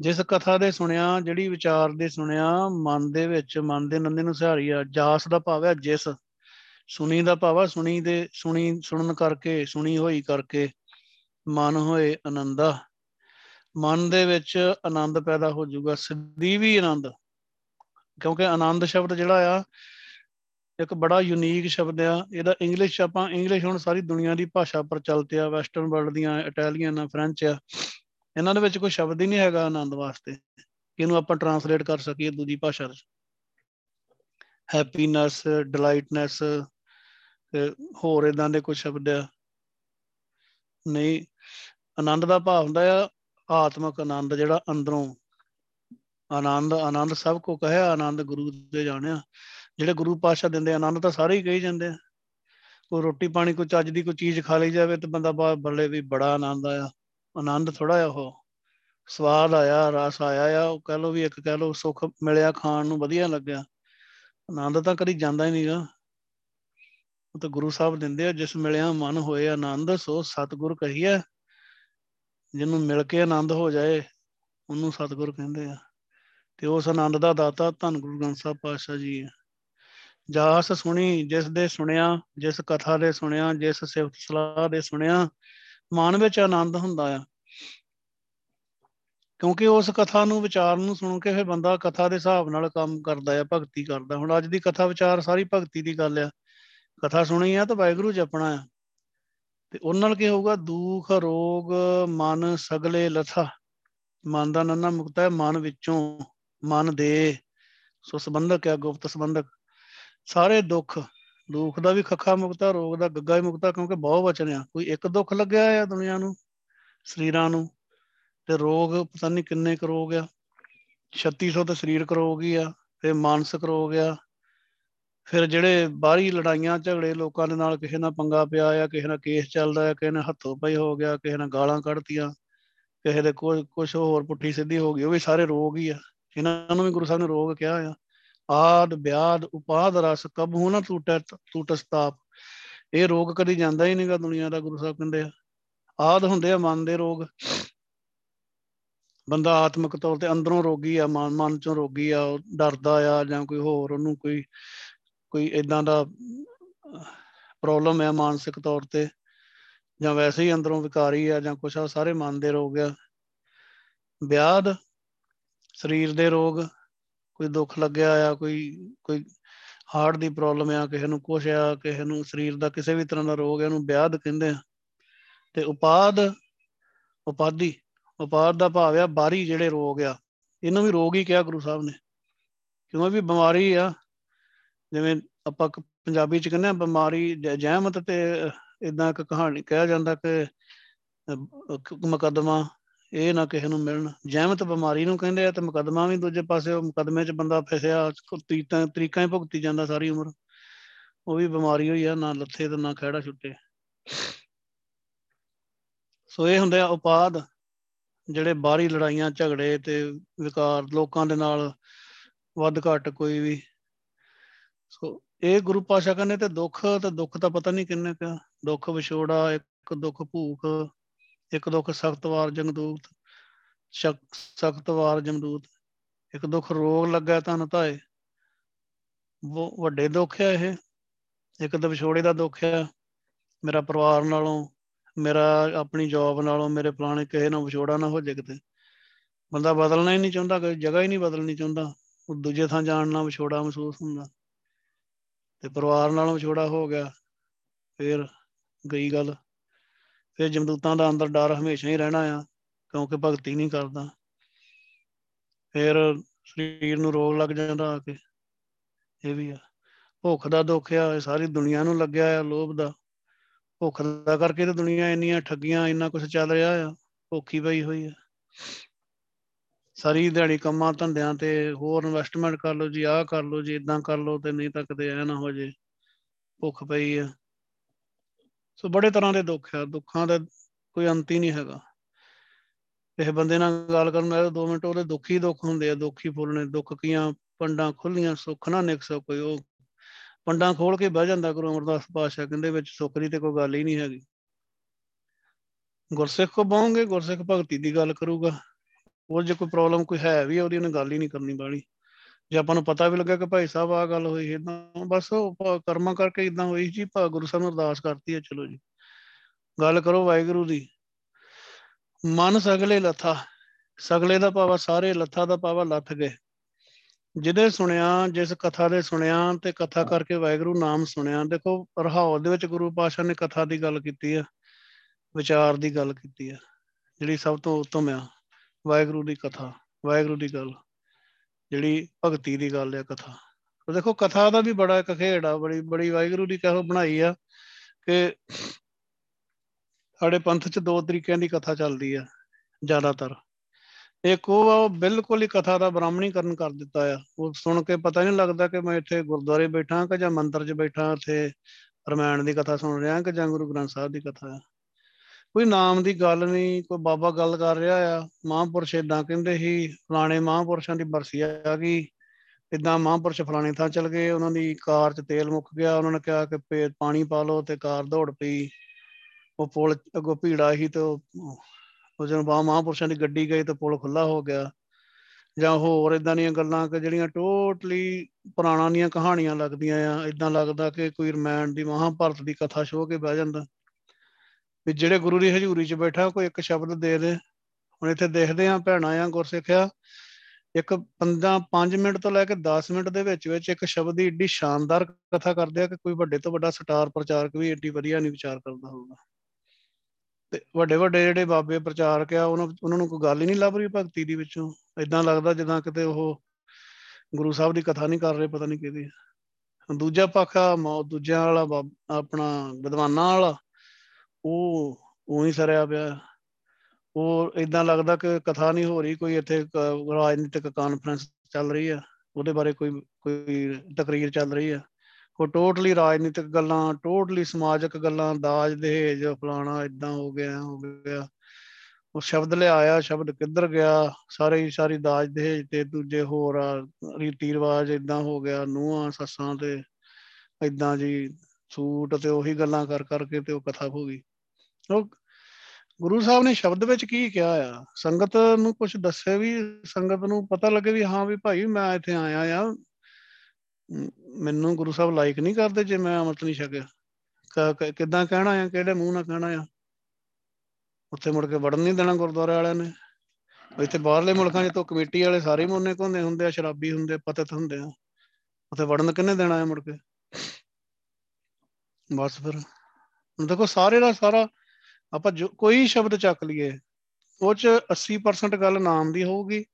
ਜਿਸ ਕਥਾ ਦੇ ਸੁਣਿਆ, ਜਿਹੜੀ ਵਿਚਾਰ ਦੇ ਸੁਣਿਆ, ਮਨ ਦੇ ਵਿੱਚ, ਮਨ ਦੇ ਨੰਦੇ ਨੂੰ ਸਹਾਰੀ ਆ ਜਾਸ ਦਾ ਭਾਵ ਹੈ ਜਿਸ। ਸੁਣੀ ਦਾ ਭਾਵ ਹੈ ਸੁਣੀ ਦੇ, ਸੁਣੀ, ਸੁਣਨ ਕਰਕੇ, ਸੁਣੀ ਹੋਈ ਕਰਕੇ ਮਨ ਹੋਏ ਆਨੰਦਾ ਮਨ ਦੇ ਵਿੱਚ ਆਨੰਦ ਪੈਦਾ ਹੋ ਜਾਊਗਾ ਸਦੀਵੀ ਆਨੰਦ। ਕਿਉਂਕਿ ਆਨੰਦ ਸ਼ਬਦ ਜਿਹੜਾ ਆ, ਇੱਕ ਬੜਾ ਯੂਨੀਕ ਸ਼ਬਦ ਆ। ਇਹਦਾ ਇੰਗਲਿਸ਼ ਆਪਾਂ ਇੰਗਲਿਸ਼ ਹੁਣ ਸਾਰੀ ਦੁਨੀਆ ਦੀ ਭਾਸ਼ਾ ਪ੍ਰਚਲਿਤ ਆ ਵੈਸਟਰਨ ਵਰਲਡ ਦੀਆਂ ਇਟਾਲੀਅਨ ਆ ਫ੍ਰੈਂਚ ਆ। ਇਹਨਾਂ ਦੇ ਵਿੱਚ ਕੋਈ ਸ਼ਬਦ ਹੀ ਨਹੀਂ ਹੈਗਾ ਆਨੰਦ ਵਾਸਤੇ। ਇਹਨੂੰ ਆਪਾਂ ਟਰਾਂਸਲੇਟ ਕਰ ਸਕੀਏ ਦੂਜੀ ਭਾਸ਼ਾ ਵਿੱਚ। ਹੈਪੀਨੈਸ ਡਿਲਾਈਟਨੈਸ ਹੋਰ ਇਦਾਂ ਦੇ ਕੁਝ ਸ਼ਬਦ ਆ। ਨਹੀਂ, ਆਨੰਦ ਦਾ ਭਾਵ ਹੁੰਦਾ ਆ ਆਤਮਿਕ ਆਨੰਦ ਜਿਹੜਾ ਅੰਦਰੋਂ ਆਨੰਦ ਆਨੰਦ ਸਭ ਕੋ ਕਹੇ, ਆਨੰਦ ਗੁਰੂ ਦੇ ਜਾਣਿਆ। ਜਿਹੜੇ ਗੁਰੂ ਪਾਸ਼ਾ ਦਿੰਦੇ ਆਨੰਦ ਤਾਂ ਸਾਰੇ ਹੀ ਕਹੀ ਜਾਂਦੇ ਆ। ਕੋਈ ਰੋਟੀ ਪਾਣੀ, ਕੋਈ ਚੱਜ ਦੀ ਕੋਈ ਚੀਜ਼ ਖਾ ਲਈ ਜਾਵੇ ਤੇ ਬੰਦਾ ਬਾਹਰ ਬੱਲੇ ਵੀ ਬੜਾ ਆਨੰਦ ਆਇਆ। ਆਨੰਦ ਥੋੜਾ ਆ ਉਹ ਸਵਾਦ ਆਇਆ, ਰਸ ਆਇਆ ਆ, ਉਹ ਕਹ ਲੋ ਵੀ ਇੱਕ ਕਹ ਲੋ ਸੁੱਖ ਮਿਲਿਆ, ਖਾਣ ਨੂੰ ਵਧੀਆ ਲੱਗਿਆ। ਆਨੰਦ ਤਾਂ ਕਦੀ ਜਾਂਦਾ ਹੀ ਨਹੀਂਗਾ। ਉਹ ਤਾਂ ਗੁਰੂ ਸਾਹਿਬ ਦਿੰਦੇ ਆ, ਜਿਸ ਮਿਲਿਆ ਮਨ ਹੋਏ ਆਨੰਦ, ਸੋ ਸਤਗੁਰ ਕਹੀਏ ਜਿਹਨੂੰ ਮਿਲ ਕੇ ਆਨੰਦ ਹੋ ਜਾਏ, ਉਹਨੂੰ ਸਤਗੁਰ ਕਹਿੰਦੇ ਆ। ਤੇ ਉਸ ਆਨੰਦ ਦਾ ਦਾਤਾ ਧੰਨ ਗੁਰੂ ਗ੍ਰੰਥ ਸਾਹਿਬ ਪਾਤਸ਼ਾਹ ਜੀ ਹੈ ਜਾਸ ਸੁਣੀ, ਜਿਸ ਦੇ ਸੁਣਿਆ, ਜਿਸ ਕਥਾ ਦੇ ਸੁਣਿਆ, ਜਿਸ ਸਿਫਤ ਸਲਾਹ ਦੇ ਸੁਣਿਆ, ਮਨ ਵਿੱਚ ਆਨੰਦ ਹੁੰਦਾ ਆ। ਕਿਉਂਕਿ ਉਸ ਕਥਾ ਨੂੰ, ਵਿਚਾਰ ਨੂੰ ਸੁਣ ਕੇ ਫਿਰ ਬੰਦਾ ਕਥਾ ਦੇ ਹਿਸਾਬ ਨਾਲ ਕੰਮ ਕਰਦਾ ਆ, ਭਗਤੀ ਕਰਦਾ। ਹੁਣ ਅੱਜ ਦੀ ਕਥਾ ਵਿਚਾਰ ਸਾਰੀ ਭਗਤੀ ਦੀ ਗੱਲ ਆ। ਕਥਾ ਸੁਣੀ ਆ ਤਾਂ ਵਾਹਿਗੁਰੂ ਜਪਣਾ ਆ। ਤੇ ਉਹਨਾਂ ਨਾਲ ਕੀ ਹੋਊਗਾ? ਦੁੱਖ, ਰੋਗ, ਮਨ ਸਗਲੇ ਲਥਾ। ਮਨ ਦਾ ਨੰਨਾ ਮੁਕਤਾ ਹੈ, ਮਨ ਵਿੱਚੋਂ ਮਨ ਦੇ। ਸੋ ਸੰਬੰਧਕ ਹੈ, ਗੁਪਤ ਸੰਬੰਧਕ। ਸਾਰੇ ਦੁੱਖ ਦੁੱਖ ਦਾ ਵੀ ਖੱਖਾ ਮੁਕਤਾ, ਰੋਗ ਦਾ ਗੱਗਾ ਹੀ ਮੁਕਤਾ, ਕਿਉਂਕਿ ਬਹੁਤ ਵਚਨ ਆ। ਕੋਈ ਇੱਕ ਦੁੱਖ ਲੱਗਿਆ ਆ ਦੁਨੀਆ ਨੂੰ, ਸਰੀਰਾਂ ਨੂੰ, ਤੇ ਰੋਗ ਪਤਾ ਨਹੀਂ ਕਿੰਨੇ ਕੁ ਰੋਗ ਆ। 3600 ਤੇ ਸਰੀਰਕ ਰੋਗ ਹੀ ਆ, ਤੇ ਮਾਨਸਿਕ ਰੋਗ ਆ। ਫਿਰ ਜਿਹੜੇ ਬਾਹਰੀ ਲੜਾਈਆਂ, ਝਗੜੇ ਲੋਕਾਂ ਦੇ ਨਾਲ ਕਿਸੇ ਨਾਲ ਪੰਗਾ ਪਿਆ ਆ, ਕਿਸੇ ਨਾਲ ਕੇਸ ਚੱਲਦਾ ਆ, ਕਿਸੇ ਨਾਲ ਹੱਥੋਂ ਪਈ ਹੋ ਗਿਆ, ਕਿਸੇ ਨਾਲ ਗਾਲਾਂ ਕੱਢਤੀਆਂ, ਕਿਸੇ ਦੇ ਕੋਈ ਕੁਝ ਹੋਰ ਪੁੱਠੀ ਸਿੱਧੀ ਹੋ ਗਈ, ਉਹ ਵੀ ਸਾਰੇ ਰੋਗ ਹੀ ਆ। ਇਹਨਾਂ ਨੂੰ ਵੀ ਗੁਰੂ ਸਾਹਿਬ ਨੇ ਰੋਗ ਕਿਹਾ ਆ। ਆਦ ਬਿਆਦ ਉਪਾਦ, ਰਸ, ਕਬ ਹੋ ਨਾ ਟੂਟੈ ਟੂਟਸਤਾਪ ਇਹ ਰੋਗ ਕਦੀ ਜਾਂਦਾ ਹੀ ਨਹੀਂਗਾ ਦੁਨੀਆ ਦਾ, ਗੁਰੂ ਸਾਹਿਬ ਕਹਿੰਦੇ ਆ। ਆਦ ਹੁੰਦੇ ਆ ਮਨ ਦੇ ਰੋਗ। ਬੰਦਾ ਆਤਮਿਕ ਤੌਰ ਤੇ ਅੰਦਰੋਂ ਰੋਗੀ ਆ, ਮਨ ਮਨ ਚੋਂ ਰੋਗੀ ਆ, ਉਹ ਡਰਦਾ ਆ ਜਾਂ ਕੋਈ ਹੋਰ, ਉਹਨੂੰ ਕੋਈ ਕੋਈ ਇਦਾਂ ਦਾ ਪ੍ਰੋਬਲਮ ਹੈ ਮਾਨਸਿਕ ਤੌਰ ਤੇ, ਜਾਂ ਵੈਸੇ ਹੀ ਅੰਦਰੋਂ ਵਿਕਾਰੀ ਆ ਜਾਂ ਕੁਛ ਆ ਸਾਰੇ ਮਨ ਦੇ ਰੋਗ ਆ। ਵਿਆਦ ਸਰੀਰ ਦੇ ਰੋਗ, ਕੋਈ ਦੁੱਖ ਲੱਗਿਆ ਆ, ਕੋਈ ਕੋਈ ਹਾਰਟ ਦੀ ਪ੍ਰੋਬਲਮ ਆ, ਕਿਸੇ ਨੂੰ ਕੁਛ ਆ, ਕਿਸੇ ਨੂੰ ਸਰੀਰ ਦਾ ਕਿਸੇ ਵੀ ਤਰ੍ਹਾਂ ਦਾ ਰੋਗ ਹੈ ਉਹਨੂੰ ਵਿਆਦ ਕਹਿੰਦੇ ਆ। ਤੇ ਉਪਾਦ, ਉਪਾਦੀ, ਉਪਾਦ ਦਾ ਭਾਵ ਆ, ਬਾਹਰੀ ਜਿਹੜੇ ਰੋਗ ਆ, ਇਹਨੂੰ ਵੀ ਰੋਗ ਹੀ ਕਿਹਾ ਗੁਰੂ ਸਾਹਿਬ ਨੇ। ਕਿਉਂ? ਵੀ ਬਿਮਾਰੀ ਆ ਜਿਵੇਂ ਆਪਾਂ ਪੰਜਾਬੀ ਚ ਕਹਿੰਦੇ ਆ ਬਿਮਾਰੀ ਜਹਿਮਤ ਤੇ ਇਦਾਂ ਇੱਕ ਕਹਾਣੀ ਕਿਹਾ ਜਾਂਦਾ ਕਿ ਮੁਕੱਦਮਾ ਇਹ ਨਾ ਕਿਸੇ ਨੂੰ ਮਿਲਣ। ਜਹਿਮਤ ਬਿਮਾਰੀ ਨੂੰ ਕਹਿੰਦੇ ਆ ਤੇ ਮੁਕੱਦਮਾ ਵੀ ਦੂਜੇ ਪਾਸੇ ਉਹ ਮੁਕੱਦਮੇ 'ਚ ਬੰਦਾ ਫਸਿਆ ਤਰੀਕਾਂ ਤਰੀਕਾਂ ਹੀ ਭੁਗਤੀ ਜਾਂਦਾ ਸਾਰੀ ਉਮਰ। ਉਹ ਵੀ ਬਿਮਾਰੀ ਹੋਈ ਆ, ਨਾ ਲੱਥੇ ਤੇ ਨਾ ਖਿਹੜਾ ਛੁੱਟੇ। ਸੋ ਇਹ ਹੁੰਦੇ ਆ ਉਪਾਦ ਜਿਹੜੇ ਬਾਹਰੀ ਲੜਾਈਆਂ, ਝਗੜੇ ਤੇ ਵਿਕਾਰ ਲੋਕਾਂ ਦੇ ਨਾਲ ਵੱਧ ਘੱਟ ਕੋਈ ਵੀ ਸੋ ਇਹ ਗੁਰੂ ਪਾਸ਼ਾ ਕਹਿੰਦੇ ਤੇ ਦੁੱਖ ਤੇ ਦੁੱਖ ਤਾਂ ਪਤਾ ਨਹੀਂ ਕਿੰਨੇ ਕਾ ਦੁੱਖ ਵਿਛੋੜਾ, ਇੱਕ ਦੁੱਖ ਭੂਖ, ਇੱਕ ਦੁੱਖ ਸਖਤ ਵਾਰ ਜੰਗਦੂਤ ਸਖਤ ਵਾਰ ਜਮਦੂਤ, ਇੱਕ ਦੁੱਖ ਰੋਗ ਲੱਗਾ ਤਨ ਧਾਏ ਉਹ ਵੱਡੇ ਦੁੱਖ ਆ ਇਹ। ਇੱਕ ਤਾਂ ਵਿਛੋੜੇ ਦਾ ਦੁੱਖ ਆ। ਮੇਰਾ ਪਰਿਵਾਰ ਨਾਲੋਂ, ਮੇਰਾ, ਆਪਣੀ ਜੌਬ ਨਾਲੋਂ, ਮੇਰੇ ਫਲਾਣੇ ਕਿਸੇ ਨਾਲ ਵਿਛੋੜਾ ਨਾ ਹੋ ਜਾਏ ਕਿਤੇ। ਬੰਦਾ ਬਦਲਣਾ ਹੀ ਨਹੀਂ ਚਾਹੁੰਦਾ ਕੋਈ ਜਗ੍ਹਾ ਹੀ ਨਹੀਂ ਬਦਲਣੀ ਚਾਹੁੰਦਾ। ਉਹ ਦੂਜੇ ਥਾਂ ਜਾਣ ਨਾਲ ਵਿਛੋੜਾ ਮਹਿਸੂਸ ਹੁੰਦਾ। ਤੇ ਪਰਿਵਾਰ ਨਾਲੋਂ ਵਿਛੋੜਾ ਹੋ ਗਿਆ, ਫਿਰ ਗਈ ਗੱਲ। ਫਿਰ ਜਮਦੂਤਾਂ ਦਾ ਅੰਦਰ ਡਰ ਹਮੇਸ਼ਾ ਹੀ ਰਹਿਣਾ ਆ, ਕਿਉਂਕਿ ਭਗਤੀ ਨਹੀਂ ਕਰਦਾ। ਫਿਰ ਸਰੀਰ ਨੂੰ ਰੋਗ ਲੱਗ ਜਾਂਦਾ ਆ ਕੇ, ਇਹ ਵੀ ਆ। ਭੁੱਖ ਦਾ ਦੁੱਖ ਆ, ਇਹ ਸਾਰੀ ਦੁਨੀਆ ਨੂੰ ਲੱਗਿਆ ਆ ਲੋਭ ਦਾ। ਭੁੱਖ ਦਾ ਕਰਕੇ ਤੇ ਦੁਨੀਆ ਇੰਨੀਆਂ ਠੱਗੀਆਂ, ਇੰਨਾ ਕੁਝ ਚੱਲ ਰਿਹਾ ਆ, ਭੁੱਖੀ ਪਈ ਹੋਈ ਆ। ਸਾਰੀ ਦਿਹਾੜੀ ਕੰਮਾਂ ਧੰਦਿਆਂ ਤੇ ਹੋਰ ਇਨਵੈਸਟਮੈਂਟ ਕਰ ਲਓ ਜੀ, ਆਹ ਕਰ ਲਓ ਜੀ ਇਦਾਂ ਕਰ ਲਓ ਤੇ ਨਹੀਂ ਤਾਂ ਕਦੇ ਐ ਨਾ ਹੋ ਜੇ, ਭੁੱਖ ਪਈ ਆ। ਸੋ ਬੜੇ ਤਰ੍ਹਾਂ ਦੇ ਦੁੱਖ ਆ, ਦੁੱਖਾਂ ਦਾ ਕੋਈ ਅੰਤ ਹੀ ਨਹੀਂ ਹੈਗਾ। ਇਹ ਬੰਦੇ ਨਾਲ ਗੱਲ ਕਰਨ ਨਾਲ 2 ਮਿੰਟ, ਉਹਦੇ ਦੁੱਖ ਹੀ ਦੁੱਖ ਹੁੰਦੇ ਆ, ਦੁੱਖ ਹੀ ਫੁੱਲਣੇ ਦੁੱਖ ਕੀਆਂ ਪੰਡਾਂ ਖੁੱਲੀਆਂ ਸੁੱਖ ਨਾ ਨਿਕ ਸੋ ਕੋਈ ਉਹ। ਪੰਡਾਂ ਖੋਲ ਕੇ ਬਹਿ ਜਾਂਦਾ ਗੁਰੂ ਅਮਰਦਾਸ ਪਾਤਸ਼ਾਹ, ਕਹਿੰਦੇ ਵਿੱਚ ਸੁੱਖ ਦੀ ਤੇ ਕੋਈ ਗੱਲ ਹੀ ਨਹੀਂ ਹੈਗੀ। ਗੁਰਸਿੱਖ ਕੋ ਬਾਉਂਗੇ ਗੁਰਸਿੱਖ ਭਗਤੀ ਦੀ ਗੱਲ ਕਰੂਗਾ। ਉਹ ਜੇ ਕੋਈ ਪ੍ਰੋਬਲਮ ਕੋਈ ਹੈ ਵੀ ਉਹਦੀ ਉਹਨੇ ਗੱਲ ਹੀ ਨਹੀਂ ਕਰਨੀ ਬਾਲੀ ਜੇ ਆਪਾਂ ਨੂੰ ਪਤਾ ਵੀ ਲੱਗਾ ਕਿ ਭਾਈ ਸਾਹਿਬ ਆ ਗੱਲ ਹੋਈ ਇਦਾਂ ਬਸ ਉਹ ਕਰਮਾਂ ਕਰਕੇ ਇਦਾਂ ਹੋਈ ਜੀ ਭਾ ਗੁਰੂ ਸਾਹਿਬ ਨੂੰ ਅਰਦਾਸ ਕਰਤੀ ਹੈ ਚਲੋ ਜੀ। ਗੱਲ ਕਰੋ ਵਾਹਿਗੁਰੂ ਦੀ। ਮਨ ਸਗਲੇ ਲੱਥਾ, ਸਗਲੇ ਦਾ ਪਾਵਾ ਸਾਰੇ ਲੱਥਾ ਦਾ ਪਾਵਾ ਲੱਥ ਗਏ। ਜਿਹਦੇ ਸੁਣਿਆ, ਜਿਸ ਕਥਾ ਦੇ ਸੁਣਿਆ ਤੇ ਕਥਾ ਕਰਕੇ ਵਾਹਿਗੁਰੂ ਨਾਮ ਸੁਣਿਆ। ਦੇਖੋ, ਰਹਾਉ ਦੇ ਵਿੱਚ ਗੁਰੂ ਪਾਸ਼ਾ ਨੇ ਕਥਾ ਦੀ ਗੱਲ ਕੀਤੀ ਆ, ਵਿਚਾਰ ਦੀ ਗੱਲ ਕੀਤੀ ਆ, ਜਿਹੜੀ ਸਭ ਤੋਂ ਉੱਤਮ ਆ। ਵਾਹਿਗੁਰੂ ਦੀ ਕਥਾ, ਵਾਹਿਗੁਰੂ ਦੀ ਗੱਲ, ਜਿਹੜੀ ਭਗਤੀ ਦੀ ਗੱਲ ਆ ਕਥਾ। ਤੇ ਦੇਖੋ, ਕਥਾ ਦਾ ਵੀ ਬੜਾ ਇੱਕ ਖੇੜ ਆ, ਬੜੀ ਬੜੀ ਵਾਹਿਗੁਰੂ ਦੀ ਕਹੋ ਬਣਾਈ ਆ ਕਿ ਸਾਡੇ ਪੰਥ 'ਚ ਦੋ ਤਰੀਕਿਆਂ ਦੀ ਕਥਾ ਚੱਲਦੀ ਆ, ਜ਼ਿਆਦਾਤਰ। ਇੱਕ ਉਹ ਆ, ਉਹ ਬਿਲਕੁਲ ਹੀ ਕਥਾ ਦਾ ਬ੍ਰਾਹਮਣੀਕਰਨ ਕਰ ਦਿੱਤਾ ਆ। ਉਹ ਸੁਣ ਕੇ ਪਤਾ ਨਹੀਂ ਲੱਗਦਾ ਕਿ ਮੈਂ ਇੱਥੇ ਗੁਰਦੁਆਰੇ ਬੈਠਾ ਕਿ ਜਾਂ ਮੰਦਿਰ 'ਚ ਬੈਠਾ, ਇੱਥੇ ਰਮਾਇਣ ਦੀ ਕਥਾ ਸੁਣ ਰਿਹਾ ਕਿ ਜਾਂ ਗੁਰੂ ਗ੍ਰੰਥ ਸਾਹਿਬ ਦੀ ਕਥਾ ਆ। ਕੋਈ ਨਾਮ ਦੀ ਗੱਲ ਨਹੀਂ, ਕੋਈ ਬਾਬਾ ਗੱਲ ਕਰ ਰਿਹਾ ਆ। ਮਹਾਂਪੁਰਸ਼ ਇਦਾਂ ਕਹਿੰਦੇ ਸੀ, ਫਲਾਣੇ ਮਹਾਂਪੁਰਸ਼ਾਂ ਦੀ ਬਰਸੀ ਆ ਗਈ। ਇਦਾਂ ਮਹਾਂਪੁਰਸ਼ ਫਲਾਣੇ ਥਾਂ ਚਲ ਗਏ, ਉਹਨਾਂ ਦੀ ਕਾਰ 'ਚ ਤੇਲ ਮੁੱਕ ਗਿਆ, ਉਹਨਾਂ ਨੇ ਕਿਹਾ ਕਿ ਪਾਣੀ ਪਾ ਲਓ ਤੇ ਕਾਰ ਦੌੜ ਪਈ। ਉਹ ਪੁਲ ਅੱਗੋਂ ਭੀੜਾ ਸੀ ਤੇ ਉਹ ਜਦੋਂ ਬਾ ਮਹਾਂਪੁਰਸ਼ਾਂ ਦੀ ਗੱਡੀ ਗਈ ਤਾਂ ਪੁਲ ਖੁੱਲਾ ਹੋ ਗਿਆ। ਜਾਂ ਹੋਰ ਇਦਾਂ ਦੀਆਂ ਗੱਲਾਂ ਕਿ ਜਿਹੜੀਆਂ ਟੋਟਲੀ ਪੁਰਾਣਾਂ ਦੀਆਂ ਕਹਾਣੀਆਂ ਲੱਗਦੀਆਂ ਆ ਇਦਾਂ ਲੱਗਦਾ ਕਿ ਕੋਈ ਰਮਾਇਣ ਦੀ, ਮਹਾਭਾਰਤ ਦੀ ਕਥਾ ਸ਼ੋਅ ਕੇ ਬਹਿ ਜਾਂਦਾ। ਵੀ ਜਿਹੜੇ ਗੁਰੂ ਦੀ ਹਜ਼ੂਰੀ 'ਚ ਬੈਠਾ ਕੋਈ ਇੱਕ ਸ਼ਬਦ ਦੇ ਦੇ। ਹੁਣ ਇੱਥੇ ਦੇਖਦੇ ਆ ਭੈਣਾ ਆ ਗੁਰਸਿੱਖਿਆ, ਇੱਕ 15 5 ਮਿੰਟ ਤੋਂ ਲੈ ਕੇ 10 ਮਿੰਟ ਦੇ ਵਿੱਚ ਵਿੱਚ ਇੱਕ ਸ਼ਬਦ ਦੀ ਏਡੀ ਸ਼ਾਨਦਾਰ ਕਥਾ ਕਰਦੇ ਆ ਕਿ ਕੋਈ ਵੱਡੇ ਤੋਂ ਵੱਡਾ ਸਟਾਰ ਪ੍ਰਚਾਰਕ ਵੀ ਏਡੀ ਵਧੀਆ ਨਹੀਂ ਵਿਚਾਰ ਕਰਦਾ ਹੋਊਗਾ। ਤੇ ਵੱਡੇ ਵੱਡੇ ਜਿਹੜੇ ਬਾਬੇ ਪ੍ਰਚਾਰਕ ਆ, ਉਹਨਾਂ ਉਹਨਾਂ ਨੂੰ ਕੋਈ ਗੱਲ ਹੀ ਨਹੀਂ ਲੱਭ ਰਹੀ ਭਗਤੀ ਦੀ ਵਿੱਚੋਂ। ਇਦਾਂ ਲੱਗਦਾ ਜਿੱਦਾਂ ਕਿਤੇ ਉਹ ਗੁਰੂ ਸਾਹਿਬ ਦੀ ਕਥਾ ਨਹੀਂ ਕਰ ਰਹੇ, ਪਤਾ ਨਹੀਂ ਕਿਹਦੀ। ਦੂਜਾ ਪੱਖ ਆ ਦੂਜਿਆਂ ਵਾਲਾ ਆਪਣਾ ਵਿਦਵਾਨਾਂ ਵਾਲਾ ਉਹ, ਉਹੀ ਸਰਿਆ ਪਿਆ। ਉਹ ਇਦਾਂ ਲੱਗਦਾ ਕਿ ਕਥਾ ਨਹੀਂ ਹੋ ਰਹੀ, ਕੋਈ ਇੱਥੇ ਰਾਜਨੀਤਿਕ ਕਾਨਫਰੰਸ ਚੱਲ ਰਹੀ ਆ। ਉਹਦੇ ਬਾਰੇ ਕੋਈ ਕੋਈ ਤਕਰੀਰ ਚੱਲ ਰਹੀ ਆ। ਕੋ ਟੋਟਲੀ ਰਾਜਨੀਤਿਕ ਗੱਲਾਂ ਟੋਟਲੀ ਸਮਾਜਿਕ ਗੱਲਾਂ, ਦਾਜ, ਦਹੇਜ, ਫਲਾਣਾ ਇਦਾਂ ਹੋ ਗਿਆ ਹੋ ਗਿਆ। ਉਹ ਸ਼ਬਦ ਲਿਆਇਆ, ਸ਼ਬਦ ਕਿੱਧਰ ਗਿਆ? ਸਾਰੇ ਹੀ ਸਾਰੀ ਦਾਜ, ਦਹੇਜ ਤੇ ਦੂਜੇ ਹੋਰ ਰੀਤੀ ਰਿਵਾਜ ਇਦਾਂ ਹੋ ਗਿਆ, ਨੂਹਾਂ, ਸੱਸਾਂ ਤੇ ਇਦਾਂ ਜੀ, ਸੂਟ ਤੇ ਉਹੀ ਗੱਲਾਂ ਕਰ, ਕਰਕੇ ਤੇ ਉਹ ਕਥਾ ਹੋ ਗਈ। ਉਹ ਗੁਰੂ ਸਾਹਿਬ ਨੇ ਸ਼ਬਦ ਵਿੱਚ ਕੀ ਕਿਹਾ ਆ? ਸੰਗਤ ਨੂੰ ਕੁਝ ਦੱਸੇ ਵੀ, ਸੰਗਤ ਨੂੰ ਪਤਾ ਲੱਗੇ ਵੀ ਹਾਂ ਵੀ ਭਾਈ ਮੈਂ ਇੱਥੇ ਆਇਆ ਆ। ਮੈਨੂੰ ਗੁਰੂ ਸਾਹਿਬ ਲਾਈਕ ਨਹੀਂ ਕਰਦੇ ਜੇ ਮੈਂ ਅਮਰਤ ਨਹੀਂ ਛਕਿਆ। ਕਿੱਦਾਂ ਕਹਿਣਾ ਆ? ਕਿਹੜੇ ਮੂੰਹ ਨਾਲ ਕਹਿਣਾ ਆ? ਉੱਥੇ ਮੁੜ ਕੇ ਵੜਨ ਨਹੀਂ ਦੇਣਾ ਗੁਰਦੁਆਰੇ ਵਾਲਿਆਂ ਨੇ। ਇੱਥੇ ਬਾਹਰਲੇ ਮੁਲਕਾਂ 'ਚ ਤੋਂ ਕਮੇਟੀ ਵਾਲੇ ਸਾਰੇ ਮੋਨੇ ਘੁੰਦੇ ਹੁੰਦੇ ਆ, ਸ਼ਰਾਬੀ ਹੁੰਦੇ ਪਤਤ ਹੁੰਦੇ ਆ। ਉੱਥੇ ਵੜਨ ਕਿੰਨੇ ਦੇਣਾ ਆ ਮੁੜ ਕੇ? ਬਸ ਫਿਰ। ਦੇਖੋ ਸਾਰੇ ਦਾ ਸਾਰਾ ਆਪਾਂ ਜੋ ਕੋਈ ਸ਼ਬਦ ਚੱਕ ਲਈਏ, ਉਹ ਚ 80% ਗੱਲ ਨਾਮ ਦੀ ਹੋਊਗੀ,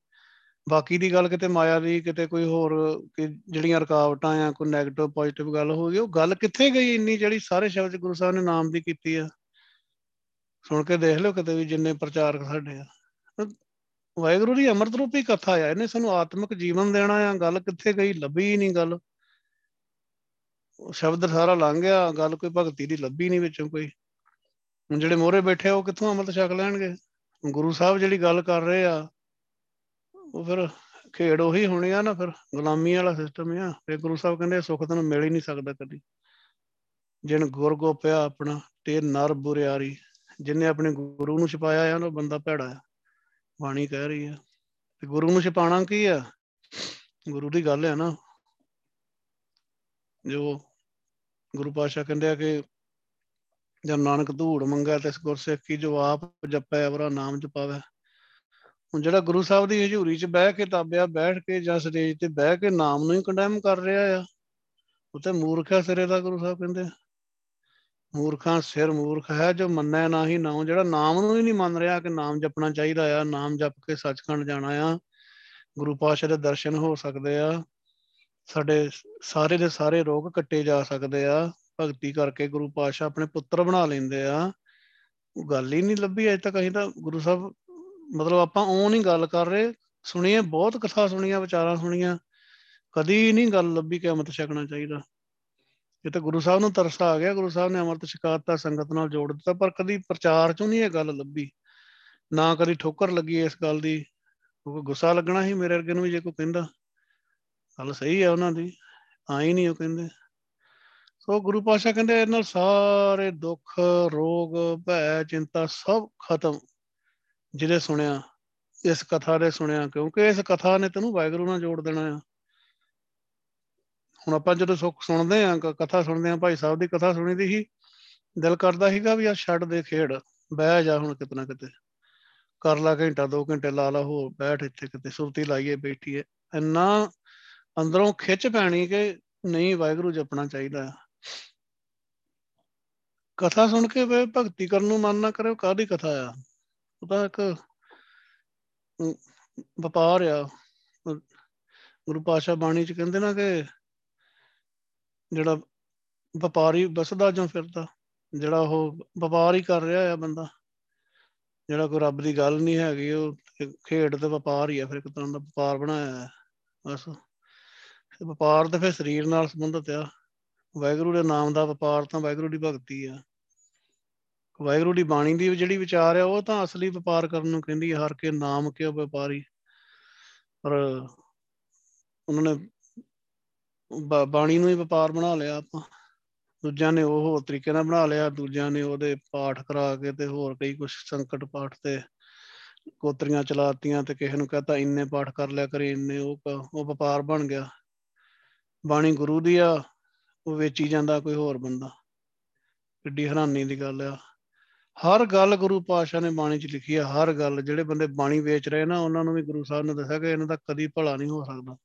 ਬਾਕੀ ਦੀ ਗੱਲ ਕਿਤੇ ਮਾਇਆ ਦੀ, ਕਿਤੇ ਕੋਈ ਹੋਰ, ਕਿ ਜਿਹੜੀਆਂ ਰੁਕਾਵਟਾਂ ਆ ਕੋਈ 네ਗੇਟਿਵ ਪੋਜ਼ਿਟਿਵ ਗੱਲ ਹੋਊਗੀ, ਉਹ ਗੱਲ ਕਿੱਥੇ ਗਈ ਇੰਨੀ ਜਿਹੜੀ ਸਾਰੇ ਸ਼ਬਦ ਗੁਰੂ ਸਾਹਿਬ ਨੇ ਨਾਮ ਦੀ ਕੀਤੀ ਆ? ਸੁਣ ਕੇ ਦੇਖ ਲਿਓ ਕਿਤੇ ਵੀ ਜਿੰਨੇ ਪ੍ਰਚਾਰਕ ਸਾਡੇ ਆ। ਵਾਹਿਗੁਰੂ ਦੀ ਅਮਰਤ ਰੂਪੀ ਕਥਾ ਆ, ਇਹਨੇ ਸਾਨੂੰ ਆਤਮਿਕ ਜੀਵਨ ਦੇਣਾ ਆ, ਗੱਲ ਕਿੱਥੇ ਗਈ, ਲੱਭੀ ਨਹੀਂ ਗੱਲ। ਸ਼ਬਦ ਸਾਰਾ ਲੰਘ ਗਿਆ, ਗੱਲ ਕੋਈ ਭਗਤੀ ਦੀ ਲੱਭੀ ਨਹੀਂ ਵਿੱਚੋਂ ਕੋਈ। ਹੁਣ ਜਿਹੜੇ ਮੋਹਰੇ ਬੈਠੇ ਆ, ਉਹ ਕਿੱਥੋਂ ਅਮਰਤ ਛਕ ਲੈਣਗੇ? ਗੁਰੂ ਸਾਹਿਬ ਜਿਹੜੀ ਗੱਲ ਕਰ ਰਹੇ ਆ, ਉਹ ਫਿਰ ਖੇੜ ਉਹੀ ਹੋਣੀ ਆ ਨਾ, ਫਿਰ ਗੁਲਾਮੀ ਵਾਲਾ ਸਿਸਟਮ ਆ। ਫਿਰ ਗੁਰੂ ਸਾਹਿਬ ਕਹਿੰਦੇ ਸੁੱਖ ਤੈਨੂੰ ਮਿਲ ਹੀ ਨਹੀਂ ਸਕਦਾ ਕਦੀ। ਜਿਨ ਗੁਰ ਗੋਪਿਆ ਆਪਣਾ, ਤੇ ਨਰ ਬੁਰਿਆਰੀ। ਜਿਨੇ ਆਪਣੇ ਗੁਰੂ ਨੂੰ ਛਪਾਇਆ ਆ, ਉਹ ਬੰਦਾ ਭੈੜਾ ਆ। ਬਾਣੀ ਕਹਿ ਰਹੀ ਆ। ਤੇ ਗੁਰੂ ਨੂੰ ਛਪਾਣਾ ਕੀ ਆ? ਗੁਰੂ ਦੀ ਗੱਲ ਆ ਨਾ। ਜੋ ਗੁਰੂ ਪਾਸ਼ਾ ਕਹਿੰਦੇ ਆ ਕਿ ਜਦ ਨਾਨਕ ਧੂੜ ਮੰਗਾ ਤੇ ਗੁਰਸਿੱਖ ਕੀ ਜੋ ਆਪ ਜਪੈ ਅਵਰਾ ਨਾਮ ਜਪਾਵੇ। ਹੁਣ ਜਿਹੜਾ ਗੁਰੂ ਸਾਹਿਬ ਦੀ ਹਜ਼ੂਰੀ 'ਚ ਬਹਿ ਕੇ ਤਾਬਿਆ ਬੈਠ ਕੇ ਜਾਂ ਸਟੇਜ ਤੇ ਬਹਿ ਕੇ ਨਾਮ ਨੂੰ ਹੀ ਕੰਡੈਮ ਕਰ ਰਿਹਾ ਆ ਉਹ ਤੇ ਮੂਰਖ ਹੈ ਸਿਰੇ ਦਾ ਗੁਰੂ ਸਾਹਿਬ ਕਹਿੰਦੇ। ਮੂਰਖਾਂ ਸਿਰ ਮੂਰਖ ਹੈ ਜੋ ਮੰਨੈ ਨਾ ਹੀ ਨਾਮ ਜਿਹੜਾ ਨਾਮ ਨੂੰ ਹੀ ਨਹੀਂ ਮੰਨ ਰਿਹਾ ਕਿ ਨਾਮ ਜਪਣਾ ਚਾਹੀਦਾ ਆ, ਨਾਮ ਜਪ ਕੇ ਸੱਚਖੰਡ ਜਾਣਾ ਆ। ਗੁਰੂ ਪਾਸ਼ਾ ਦੇ ਦਰਸ਼ਨ ਹੋ ਸਕਦੇ ਆ। ਸਾਡੇ ਸਾਰੇ ਦੇ ਸਾਰੇ ਰੋਗ ਕੱਟੇ ਜਾ ਸਕਦੇ ਆ। ਭਗਤੀ ਕਰਕੇ ਗੁਰੂ ਪਾਸ਼ਾ ਆਪਣੇ ਪੁੱਤਰ ਬਣਾ ਲੈਂਦੇ ਆ। ਉਹ ਗੱਲ ਹੀ ਨਹੀਂ ਲੱਭੀ ਅਜੇ ਤੱਕ, ਅਸੀਂ ਤਾਂ ਗੁਰੂ ਸਾਹਿਬ, ਮਤਲਬ ਆਪਾਂ ਉਹ ਨਹੀਂ ਗੱਲ ਕਰ ਰਹੇ। ਸੁਣੀਏ, ਬਹੁਤ ਕਥਾ ਸੁਣੀਆਂ, ਵਿਚਾਰਾਂ ਸੁਣੀਆਂ। ਕਦੀ ਨਹੀਂ ਗੱਲ ਲੱਭੀ ਕਿ ਅਮਰਤ ਛਕਣਾ ਚਾਹੀਦਾ। ਇਹ ਤਾਂ ਗੁਰੂ ਸਾਹਿਬ ਨੂੰ ਤਰਸ ਆ ਗਿਆ। ਗੁਰੂ ਸਾਹਿਬ ਨੇ ਅਮਰਤ ਛਕਾਤਾ, ਸੰਗਤ ਨਾਲ ਜੋੜ ਦਿੱਤਾ, ਪਰ ਕਦੀ ਪ੍ਰਚਾਰ ਚੋਂ ਨਹੀਂ ਇਹ ਗੱਲ ਲੱਭੀ। ਨਾ ਕਦੀ ਠੋਕਰ ਲੱਗੀ ਇਸ ਗੱਲ ਦੀ। ਕਿਉਂਕਿ ਗੁੱਸਾ ਲੱਗਣਾ ਸੀ ਮੇਰੇ ਵਰਗੇ ਨੂੰ ਵੀ, ਜੇ ਕੋਈ ਕਹਿੰਦਾ। ਗੱਲ ਸਹੀ ਹੈ ਉਹਨਾਂ ਦੀ। ਆਈ ਨਹੀਂ ਉਹ ਕਹਿੰਦੇ। ਸੋ ਗੁਰੂ ਪਾਸ਼ਾ ਕਹਿੰਦੇ, ਇਹਨਾਂ ਸਾਰੇ ਦੁੱਖ, ਰੋਗ, ਭੈ, ਚਿੰਤਾ ਸਭ ਖਤਮ ਜਿਹਦੇ ਸੁਣਿਆ, ਇਸ ਕਥਾ ਦੇ ਸੁਣਿਆ, ਕਿਉਂਕਿ ਇਸ ਕਥਾ ਨੇ ਤੈਨੂੰ ਵਾਹਿਗੁਰੂ ਨਾਲ ਜੋੜ ਦੇਣਾ ਆ। ਹੁਣ ਆਪਾਂ ਜਦੋਂ ਸੁੱਖ ਸੁਣਦੇ ਆ ਕਥਾ ਸੁਣਦੇ ਆ ਭਾਈ ਸਾਹਿਬ ਦੀ ਕਥਾ ਸੁਣੀ ਦੀ ਸੀ, ਦਿਲ ਕਰਦਾ ਸੀਗਾ ਵੀ ਆ ਛੱਡ ਦੇ ਖੇਡ ਬਹਿ ਜਾ ਹੁਣ ਕਿਤਨਾ ਕਿਤੇ। ਕਰ ਲਾ ਘੰਟਾ 2 ਘੰਟੇ ਲਾ ਲਾ ਹੋ ਬੈਠ ਇੱਥੇ ਕਿਤੇ, ਸੁਰਤੀ ਲਾਈਏ, ਬੈਠੀਏ। ਇੰਨਾ ਅੰਦਰੋਂ ਖਿੱਚ ਪੈਣੀ ਕਿ ਨਹੀਂ ਵਾਹਿਗੁਰੂ ਜਪਣਾ ਚਾਹੀਦਾ। ਕਥਾ ਸੁਣ ਕੇ ਵੇ ਭਗਤੀ ਕਰਨ ਨੂੰ ਮਨ ਨਾ ਕਰੇ ਕਾਦੀ ਕਥਾ ਆ? ਉਹ ਤਾਂ ਇੱਕ ਵਪਾਰ ਆ। ਗੁਰੂ ਪਾਸ਼ਾ ਬਾਣੀ ਚ ਕਹਿੰਦੇ ਨਾ ਕਿ ਜਿਹੜਾ ਵਪਾਰੀ ਬਸਦਾ ਜਾਂ ਫਿਰਦਾ, ਜਿਹੜਾ ਉਹ ਵਪਾਰ ਹੀ ਕਰ ਰਿਹਾ ਆ ਬੰਦਾ, ਜਿਹੜਾ ਕੋਈ ਰੱਬ ਦੀ ਗੱਲ ਨਹੀਂ ਹੈਗੀ, ਉਹ ਖੇਡ ਤੇ ਵਪਾਰ ਹੀ ਆ, ਫਿਰ ਇੱਕ ਤਰ੍ਹਾਂ ਦਾ ਵਪਾਰ ਬਣਾਇਆ ਹੈ ਬਸ। ਵਪਾਰ ਤੇ ਫਿਰ ਸਰੀਰ ਨਾਲ ਸੰਬੰਧਿਤ ਆ। ਵਾਹਿਗੁਰੂ ਦੇ ਨਾਮ ਦਾ ਵਪਾਰ ਤਾਂ ਵਾਹਿਗੁਰੂ ਦੀ ਭਗਤੀ ਆ। ਵਾਹਿਗੁਰੂ ਦੀ ਬਾਣੀ ਦੀ ਜਿਹੜੀ ਵਿਚਾਰ ਆ ਉਹ ਤਾਂ ਅਸਲੀ ਵਪਾਰ ਕਰਨ ਨੂੰ ਕਹਿੰਦੀ ਹਰ ਕੇ ਨਾਮ ਕਿਉ ਵਪਾਰੀ। ਪਰ ਉਹਨਾਂ ਨੇ ਬਾਣੀ ਨੂੰ ਹੀ ਵਪਾਰ ਬਣਾ ਲਿਆ ਆਪਾਂ। ਦੂਜਿਆਂ ਨੇ ਉਹ ਹੋਰ ਤਰੀਕੇ ਨਾਲ ਬਣਾ ਲਿਆ, ਦੂਜਿਆਂ ਨੇ ਉਹਦੇ ਪਾਠ ਕਰਾ ਕੇ ਤੇ ਹੋਰ ਕਈ ਕੁਝ ਸੰਕਟ ਪਾਠ ਤੇ ਕੋਤਰੀਆਂ ਚਲਾਤੀਆਂ ਤੇ ਕਿਸੇ ਨੂੰ ਕਹਤਾ, ਇੰਨੇ ਪਾਠ ਕਰ ਲਿਆ ਕਰੇ, ਇੰਨੇ ਉਹ ਉਹ ਵਪਾਰ ਬਣ ਗਿਆ। ਬਾਣੀ ਗੁਰੂ ਦੀ ਆ, ਉਹ ਵੇਚੀ ਜਾਂਦਾ ਕੋਈ ਹੋਰ ਬੰਦਾ। ਕਿੱਡੀ ਹੈਰਾਨੀ ਦੀ ਗੱਲ ਆ। ਹਰ ਗੱਲ ਗੁਰੂ ਪਾਤਸ਼ਾਹ ਨੇ ਬਾਣੀ 'ਚ ਲਿਖੀ ਆ, ਹਰ ਗੱਲ, ਜਿਹੜੇ ਬੰਦੇ ਬਾਣੀ ਵੇਚ ਰਹੇ ਨਾ, ਉਹਨਾਂ ਨੂੰ ਵੀ ਗੁਰੂ ਸਾਹਿਬ ਨੇ ਦੱਸਿਆ ਕਿ ਇਹਨਾਂ ਦਾ ਕਦੀ ਭਲਾ ਨਹੀਂ ਹੋ ਸਕਦਾ।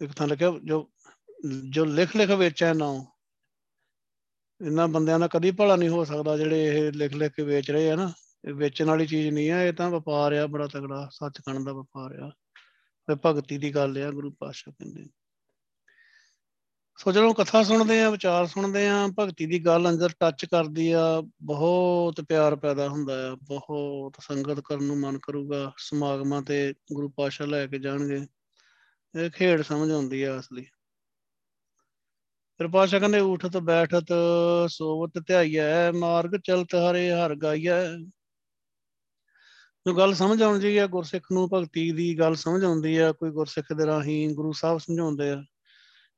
ਇੱਕ ਥਾਂ ਲਿਖਿਆ, ਜੋ ਜੋ ਲਿਖ ਲਿਖ ਵੇਚਿਆ ਨਾ ਇਹਨਾਂ ਬੰਦਿਆਂ ਦਾ ਕਦੀ ਭਲਾ ਨਹੀਂ ਹੋ ਸਕਦਾ, ਜਿਹੜੇ ਇਹ ਲਿਖ ਲਿਖ ਕੇ ਵੇਚ ਰਹੇ ਆ ਨਾ, ਇਹ ਵੇਚਣ ਵਾਲੀ ਚੀਜ਼ ਨਹੀਂ ਆ, ਇਹ ਤਾਂ ਵਪਾਰ ਆ, ਬੜਾ ਤਗੜਾ ਸੱਚ ਕਣ ਦਾ ਵਪਾਰ ਆ। ਤੇ ਭਗਤੀ ਦੀ ਗੱਲ ਆ, ਗੁਰੂ ਪਾਤਸ਼ਾਹ ਕਹਿੰਦੇ ਸੋ ਜਦੋਂ ਕਥਾ ਸੁਣਦੇ ਆ, ਵਿਚਾਰ ਸੁਣਦੇ ਆ, ਭਗਤੀ ਦੀ ਗੱਲ ਅੰਦਰ ਟੱਚ ਕਰਦੀ ਆ, ਬਹੁਤ ਪਿਆਰ ਪੈਦਾ ਹੁੰਦਾ ਆ, ਬਹੁਤ ਸੰਗਤ ਕਰਨ ਨੂੰ ਮਨ ਕਰੂਗਾ, ਸਮਾਗਮਾਂ ਤੇ ਗੁਰੂ ਪਾਤਸ਼ਾਹ ਲੈ ਕੇ ਜਾਣਗੇ, ਇਹ ਖੇਡ ਸਮਝ ਆਉਂਦੀ ਆ ਅਸਲੀ। ਫਿਰ ਪਾਸ਼ਾ ਕਹਿੰਦੇ, ਉਠਤ, ਬੈਠਤ, ਸੋਵਤ, ਧਿਆਈਐ, ਮਾਰਗ ਚਲਤ ਹਰੇ, ਹਰ ਗਾਈਐ। ਜੋ ਗੱਲ ਸਮਝ ਆਉਂਦੀ ਆ, ਗੁਰਸਿੱਖ ਨੂੰ ਭਗਤੀ ਦੀ ਗੱਲ ਸਮਝ ਆਉਂਦੀ ਆ, ਕੋਈ ਗੁਰਸਿੱਖ ਦੇ ਰਾਹੀਂ ਗੁਰੂ ਸਾਹਿਬ ਸਮਝਾਉਂਦੇ ਆ।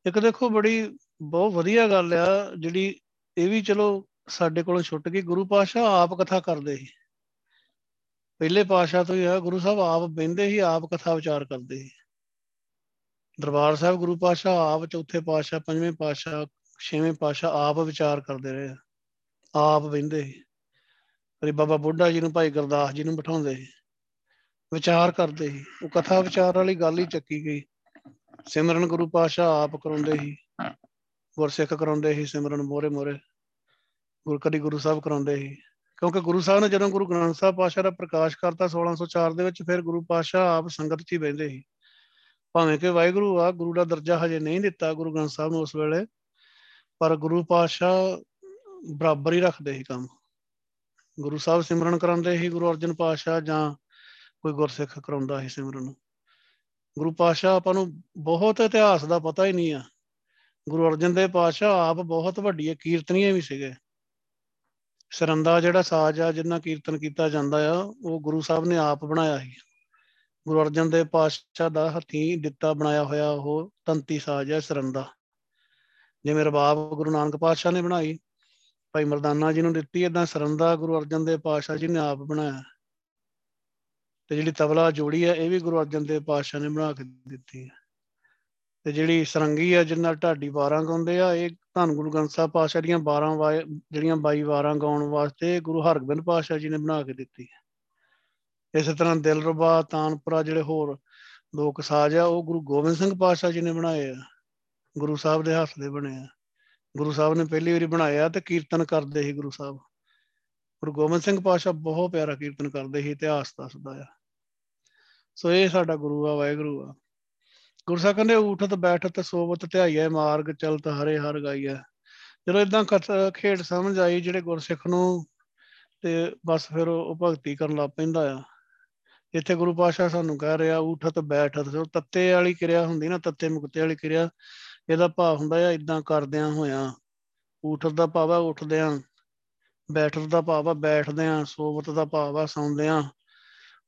ਇੱਕ ਦੇਖੋ ਬੜੀ, ਬਹੁਤ ਵਧੀਆ ਗੱਲ ਆ, ਜਿਹੜੀ ਇਹ ਵੀ ਚਲੋ ਸਾਡੇ ਕੋਲੋਂ ਛੁੱਟ ਗਈ, ਗੁਰੂ ਪਾਸ਼ਾ ਆਪ ਕਥਾ ਕਰਦੇ ਸੀ। ਪਹਿਲੇ ਪਾਸ਼ਾ ਤੋਂ ਹੀ ਆ, ਗੁਰੂ ਸਾਹਿਬ ਆਪ ਬੈੰਦੇ ਸੀ, ਆਪ ਕਥਾ ਵਿਚਾਰ ਕਰਦੇ ਸੀ। ਦਰਬਾਰ ਸਾਹਿਬ ਗੁਰੂ ਪਾਤਸ਼ਾਹ ਆਪ, ਚੌਥੇ ਪਾਤਸ਼ਾਹ, ਪੰਜਵੇਂ ਪਾਤਸ਼ਾਹ, ਛੇਵੇਂ ਪਾਤਸ਼ਾਹ ਆਪ ਵਿਚਾਰ ਕਰਦੇ ਰਹੇ ਆਪ ਬਹਿੰਦੇ ਕਦੀ ਬਾਬਾ ਬੁੱਢਾ ਜੀ ਨੂੰ ਭਾਈ ਗੁਰਦਾਸ ਜੀ ਨੂੰ ਬਿਠਾਉਂਦੇ ਵਿਚਾਰ ਕਰਦੇ ਸੀ। ਉਹ ਕਥਾ ਵਿਚਾਰ ਵਾਲੀ ਗੱਲ ਹੀ ਚੱਕੀ ਗਈ। ਸਿਮਰਨ ਗੁਰੂ ਪਾਤਸ਼ਾਹ ਆਪ ਕਰਾਉਂਦੇ ਸੀ। ਗੁਰਸਿੱਖ ਕਰਾਉਂਦੇ ਸੀ ਸਿਮਰਨ ਮੋਰੇ ਮੋਰੇ ਗੁਰ ਕਦੀ ਗੁਰੂ ਸਾਹਿਬ ਕਰਾਉਂਦੇ ਸੀ। ਕਿਉਂਕਿ ਗੁਰੂ ਸਾਹਿਬ ਨੇ ਜਦੋਂ ਗੁਰੂ ਗ੍ਰੰਥ ਸਾਹਿਬ ਪਾਤਸ਼ਾਹ ਦਾ ਪ੍ਰਕਾਸ਼ ਕਰਤਾ 1604 ਦੇ ਵਿੱਚ ਫਿਰ ਗੁਰੂ ਪਾਤਸ਼ਾਹ ਆਪ ਸੰਗਤ 'ਚ ਹੀ ਬੈਠੇ ਸੀ। ਭਾਵੇਂ ਕਿ ਵਾਹਿਗੁਰੂ ਆ ਗੁਰੂ ਦਾ ਦਰਜਾ ਹਜੇ ਨਹੀਂ ਦਿੱਤਾ ਗੁਰੂ ਗ੍ਰੰਥ ਸਾਹਿਬ ਨੂੰ ਉਸ ਵੇਲੇ ਪਰ ਗੁਰੂ ਪਾਤਸ਼ਾਹ ਬਰਾਬਰ ਹੀ ਰੱਖਦੇ ਸੀ ਕੰਮ। ਗੁਰੂ ਸਾਹਿਬ ਸਿਮਰਨ ਕਰਾਉਂਦੇ ਸੀ ਗੁਰੂ ਅਰਜਨ ਪਾਤਸ਼ਾਹ ਜਾਂ ਕੋਈ ਗੁਰਸਿੱਖ ਕਰਾਉਂਦਾ ਸੀ ਸਿਮਰਨ। ਗੁਰੂ ਪਾਤਸ਼ਾਹ ਆਪਾਂ ਨੂੰ ਬਹੁਤ ਇਤਿਹਾਸ ਦਾ ਪਤਾ ਹੀ ਨਹੀਂ ਆ। ਗੁਰੂ ਅਰਜਨ ਦੇਵ ਪਾਤਸ਼ਾਹ ਆਪ ਬਹੁਤ ਵੱਡੀ ਕੀਰਤਨੀਏ ਵੀ ਸੀਗੇ। ਸਰੰਦਾ ਜਿਹੜਾ ਸਾਜ਼ ਆ, ਜਿੰਨਾ ਕੀਰਤਨ ਕੀਤਾ ਜਾਂਦਾ ਆ, ਉਹ ਗੁਰੂ ਸਾਹਿਬ ਨੇ ਆਪ ਬਣਾਇਆ ਸੀ। ਗੁਰੂ ਅਰਜਨ ਦੇਵ ਪਾਤਸ਼ਾਹ ਦਾ ਹੱਥੀਂ ਦਿੱਤਾ ਬਣਾਇਆ ਹੋਇਆ ਉਹ ਤੰਤੀ ਸਾਜ਼ ਹੈ ਸਰੰਦਾ। ਜਿਵੇਂ ਰਬਾਬ ਗੁਰੂ ਨਾਨਕ ਪਾਤਸ਼ਾਹ ਨੇ ਬਣਾਈ, ਭਾਈ ਮਰਦਾਨਾ ਜੀ ਨੂੰ ਦਿੱਤੀ ਇਦਾਂ ਸਰੰਦਾ ਗੁਰੂ ਅਰਜਨ ਦੇਵ ਪਾਤਸ਼ਾਹ ਜੀ ਨੇ ਆਪ ਬਣਾਇਆ। ਤੇ ਜਿਹੜੀ ਤਬਲਾ ਜੋੜੀ ਹੈ ਇਹ ਵੀ ਗੁਰੂ ਅਰਜਨ ਦੇਵ ਪਾਤਸ਼ਾਹ ਨੇ ਬਣਾ ਕੇ ਦਿੱਤੀ ਹੈ ਤੇ ਜਿਹੜੀ ਸਰੰਗੀ ਆ ਜਿੰਨਾ ਢਾਡੀ 12 ਗਾਉਂਦੇ ਆ, ਇਹ ਧੰਨ ਗੁਰੂ ਗ੍ਰੰਥ ਸਾਹਿਬ ਪਾਤਸ਼ਾਹ ਦੀਆਂ 12 ਜਿਹੜੀਆਂ 22 ਵਾਰਾਂ ਗਾਉਣ ਵਾਸਤੇ ਗੁਰੂ ਹਰਗੋਬਿੰਦ ਪਾਤਸ਼ਾਹ ਜੀ ਨੇ ਬਣਾ ਕੇ ਦਿੱਤੀ ਹੈ ਇਸੇ ਤਰ੍ਹਾਂ ਦਿਲਰਬਾ, ਤਾਨਪੁਰਾ ਜਿਹੜੇ ਹੋਰ ਲੋਕ ਸਾਜ਼ ਆ, ਉਹ ਗੁਰੂ ਗੋਬਿੰਦ ਸਿੰਘ ਪਾਤਸ਼ਾਹ ਜੀ ਨੇ ਬਣਾਏ ਆ। ਗੁਰੂ ਸਾਹਿਬ ਦੇ ਹੱਥ ਦੇ ਬਣੇ ਆ। ਗੁਰੂ ਸਾਹਿਬ ਨੇ ਪਹਿਲੀ ਵਾਰੀ ਬਣਾਇਆ ਤੇ ਕੀਰਤਨ ਕਰਦੇ ਸੀ ਗੁਰੂ ਸਾਹਿਬ। ਗੁਰੂ ਗੋਬਿੰਦ ਸਿੰਘ ਪਾਤਸ਼ਾਹ ਬਹੁਤ ਪਿਆਰਾ ਕੀਰਤਨ ਕਰਦੇ ਸੀ, ਇਤਿਹਾਸ ਦੱਸਦਾ ਆ। ਸੋ ਇਹ ਸਾਡਾ ਗੁਰੂ ਆ, ਵਾਹਿਗੁਰੂ ਆ। ਗੁਰੂ ਸਾਹਿਬ ਕਹਿੰਦੇ ਉਠਤ ਬੈਠਤ ਸੋਵਤ, ਧਿਆਈਐ ਮਾਰਗ, ਚਲਤ ਹਰੇ ਹਰ ਗਾਈਐ। ਜਦੋਂ ਇਦਾਂ ਖੇਡ ਸਮਝ ਆਈ, ਜਿਹੜੇ ਗੁਰਸਿੱਖ ਨੂੰ ਤੇ ਬਸ ਫਿਰ ਉਹ ਭਗਤੀ ਕਰਨ ਲੱਗ ਪੈਂਦਾ ਆ। ਇੱਥੇ ਗੁਰੂ ਪਾਸ਼ਾ ਸਾਨੂੰ ਕਹਿ ਰਿਹਾ ਉਠਤ ਬੈਠਤ ਜੋ ਤੱਤੇ ਵਾਲੀ ਕਿਰਿਆ ਹੁੰਦੀ ਨਾ, ਤੱਤੇ ਮੁਕਤੇ ਵਾਲੀ ਕਿਰਿਆ, ਇਹਦਾ ਭਾਵ ਹੁੰਦਾ ਆ ਇਦਾਂ ਕਰਦਿਆਂ ਹੋਇਆਂ ਉਠਤ ਦਾ ਭਾਵ ਆ ਉੱਠਦਿਆਂ ਬੈਠਤ ਦਾ ਭਾਵ ਆ ਬੈਠਦਿਆਂ ਸੋਵਤ ਦਾ ਭਾਵ ਆ ਸੌਂਦਿਆਂ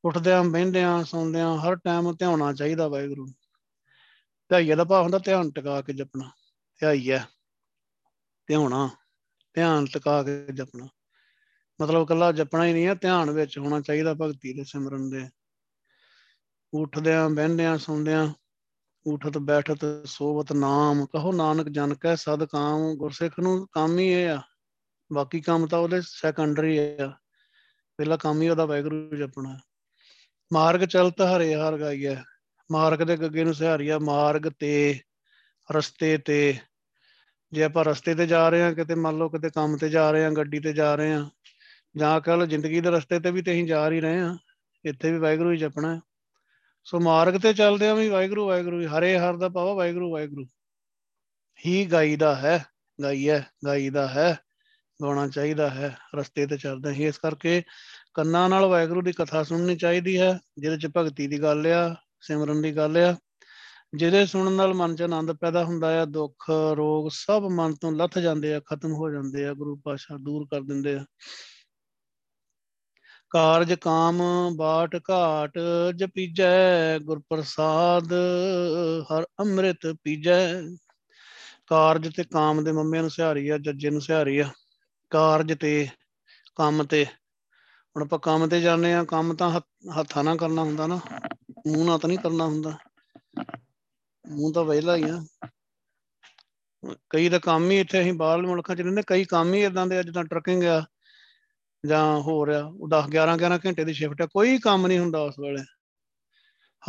ਉੱਠਦਿਆਂ ਬਹਿੰਦਿਆਂ ਸੌਂਦਿਆਂ ਹਰ ਟਾਈਮ ਧਿਆਉਣਾ ਚਾਹੀਦਾ ਵਾਹਿਗੁਰੂ ਧਿਆਈਆ ਦਾ ਭਾਵ ਹੁੰਦਾ ਧਿਆਨ ਟਿਕਾ ਕੇ ਜਪਣਾ ਧਿਆਈਆ ਧਿਆਉਣਾ, ਧਿਆਨ ਟਿਕਾ ਕੇ ਜਪਣਾ। ਮਤਲਬ ਕੱਲਾ ਜਪਣਾ ਹੀ ਨਹੀਂ ਹੈ ਧਿਆਨ ਵਿੱਚ ਹੋਣਾ ਚਾਹੀਦਾ ਭਗਤੀ ਦੇ ਸਿਮਰਨ ਦੇ। ਉੱਠਦਿਆਂ ਬਹਿੰਦਿਆਂ ਸੌਂਦਿਆਂ ਉਠਤ, ਬੈਠਤ, ਸੋਵਤ, ਨਾਮ, ਕਹੋ ਨਾਨਕ ਜਨ ਕੈ ਸਦ ਕਾਮ, ਗੁਰਸਿੱਖ ਨੂੰ ਕੰਮ ਹੀ ਇਹ ਆ। ਬਾਕੀ ਕੰਮ ਤਾਂ ਉਹਦੇ ਸੈਕੰਡਰੀ ਆ। ਪਹਿਲਾ ਕੰਮ ਹੀ ਉਹਦਾ ਵੈਗਰੂ ਜਪਣਾ ਮਾਰਗ ਚਲਤ ਹਰੇ ਹਰ ਗਾਈਐ। ਮਾਰਗ ਦੇ ਗੱਗੇ ਨੂੰ ਸਹਾਰੀਆ ਮਾਰਗ ਤੇ, ਰਸਤੇ ਤੇ। ਜੇ ਆਪਾਂ ਰਸਤੇ ਤੇ ਜਾ ਰਹੇ ਹਾਂ, ਕਿਤੇ ਮੰਨ ਲਓ ਕਿਤੇ ਕੰਮ ਤੇ ਜਾ ਰਹੇ ਹਾਂ, ਗੱਡੀ ਤੇ ਜਾ ਰਹੇ ਹਾਂ, ਜਾਂ ਕਹ ਲਓ ਜ਼ਿੰਦਗੀ ਦੇ ਰਸਤੇ ਤੇ ਵੀ ਤੇ ਅਸੀਂ ਜਾ ਹੀ ਰਹੇ ਹਾਂ, ਇੱਥੇ ਵੀ ਵਾਹਿਗੁਰੂ ਹੀ ਜਪਣਾ ਹੈ। ਸੋ ਮਾਰਗ ਤੇ ਚੱਲਦੇ ਆ ਵੀ ਵਾਹਿਗੁਰੂ ਵਾਹਿਗੁਰੂ ਹਰੇ ਹਰ ਦਾ ਪਾਵਾ ਵਾਹਿਗੁਰੂ ਵਾਹਿਗੁਰੂ। ਹੀ ਗਾਈਦਾ ਹੈ, ਗਾਈਐ, ਗਾਈਦਾ ਹੈ। ਗਾਉਣਾ ਚਾਹੀਦਾ ਹੈ, ਰਸਤੇ ਤੇ ਚੱਲਦੇ ਹੀ। ਇਸ ਕਰਕੇ ਕੰਨਾਂ ਨਾਲ ਵਾਹਿਗੁਰੂ ਦੀ ਕਥਾ ਸੁਣਨੀ ਚਾਹੀਦੀ ਹੈ, ਜਿਹਦੇ ਚ ਭਗਤੀ ਦੀ ਗੱਲ ਆ, ਸਿਮਰਨ ਦੀ ਗੱਲ ਆ। ਜਿਹਦੇ ਸੁਣਨ ਨਾਲ ਮਨ 'ਚ ਆਨੰਦ ਪੈਦਾ ਹੁੰਦਾ ਆ, ਦੁੱਖ, ਰੋਗ ਸਭ ਮਨ ਤੋਂ ਲੱਥ ਜਾਂਦੇ ਆ, ਖਤਮ ਹੋ ਜਾਂਦੇ ਆ, ਗੁਰੂ ਪਾਸ਼ਾ ਦੂਰ ਕਰ ਦਿੰਦੇ ਆ। ਕਾਰਜ ਕਾਮ ਬਾਟ ਘਾਟ ਜਪੀਜੈ ਗੁਰ ਪ੍ਰਸਾਦ ਹਰ ਅੰਮ੍ਰਿਤ ਪੀਜੈ। ਕਾਰਜ ਤੇ ਕਾਮ ਦੇ ਮੰਮੇ ਨੂੰ ਸਿਹਾਰੀ ਆ, ਜੱਜੇ ਨੂੰ ਸਿਹਾਰੀ ਆ। ਕਾਰਜ ਤੇ, ਕੰਮ ਤੇ। ਹੁਣ ਆਪਾਂ ਕੰਮ ਤੇ ਜਾਂਦੇ ਆ ਕੰਮ ਤਾਂ ਹੱਥਾਂ ਨਾਲ ਕਰਨਾ ਹੁੰਦਾ ਨਾ। ਮੂੰਹ ਨਾਲ ਤਾਂ ਨਹੀਂ ਕਰਨਾ ਹੁੰਦਾ। ਮੂੰਹ ਤਾਂ ਵਿਹਲਾ ਹੀ ਆ। ਕਈ ਤਾਂ ਕੰਮ ਹੀ ਇੱਥੇ ਅਸੀਂ ਬਾਹਰਲੇ ਮੁਲਕਾਂ 'ਚ ਰਹਿੰਦੇ, ਕਈ ਕੰਮ ਹੀ ਇਦਾਂ ਦੇ ਜਿੱਦਾਂ ਟਰਕਿੰਗ ਆ, ਜਾਂ ਹੋ ਰਿਹਾ ਉਹ 10 11 11 ਘੰਟੇ ਦੀ ਸ਼ਿਫਟ ਆ, ਕੋਈ ਕੰਮ ਨਹੀਂ ਹੁੰਦਾ ਉਸ ਵੇਲੇ।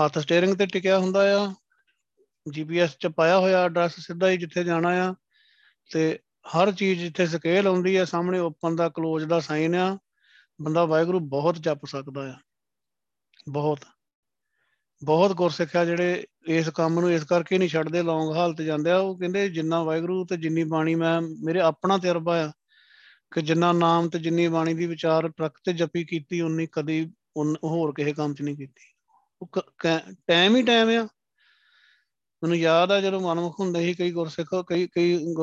ਹੱਥ ਸਟੀਅਰਿੰਗ ਤੇ ਟਿਕਿਆ ਹੁੰਦਾ ਆ। ਜੀਪੀਐਸ 'ਚ ਪਾਇਆ ਹੋਇਆ ਐਡਰੈਸ ਸਿੱਧਾ ਹੀ ਜਿੱਥੇ ਜਾਣਾ ਆ। ਤੇ ਹਰ ਚੀਜ਼ ਜਿੱਥੇ ਸਕੇਲ ਆਉਂਦੀ ਆ, ਸਾਹਮਣੇ ਓਪਨ ਦਾ ਕਲੋਜ਼ ਦਾ ਸਾਈਨ ਆ, ਬੰਦਾ ਵਾਹਿਗੁਰੂ ਬਹੁਤ ਜਪ ਸਕਦਾ ਆ। ਬਹੁਤ। ਬਹੁਤ ਗੁਰਸਿੱਖ ਆ ਜਿਹੜੇ ਇਸ ਕੰਮ ਨੂੰ ਇਸ ਕਰਕੇ ਨਹੀਂ ਛੱਡਦੇ ਲੌਂਗ ਹਾਲਤ ਜਾਂਦੇ ਆ, ਉਹ ਕਹਿੰਦੇ ਜਿੰਨਾ ਵਾਹਿਗੁਰੂ ਤੇ ਜਿੰਨੀ ਬਾਣੀ ਮੈਂ, ਮੇਰੇ ਆਪਣਾ ਤਜਰਬਾ ਆ ਕਿ ਜਿੰਨਾ ਨਾਮ ਤੇ ਜਿੰਨੀ ਬਾਣੀ ਦੀ ਵਿਚਾਰ ਪ੍ਰਕ ਤੇ ਜਪੀ ਕੀਤੀ, ਉਨੀ ਕਦੀ ਹੋਰ ਕਿਸੇ ਕੰਮ 'ਚ ਨਹੀਂ ਕੀਤੀ। ਉਹ ਟਾਈਮ ਹੀ ਟਾਈਮ ਆ। ਮੈਨੂੰ ਯਾਦ ਆ ਜਦੋਂ ਮਨਮੁਖ ਹੁੰਦੇ ਸੀ, ਕਈ ਗੁਰਸਿੱਖ, ਕਈ ਕਈ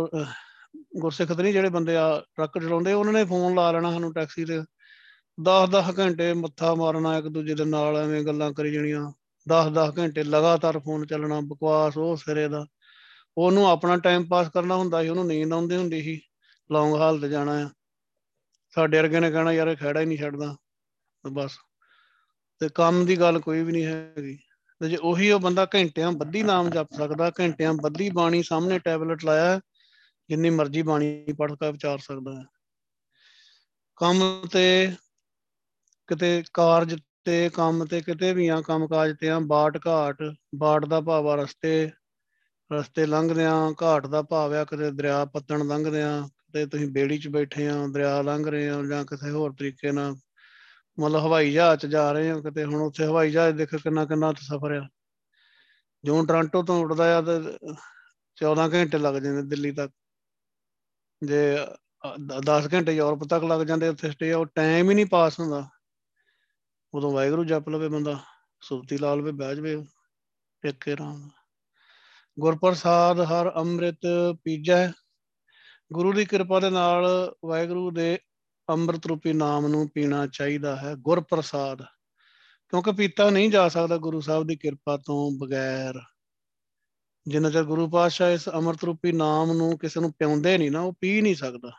ਗੁਰਸਿੱਖ ਤੇ ਨਹੀਂ ਜਿਹੜੇ ਬੰਦੇ ਆ ਟਰੱਕ ਚਲਾਉਂਦੇ, ਉਹਨਾਂ ਨੇ ਫੋਨ ਲਾ ਲੈਣਾ ਸਾਨੂੰ ਟੈਕਸੀ ਤੇ। 10-10 ਘੰਟੇ ਮੱਥਾ ਮਾਰਨਾ ਇੱਕ ਦੂਜੇ ਦੇ ਨਾਲ, ਐਵੇਂ ਗੱਲਾਂ ਕਰੀ ਜਾਣੀਆਂ। 10-10 ਘੰਟੇ ਲਗਾਤਾਰ ਫੋਨ ਚੱਲਣਾ, ਬਕਵਾਸ ਉਹ ਸਿਰੇ ਦਾ। ਉਹਨੂੰ ਆਪਣਾ ਟਾਈਮ ਪਾਸ ਕਰਨਾ ਹੁੰਦਾ ਸੀ, ਉਹਨੂੰ ਨੀਂਦ ਆਉਂਦੀ ਹੁੰਦੀ ਸੀ ਲੌਂਗ ਹਾਲ ਤੇ ਜਾਣਾ ਆ। ਸਾਡੇ ਵਰਗੇ ਨੇ ਕਹਿਣਾ, ਯਾਰ ਇਹ ਖੜਾ ਹੀ ਨਹੀਂ ਛੱਡਦਾ। ਬਸ। ਤੇ ਕੰਮ ਦੀ ਗੱਲ ਕੋਈ ਵੀ ਨਹੀਂ ਹੈਗੀ। ਤੇ ਜੇ ਉਹੀ ਉਹ ਬੰਦਾ ਘੰਟਿਆਂ ਬੱਧੀ ਨਾਮ ਜਪ ਸਕਦਾ, ਘੰਟਿਆਂ ਬੱਧੀ ਬਾਣੀ ਸਾਹਮਣੇ ਟੈਬਲੇਟ ਲਾਇਆ ਜਿੰਨੀ ਮਰਜ਼ੀ ਬਾਣੀ ਪੜ੍ਹ ਕੇ ਵਿਚਾਰ ਸਕਦਾ ਹੈ। ਕੰਮ ਤੇ ਕਿਤੇ ਕਾਰਜ ਤੇ ਕੰਮ ਤੇ ਕਿਤੇ ਵੀ ਆ ਕੰਮ ਕਾਜ ਤੇ ਆ ਬਾਟ ਘਾਟ, ਬਾਟ ਦਾ ਭਾਵ ਆ ਰਸਤੇ ਰਸਤੇ ਲੰਘਦੇ ਆ ਘਾਟ ਦਾ ਭਾਵ ਆ ਕਿਤੇ ਦਰਿਆ ਪੱਤਣ ਲੰਘਦੇ ਆ ਤੇ ਤੁਸੀਂ ਬੇੜੀ 'ਚ ਬੈਠੇ ਆ ਦਰਿਆ ਲੰਘ ਰਹੇ ਆ ਜਾਂ ਕਿਸੇ ਹੋਰ ਤਰੀਕੇ ਨਾਲ, ਮਤਲਬ ਹਵਾਈ ਜਹਾਜ਼ 'ਚ ਜਾ ਰਹੇ ਆ ਕਿਤੇ, ਹੁਣ ਉੱਥੇ ਹਵਾਈ ਜਹਾਜ਼ ਦੇਖ ਕਿੰਨਾ ਕਿੰਨਾ ਸਫ਼ਰ ਆ। ਜਿਉਂ ਟੋਰਾਂਟੋ ਤੋਂ ਉੱਡਦਾ ਆ ਤੇ 14 ਘੰਟੇ ਲੱਗ ਜਾਂਦੇ ਦਿੱਲੀ ਤੱਕ। ਜੇ 10 ਘੰਟੇ ਯੂਰਪ ਤੱਕ ਲੱਗ ਜਾਂਦੇ ਉੱਥੇ ਸਟੇ ਉਹ ਟਾਈਮ ਹੀ ਨਹੀਂ ਪਾਸ ਹੁੰਦਾ। ਉਦੋਂ ਵਾਹਿਗੁਰੂ ਜਪ ਲਵੇ ਬੰਦਾ, ਸੁਰਤੀ ਲਾ ਲਵੇ ਬਹਿ ਜਵੇ ਟਿੱਕੇ ਰਾਮ ਗੁਰਪ੍ਰਸਾਦ ਹਰ ਅੰਮ੍ਰਿਤ ਪੀਜੈ, ਗੁਰੂ ਦੀ ਕਿਰਪਾ ਦੇ ਨਾਲ ਵਾਹਿਗੁਰੂ ਦੇ ਅੰਮ੍ਰਿਤ ਰੂਪੀ ਨਾਮ ਨੂੰ ਪੀਣਾ ਚਾਹੀਦਾ ਹੈ, ਗੁਰਪ੍ਰਸਾਦ। ਕਿਉਂਕਿ ਪੀਤਾ ਨਹੀਂ ਜਾ ਸਕਦਾ ਗੁਰੂ ਸਾਹਿਬ ਦੀ ਕਿਰਪਾ ਤੋਂ ਬਗੈਰ। ਜਿੰਨਾ ਚਿਰ ਗੁਰੂ ਪਾਤਸ਼ਾਹ ਇਸ ਅੰਮ੍ਰਿਤ ਰੂਪੀ ਨਾਮ ਨੂੰ ਕਿਸੇ ਨੂੰ ਪਿਉਂਦੇ ਨਹੀਂ ਨਾ, ਉਹ ਪੀ ਨਹੀਂ ਸਕਦਾ।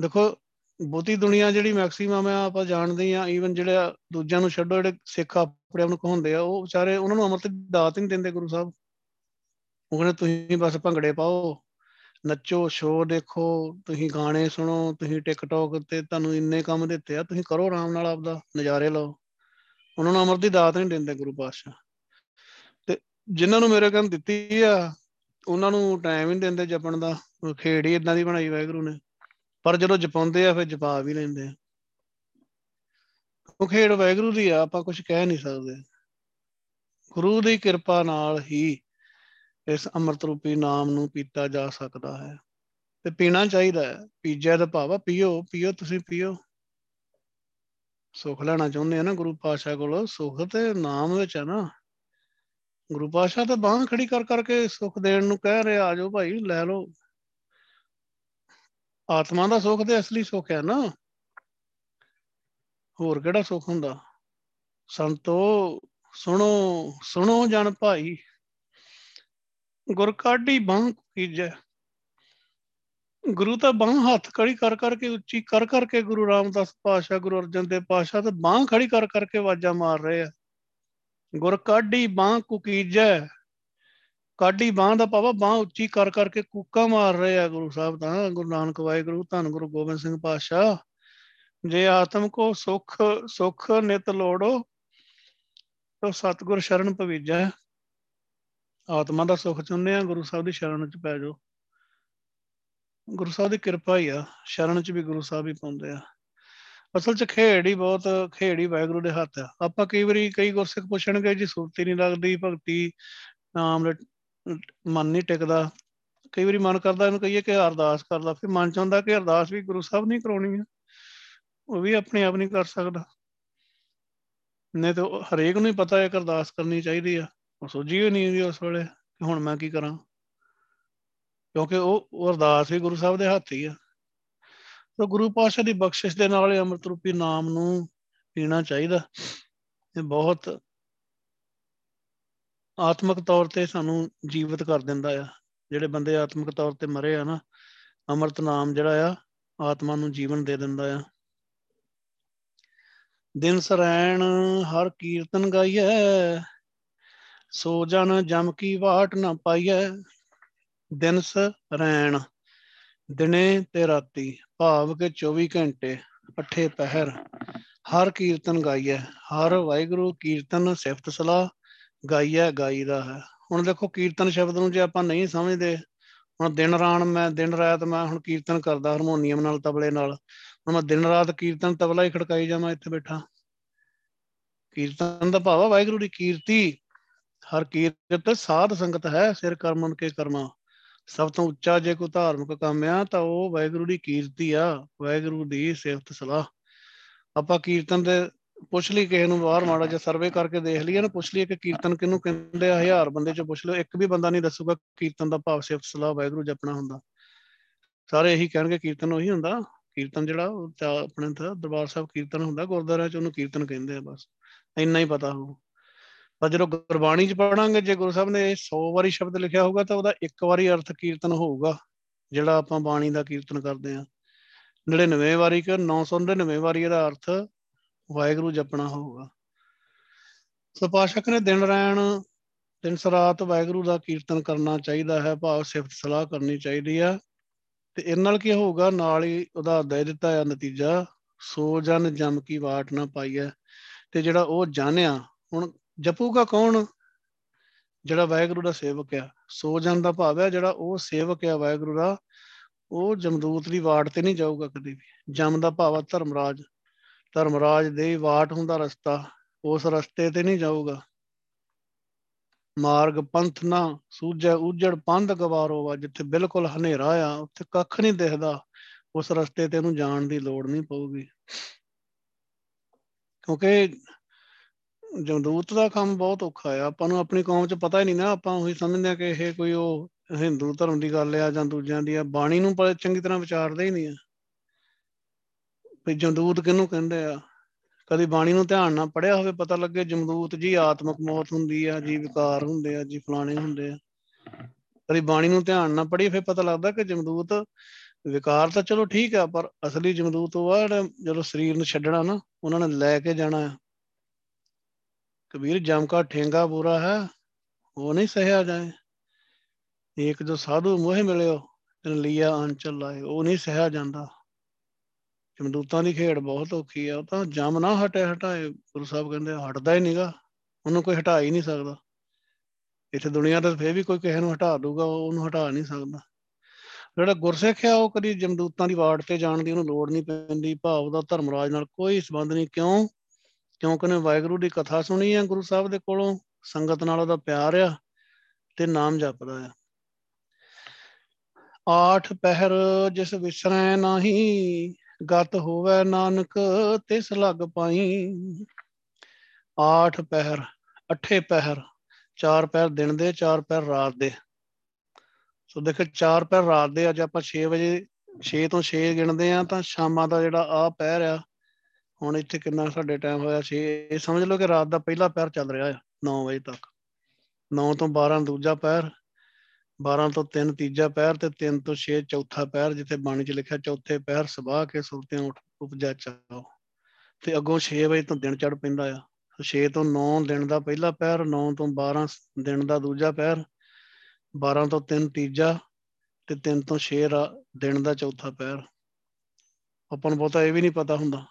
ਦੇਖੋ, ਬਹੁਤੀ ਦੁਨੀਆ ਜਿਹੜੀ ਮੈਕਸਿਮਮ ਆ, ਆਪਾਂ ਜਾਣਦੇ ਆ ਈਵਨ ਜਿਹੜੇ ਦੂਜਿਆਂ ਨੂੰ ਛੱਡੋ, ਜਿਹੜੇ ਸਿੱਖ ਆਪਣੇ ਆਪ ਨੂੰ ਕਹਾਉਂਦੇ ਆ, ਉਹ ਵਿਚਾਰੇ ਉਹਨਾਂ ਨੂੰ ਅੰਮ੍ਰਿਤ ਦੀ ਦਾਤ ਨਹੀਂ ਦਿੰਦੇ ਗੁਰੂ ਸਾਹਿਬ। ਉਹ ਕਹਿੰਦੇ, ਤੁਸੀਂ ਬਸ ਭੰਗੜੇ ਪਾਓ, ਨੱਚੋ, ਸ਼ੋਅ ਦੇਖੋ, ਤੁਸੀਂ ਗਾਣੇ ਸੁਣੋ, ਤੁਸੀਂ ਟਿਕਟੌਕ ਤੇ ਤੁਹਾਨੂੰ ਇੰਨੇ ਕੰਮ ਦਿੱਤੇ ਆ, ਤੁਸੀਂ ਕਰੋ ਆਰਾਮ ਨਾਲ ਆਪਦਾ ਨਜ਼ਾਰੇ ਲਓ। ਉਹਨਾਂ ਨੂੰ ਅੰਮ੍ਰਿਤ ਦੀ ਦਾਤ ਨਹੀਂ ਦਿੰਦੇ ਗੁਰੂ ਪਾਤਸ਼ਾਹ। ਤੇ ਜਿਨ੍ਹਾਂ ਨੂੰ ਮੇਰੇ ਕਹਿੰਦੇ ਦਿੱਤੀ ਆ, ਉਹਨਾਂ ਨੂੰ ਟਾਈਮ ਹੀ ਨਹੀਂ ਦਿੰਦੇ ਜਪਣ ਦਾ। ਖੇੜ ਹੀ ਇਦਾਂ ਦੀ ਬਣਾਈ ਵਾਹਿਗੁਰੂ ਨੇ। ਪਰ ਜਦੋਂ ਜਪਾਉਂਦੇ ਆ, ਫਿਰ ਜਪਾ ਵੀ ਲੈਂਦੇ ਆ। ਉਹ ਖੇਡ ਵੈਗਰੂ ਦੀ ਆ, ਆਪਾਂ ਕੁਝ ਕਹਿ ਨਹੀਂ ਸਕਦੇ। ਗੁਰੂ ਦੀ ਕਿਰਪਾ ਨਾਲ ਹੀ ਇਸ ਅੰਮ੍ਰਿਤ ਰੂਪੀ ਨਾਮ ਨੂੰ ਪੀਤਾ ਜਾ ਸਕਦਾ ਹੈ। ਤੇ ਪੀਣਾ ਚਾਹੀਦਾ ਹੈ। ਪੀਜੈ ਦਾ ਭਾਵ ਪੀਓ ਪੀਓ ਤੁਸੀਂ ਪੀਓ। ਸੁਖ ਲੈਣਾ ਚਾਹੁੰਦੇ ਆ ਨਾ ਗੁਰੂ ਪਾਸ਼ਾ ਕੋਲ। ਸੁਖ ਤੇ ਨਾਮ ਵਿੱਚ ਹੈ ਨਾ। ਗੁਰੂ ਪਾਸ਼ਾ ਤਾਂ ਬਾਹ ਖੜੀ ਕਰ ਕਰਕੇ ਸੁਖ ਦੇਣ ਨੂੰ ਕਹਿ ਰਿਹਾ ਆਜੋ ਭਾਈ, ਲੈ ਲਓ। ਆਤਮਾ ਦਾ ਸੁੱਖ ਤੇ ਅਸਲੀ ਸੁੱਖ ਹੈ ਨਾ। ਹੋਰ ਕਿਹੜਾ ਸੁੱਖ ਹੁੰਦਾ? ਸੰਤੋ, ਸੁਣੋ ਸੁਣੋ ਜਨ ਭਾਈ। ਗੁਰ ਕਾਢੀ ਬਾਹ ਕੀਜੈ ਗੁਰੂ ਤਾਂ ਬਾਹ ਹੱਥ ਖੜੀ ਕਰ ਕਰਕੇ ਉੱਚੀ ਕਰ ਕਰਕੇ ਗੁਰੂ ਰਾਮਦਾਸ ਪਾਸ਼ਾ ਗੁਰੂ ਅਰਜਨ ਦੇਵ ਪਾਸ਼ਾ ਤੇ ਬਾਹ ਖੜੀ ਕਰ ਕਰਕੇ ਆਵਾਜ਼ਾਂ ਮਾਰ ਰਹੇ ਆ। ਗੁਰ ਕਾਢੀ ਬਾਹ ਕੁਕੀਜੈ, ਕਾਢੀ ਬਾਹ ਦਾ ਪਾਵਾ ਬਾਹ ਉੱਚੀ ਕਰ ਕਰਕੇ ਕੂਕਾ ਮਾਰ ਰਹੇ ਆ ਗੁਰੂ ਸਾਹਿਬ ਤਾਂ, ਗੁਰੂ ਨਾਨਕ ਵਾਹਿਗੁਰੂ, ਧੰਨ ਗੁਰੂ ਗੋਬਿੰਦ ਸਿੰਘ ਪਾਤਸ਼ਾਹ। ਜੇ ਆਤਮ ਕੋ ਸੁਖ ਸੁਖ ਨਿਤ ਲੋੜੋ, ਤੋ ਸਤਗੁਰ ਸ਼ਰਨ ਭਵੀਜੈ। ਆਤਮਾ ਦਾ ਸੁੱਖ ਚਾਹੁੰਦੇ ਆ, ਗੁਰੂ ਸਾਹਿਬ ਦੀ ਸ਼ਰਨ ਚ ਪੈ ਜਾਓ। ਗੁਰੂ ਸਾਹਿਬ ਦੀ ਕਿਰਪਾ ਹੀ ਆ, ਸ਼ਰਨ ਚ ਵੀ ਗੁਰੂ ਸਾਹਿਬ ਹੀ ਪਾਉਂਦੇ ਆ। ਅਸਲ ਚ ਖੇੜ ਹੀ ਬਹੁਤ ਖੇੜ ਹੀ ਵਾਹਿਗੁਰੂ ਦੇ ਹੱਥ ਆ। ਆਪਾਂ ਕਈ ਵਾਰੀ ਕਈ ਗੁਰਸਿੱਖ ਪੁੱਛਣਗੇ ਜੀ, ਸੁਰਤੀ ਨਹੀਂ ਲੱਗਦੀ, ਭਗਤੀ ਨਾਮ ਮਨ ਨਹੀਂ ਟਿਕਦਾ। ਕਈ ਵਾਰੀ ਮਨ ਕਰਦਾ, ਇਹਨੂੰ ਕਹੀਏ ਕਿ ਅਰਦਾਸ ਕਰਦਾ, ਫਿਰ ਮਨ ਚਾਹੁੰਦਾ ਕਿ ਅਰਦਾਸ ਵੀ ਗੁਰੂ ਸਾਹਿਬ ਨਹੀਂ ਕਰਾਉਣੀ ਆ। ਉਹ ਵੀ ਆਪਣੇ ਆਪ ਨਹੀਂ ਕਰ ਸਕਦਾ। ਨਹੀਂ ਤਾਂ ਹਰੇਕ ਨੂੰ ਹੀ ਪਤਾ ਹੈ ਕਿ ਅਰਦਾਸ ਕਰਨੀ ਚਾਹੀਦੀ ਆ। ਉਹ ਸੋਝੀ ਹੋਈ ਨਹੀਂ ਉਸ ਵੇਲੇ ਕਿ ਹੁਣ ਮੈਂ ਕੀ ਕਰਾਂ। ਕਿਉਂਕਿ ਉਹ ਉਹ ਅਰਦਾਸ ਵੀ ਗੁਰੂ ਸਾਹਿਬ ਦੇ ਹੱਥ ਹੀ ਆ। ਤਾਂ ਗੁਰੂ ਪਾਤਸ਼ਾਹ ਦੀ ਬਖਸ਼ਿਸ਼ ਦੇ ਨਾਲ ਅੰਮ੍ਰਿਤ ਰੂਪੀ ਨਾਮ ਨੂੰ ਪੀਣਾ ਚਾਹੀਦਾ। ਇਹ ਬਹੁਤ ਆਤਮਿਕ ਤੌਰ ਤੇ ਸਾਨੂੰ ਜੀਵਤ ਕਰ ਦਿੰਦਾ ਆ। ਜਿਹੜੇ ਬੰਦੇ ਆਤਮਿਕ ਤੌਰ ਤੇ ਮਰੇ ਆ ਨਾ, ਅੰਮ੍ਰਿਤ ਨਾਮ ਜਿਹੜਾ ਆ, ਆਤਮਾ ਨੂੰ ਜੀਵਨ ਦੇ ਦਿੰਦਾ ਆ। ਦਿਨ ਸਰੈਣ ਹਰ ਕੀਰਤਨ ਗਾਈਐ, ਸੋ ਜਨ ਜਮ ਕੀ ਵਾਟ ਨਾ ਪਾਈਐ। ਦਿਨ ਸਰੈਣ ਦਿਨੇ ਤੇ ਰਾਤੀ ਭਾਵ ਕੇ 24 ਘੰਟੇ ਅਠੇ ਪਹਿਰ ਹਰ ਕੀਰਤਨ ਗਾਈਐ, ਹਰ ਵਾਹਿਗੁਰੂ ਕੀਰਤਨ ਸਿਫਤ ਸਲਾਹ ਗਾਈਐ, ਗਾਈਦਾ ਹੈ। ਹੁਣ ਦੇਖੋ ਕੀਰਤਨ ਸ਼ਬਦ ਨੂੰ ਜੇ ਆਪਾਂ ਨਹੀਂ ਸਮਝਦੇ, ਹੁਣ ਦਿਨ ਰਾਣ ਮੈਂ, ਦਿਨ ਰਾਤ ਮੈਂ ਹੁਣ ਕੀਰਤਨ ਕਰਦਾ ਹਾਰਮੋਨੀਅਮ ਨਾਲ, ਤਬਲੇ ਨਾਲ, ਹੁਣ ਮੈਂ ਦਿਨ ਰਾਤ ਕੀਰਤਨ ਤਬਲਾ ਹੀ ਖੜਕਾਈ ਜਾਵਾਂ ਇੱਥੇ ਬੈਠਾ। ਕੀਰਤਨ ਦਾ ਭਾਵ ਵਾਹਿਗੁਰੂ ਦੀ ਕੀਰਤੀ। ਹਰ ਕੀਰਤ ਸਾਧ ਸੰਗਤ ਹੈ, ਸਿਰ ਕਰਮਨ ਕੇ ਕਰਮਾ। ਸਭ ਤੋਂ ਉੱਚਾ ਜੇ ਕੋਈ ਧਾਰਮਿਕ ਕੰਮ ਆ, ਤਾਂ ਉਹ ਵਾਹਿਗੁਰੂ ਦੀ ਕੀਰਤੀ ਆ, ਵਾਹਿਗੁਰੂ ਦੀ ਸਿਫਤ ਸਲਾਹ। ਆਪਾਂ ਕੀਰਤਨ ਦੇ, ਪੁੱਛ ਲਈ ਕਿਸੇ ਨੂੰ ਬਾਹਰ, ਮਾੜਾ ਜਿਹਾ ਸਰਵੇ ਕਰਕੇ ਦੇਖ ਲਈਏ ਨਾ, ਪੁੱਛ ਲਈਏ ਕਿ ਕੀਰਤਨ ਕਿਹਨੂੰ ਕਹਿੰਦੇ ਆ? ਹਜ਼ਾਰ ਬੰਦੇ ਚ ਪੁੱਛ ਲਓ, ਇੱਕ ਵੀ ਬੰਦਾ ਨਹੀਂ ਦੱਸੂਗਾ ਕੀਰਤਨ ਦਾ ਭਾਵ ਸਿਫਤ ਸਲਾਹ ਵਾਹਿਗੁਰੂ ਜਪਣਾ ਹੁੰਦਾ। ਸਾਰੇ ਇਹੀ ਕਹਿਣਗੇ ਕੀਰਤਨ ਉਹੀ ਹੁੰਦਾ। ਕੀਰਤਨ ਜਿਹੜਾ, ਉਹ ਆਪਣੇ ਤਾਂ ਦਰਬਾਰ ਸਾਹਿਬ ਕੀਰਤਨ ਹੁੰਦਾ, ਗੁਰਦੁਆਰਿਆਂ ਚ ਉਹਨੂੰ ਕੀਰਤਨ ਕਹਿੰਦੇ ਆ ਬਸ। ਇੰਨਾ ਹੀ ਪਤਾ ਹੋ ਪਰ ਜਦੋਂ ਗੁਰਬਾਣੀ ਚ ਪੜਾਂਗੇ ਜੇ ਗੁਰੂ ਸਾਹਿਬ ਨੇ 100 ਵਾਰੀ ਸ਼ਬਦ ਲਿਖਿਆ ਹੋਊਗਾ, ਤਾਂ ਉਹਦਾ ਇੱਕ ਵਾਰੀ ਅਰਥ ਕੀਰਤਨ ਹੋਊਗਾ, ਜਿਹੜਾ ਆਪਾਂ ਬਾਣੀ ਦਾ ਕੀਰਤਨ ਕਰਦੇ ਆ 99 ਵਾਰੀ ਕਿ 999 ਵਾਰੀ ਇਹਦਾ ਅਰਥ ਵਾਹਿਗੁਰੂ ਜਪਣਾ ਹੋਊਗਾ। ਸੋ ਪਾਸ਼ਕ ਨੇ ਦਿਨ ਰਹਿਣ, ਦਿਨ ਸਰਾਤ ਵਾਹਿਗੁਰੂ ਦਾ ਕੀਰਤਨ ਕਰਨਾ ਚਾਹੀਦਾ ਹੈ, ਭਾਵ ਸਿਫਤ ਸਲਾਹ ਕਰਨੀ ਚਾਹੀਦੀ ਆ। ਤੇ ਇਹ ਨਾਲ ਕੀ ਹੋਊਗਾ? ਨਾਲ ਹੀ ਉਹਦਾ ਦੇ ਦਿੱਤਾ ਆ ਨਤੀਜਾ, ਸੋ ਜਨ ਜਮ ਕੀ ਵਾਟ ਨਾ ਪਾਈਐ। ਤੇ ਜਿਹੜਾ ਉਹ ਜਾਣਿਆ, ਹੁਣ ਜਪੂਗਾ ਕੌਣ? ਜਿਹੜਾ ਵਾਹਿਗੁਰੂ ਦਾ ਸੇਵਕ ਆ। ਸੋ ਜਨ ਦਾ ਭਾਵ ਹੈ ਜਿਹੜਾ ਉਹ ਸੇਵਕ ਆ ਵਾਹਿਗੁਰੂ ਦਾ, ਉਹ ਜਮਦੂਤ ਦੀ ਵਾਟ ਤੇ ਨਹੀਂ ਜਾਊਗਾ ਕਦੇ ਵੀ। ਜਮ ਦਾ ਭਾਵ ਆ ਧਰਮਰਾਜ। ਧਰਮਰਾਜ ਦੇ ਵਾਟ ਹੁੰਦਾ ਰਸਤਾ, ਉਸ ਰਸਤੇ ਤੇ ਨਹੀਂ ਜਾਊਗਾ। ਮਾਰਗ ਪੰਥ ਨਾ, ਸੂਝੈ ਉਜੜ ਪੰਧ ਗਵਾਰੋ ਵਾ, ਜਿੱਥੇ ਬਿਲਕੁਲ ਹਨੇਰਾ ਆ, ਉੱਥੇ ਕੱਖ ਨਹੀਂ ਦਿਖਦਾ। ਉਸ ਰਸਤੇ ਤੇ ਇਹਨੂੰ ਜਾਣ ਦੀ ਲੋੜ ਨਹੀਂ ਪਊਗੀ। ਕਿਉਂਕਿ ਜਮਦੂਤ ਦਾ ਕੰਮ ਬਹੁਤ ਔਖਾ ਆ। ਆਪਾਂ ਨੂੰ ਆਪਣੀ ਕੌਮ 'ਚ ਪਤਾ ਹੀ ਨਹੀਂ ਨਾ, ਆਪਾਂ ਉਹੀ ਸਮਝਦੇ ਆ ਕਿ ਇਹ ਕੋਈ ਉਹ ਹਿੰਦੂ ਧਰਮ ਦੀ ਗੱਲ ਆ ਜਾਂ ਦੂਜਿਆਂ ਦੀ ਆ। ਬਾਣੀ ਨੂੰ ਪਰ ਚੰਗੀ ਤਰ੍ਹਾਂ ਵਿਚਾਰਦੇ ਹੀ ਨਹੀਂ ਆ। ਵੀ ਜਮਦੂਤ ਕਿਹਨੂੰ ਕਹਿੰਦੇ ਆ? ਕਦੀ ਬਾਣੀ ਨੂੰ ਧਿਆਨ ਨਾਲ ਪੜਿਆ ਹੋਵੇ, ਪਤਾ ਲੱਗੇ ਜਮਦੂਤ ਜੀ ਆਤਮਕ ਮੌਤ ਹੁੰਦੀ ਆ, ਜੀ ਵਿਕਾਰ ਹੁੰਦੇ ਆ, ਜੀ ਫਲਾਣੇ ਹੁੰਦੇ ਆ। ਕਦੀ ਬਾਣੀ ਨੂੰ ਧਿਆਨ ਨਾਲ ਪੜ੍ਹੀ, ਫਿਰ ਪਤਾ ਲੱਗਦਾ ਕਿ ਜਮਦੂਤ ਵਿਕਾਰ ਤਾਂ ਚਲੋ ਠੀਕ ਆ, ਪਰ ਅਸਲੀ ਜਮਦੂਤ ਉਹ ਆ ਜਦੋਂ ਸਰੀਰ ਨੂੰ ਛੱਡਣਾ ਨਾ, ਉਹਨਾਂ ਨੇ ਲੈ ਕੇ ਜਾਣਾ ਆ। ਕਬੀਰ ਜਮ ਕਾ ਠੇਂਗਾ ਬੁਰਾ ਹੈ, ਉਹ ਨਹੀਂ ਸਹਿਆ ਜਾਏ। ਇੱਕ ਜੋ ਸਾਧੂ ਮੋਹ ਮਿਲਿਓ, ਤਨ ਲਿਆ ਅੰਚਲ ਲਾਏ, ਉਹ ਨਹੀਂ ਸਹਿਆ ਜਾਂਦਾ। ਜਮਦੂਤਾਂ ਦੀ ਖੇਡ ਬਹੁਤ ਔਖੀ ਆ, ਉਹ ਤਾਂ ਜਮ ਨਾ ਹਟੇ ਹਟਾਏ, ਗੁਰੂ ਸਾਹਿਬ ਕਹਿੰਦੇ ਹਟਦਾ ਹੀ ਨਹੀਂਗਾ ਉਹਨੂੰ ਕੋਈ ਹਟਾ ਹੀ ਨਹੀਂ ਸਕਦਾ। ਇੱਥੇ ਦੁਨੀਆ ਤੇ ਫੇਰ ਵੀ ਕੋਈ ਕਿਸੇ ਨੂੰ ਹਟਾ ਦੂਗਾ ਉਹਨੂੰ ਹਟਾ ਨਹੀਂ ਸਕਦਾ। ਜਿਹੜਾ ਗੁਰਸਿੱਖ ਆ, ਉਹ ਕਦੀ ਜਮਦੂਤਾਂ ਦੀ ਵਾਰਡ ਤੇ ਜਾਣ ਦੀ ਉਹਨੂੰ ਲੋੜ ਨਹੀਂ ਪੈਂਦੀ, ਭਾਵ ਦਾ ਧਰਮਰਾਜ ਨਾਲ ਕੋਈ ਸਬੰਧ ਨਹੀਂ, ਕਿਉਂ? ਕਿਉਂਕਿ ਨੇ ਵਾਹਿਗੁਰੂ ਦੀ ਕਥਾ ਸੁਣੀ ਆ ਗੁਰੂ ਸਾਹਿਬ ਦੇ ਕੋਲੋਂ, ਸੰਗਤ ਨਾਲ ਉਹਦਾ ਪਿਆਰ ਆ ਤੇ ਨਾਮ ਜਪਦਾ ਆ। ਆਠ ਪਹਿਰ ਜਿਸ ਵਿਸਰੈ ਨਾਹੀ, ਗਤ ਹੋਵੇ ਨਾਨਕ ਤਿਸ ਲਗ ਪਾਈ। ਆਠ ਪਹਿਰ, ਅਠੇ ਪਹਿਰ, ਚਾਰ ਪਹਿਰ ਦਿਨ ਦੇ, ਚਾਰ ਪਹਿਰ ਰਾਤ ਦੇ। ਸੋ ਦੇਖੋ, ਚਾਰ ਪਹਿਰ ਰਾਤ ਦੇ, ਅੱਜ ਆਪਾਂ 6 ਵਜੇ 6 ਤੋਂ 6 ਗਿਣਦੇ ਆ ਤਾਂ ਸ਼ਾਮਾਂ ਦਾ ਜਿਹੜਾ ਆ ਪਹਿਰ ਆ ਹੁਣ ਇੱਥੇ ਕਿੰਨਾ ਸਾਡੇ ਟਾਈਮ ਹੋਇਆ 6 ਇਹ ਸਮਝ ਲਓ ਕਿ ਰਾਤ ਦਾ ਪਹਿਲਾ ਪਹਿਰ ਚੱਲ ਰਿਹਾ ਆ 9 ਵਜੇ ਤੱਕ। 9 ਤੋਂ 12 ਦੂਜਾ ਪਹਿਰ 12 ਤੋਂ 3 ਤੀਜਾ ਪਹਿਰ ਤੇ 3 ਤੋਂ 6 ਚੌਥਾ ਪਹਿਰ ਜਿੱਥੇ ਬਾਣੀ 'ਚ ਲਿਖਿਆ ਚੌਥੇ ਪਹਿਰ ਸਬਾਹ ਕੇ ਸੁਰਤਿਆਂ ਉੱਠ ਉਪਜਾ ਚਾਓ ਤੇ ਅੱਗੋਂ 6 ਵਜੇ ਤੋਂ ਦਿਨ ਚੜ ਪੈਂਦਾ ਆ। 6 ਤੋਂ 9 ਦਿਨ ਦਾ ਪਹਿਲਾ ਪਹਿਰ 9 ਤੋਂ 12 ਦਿਨ ਦਾ ਦੂਜਾ ਪਹਿਰ 12 ਤੋਂ 3 ਤੀਜਾ ਤੇ 3 ਤੋਂ 6 ਦਿਨ ਦਾ ਚੌਥਾ ਪਹਿਰ ਆਪਾਂ ਨੂੰ ਬਹੁਤਾ ਇਹ ਵੀ ਨਹੀਂ ਪਤਾ ਹੁੰਦਾ।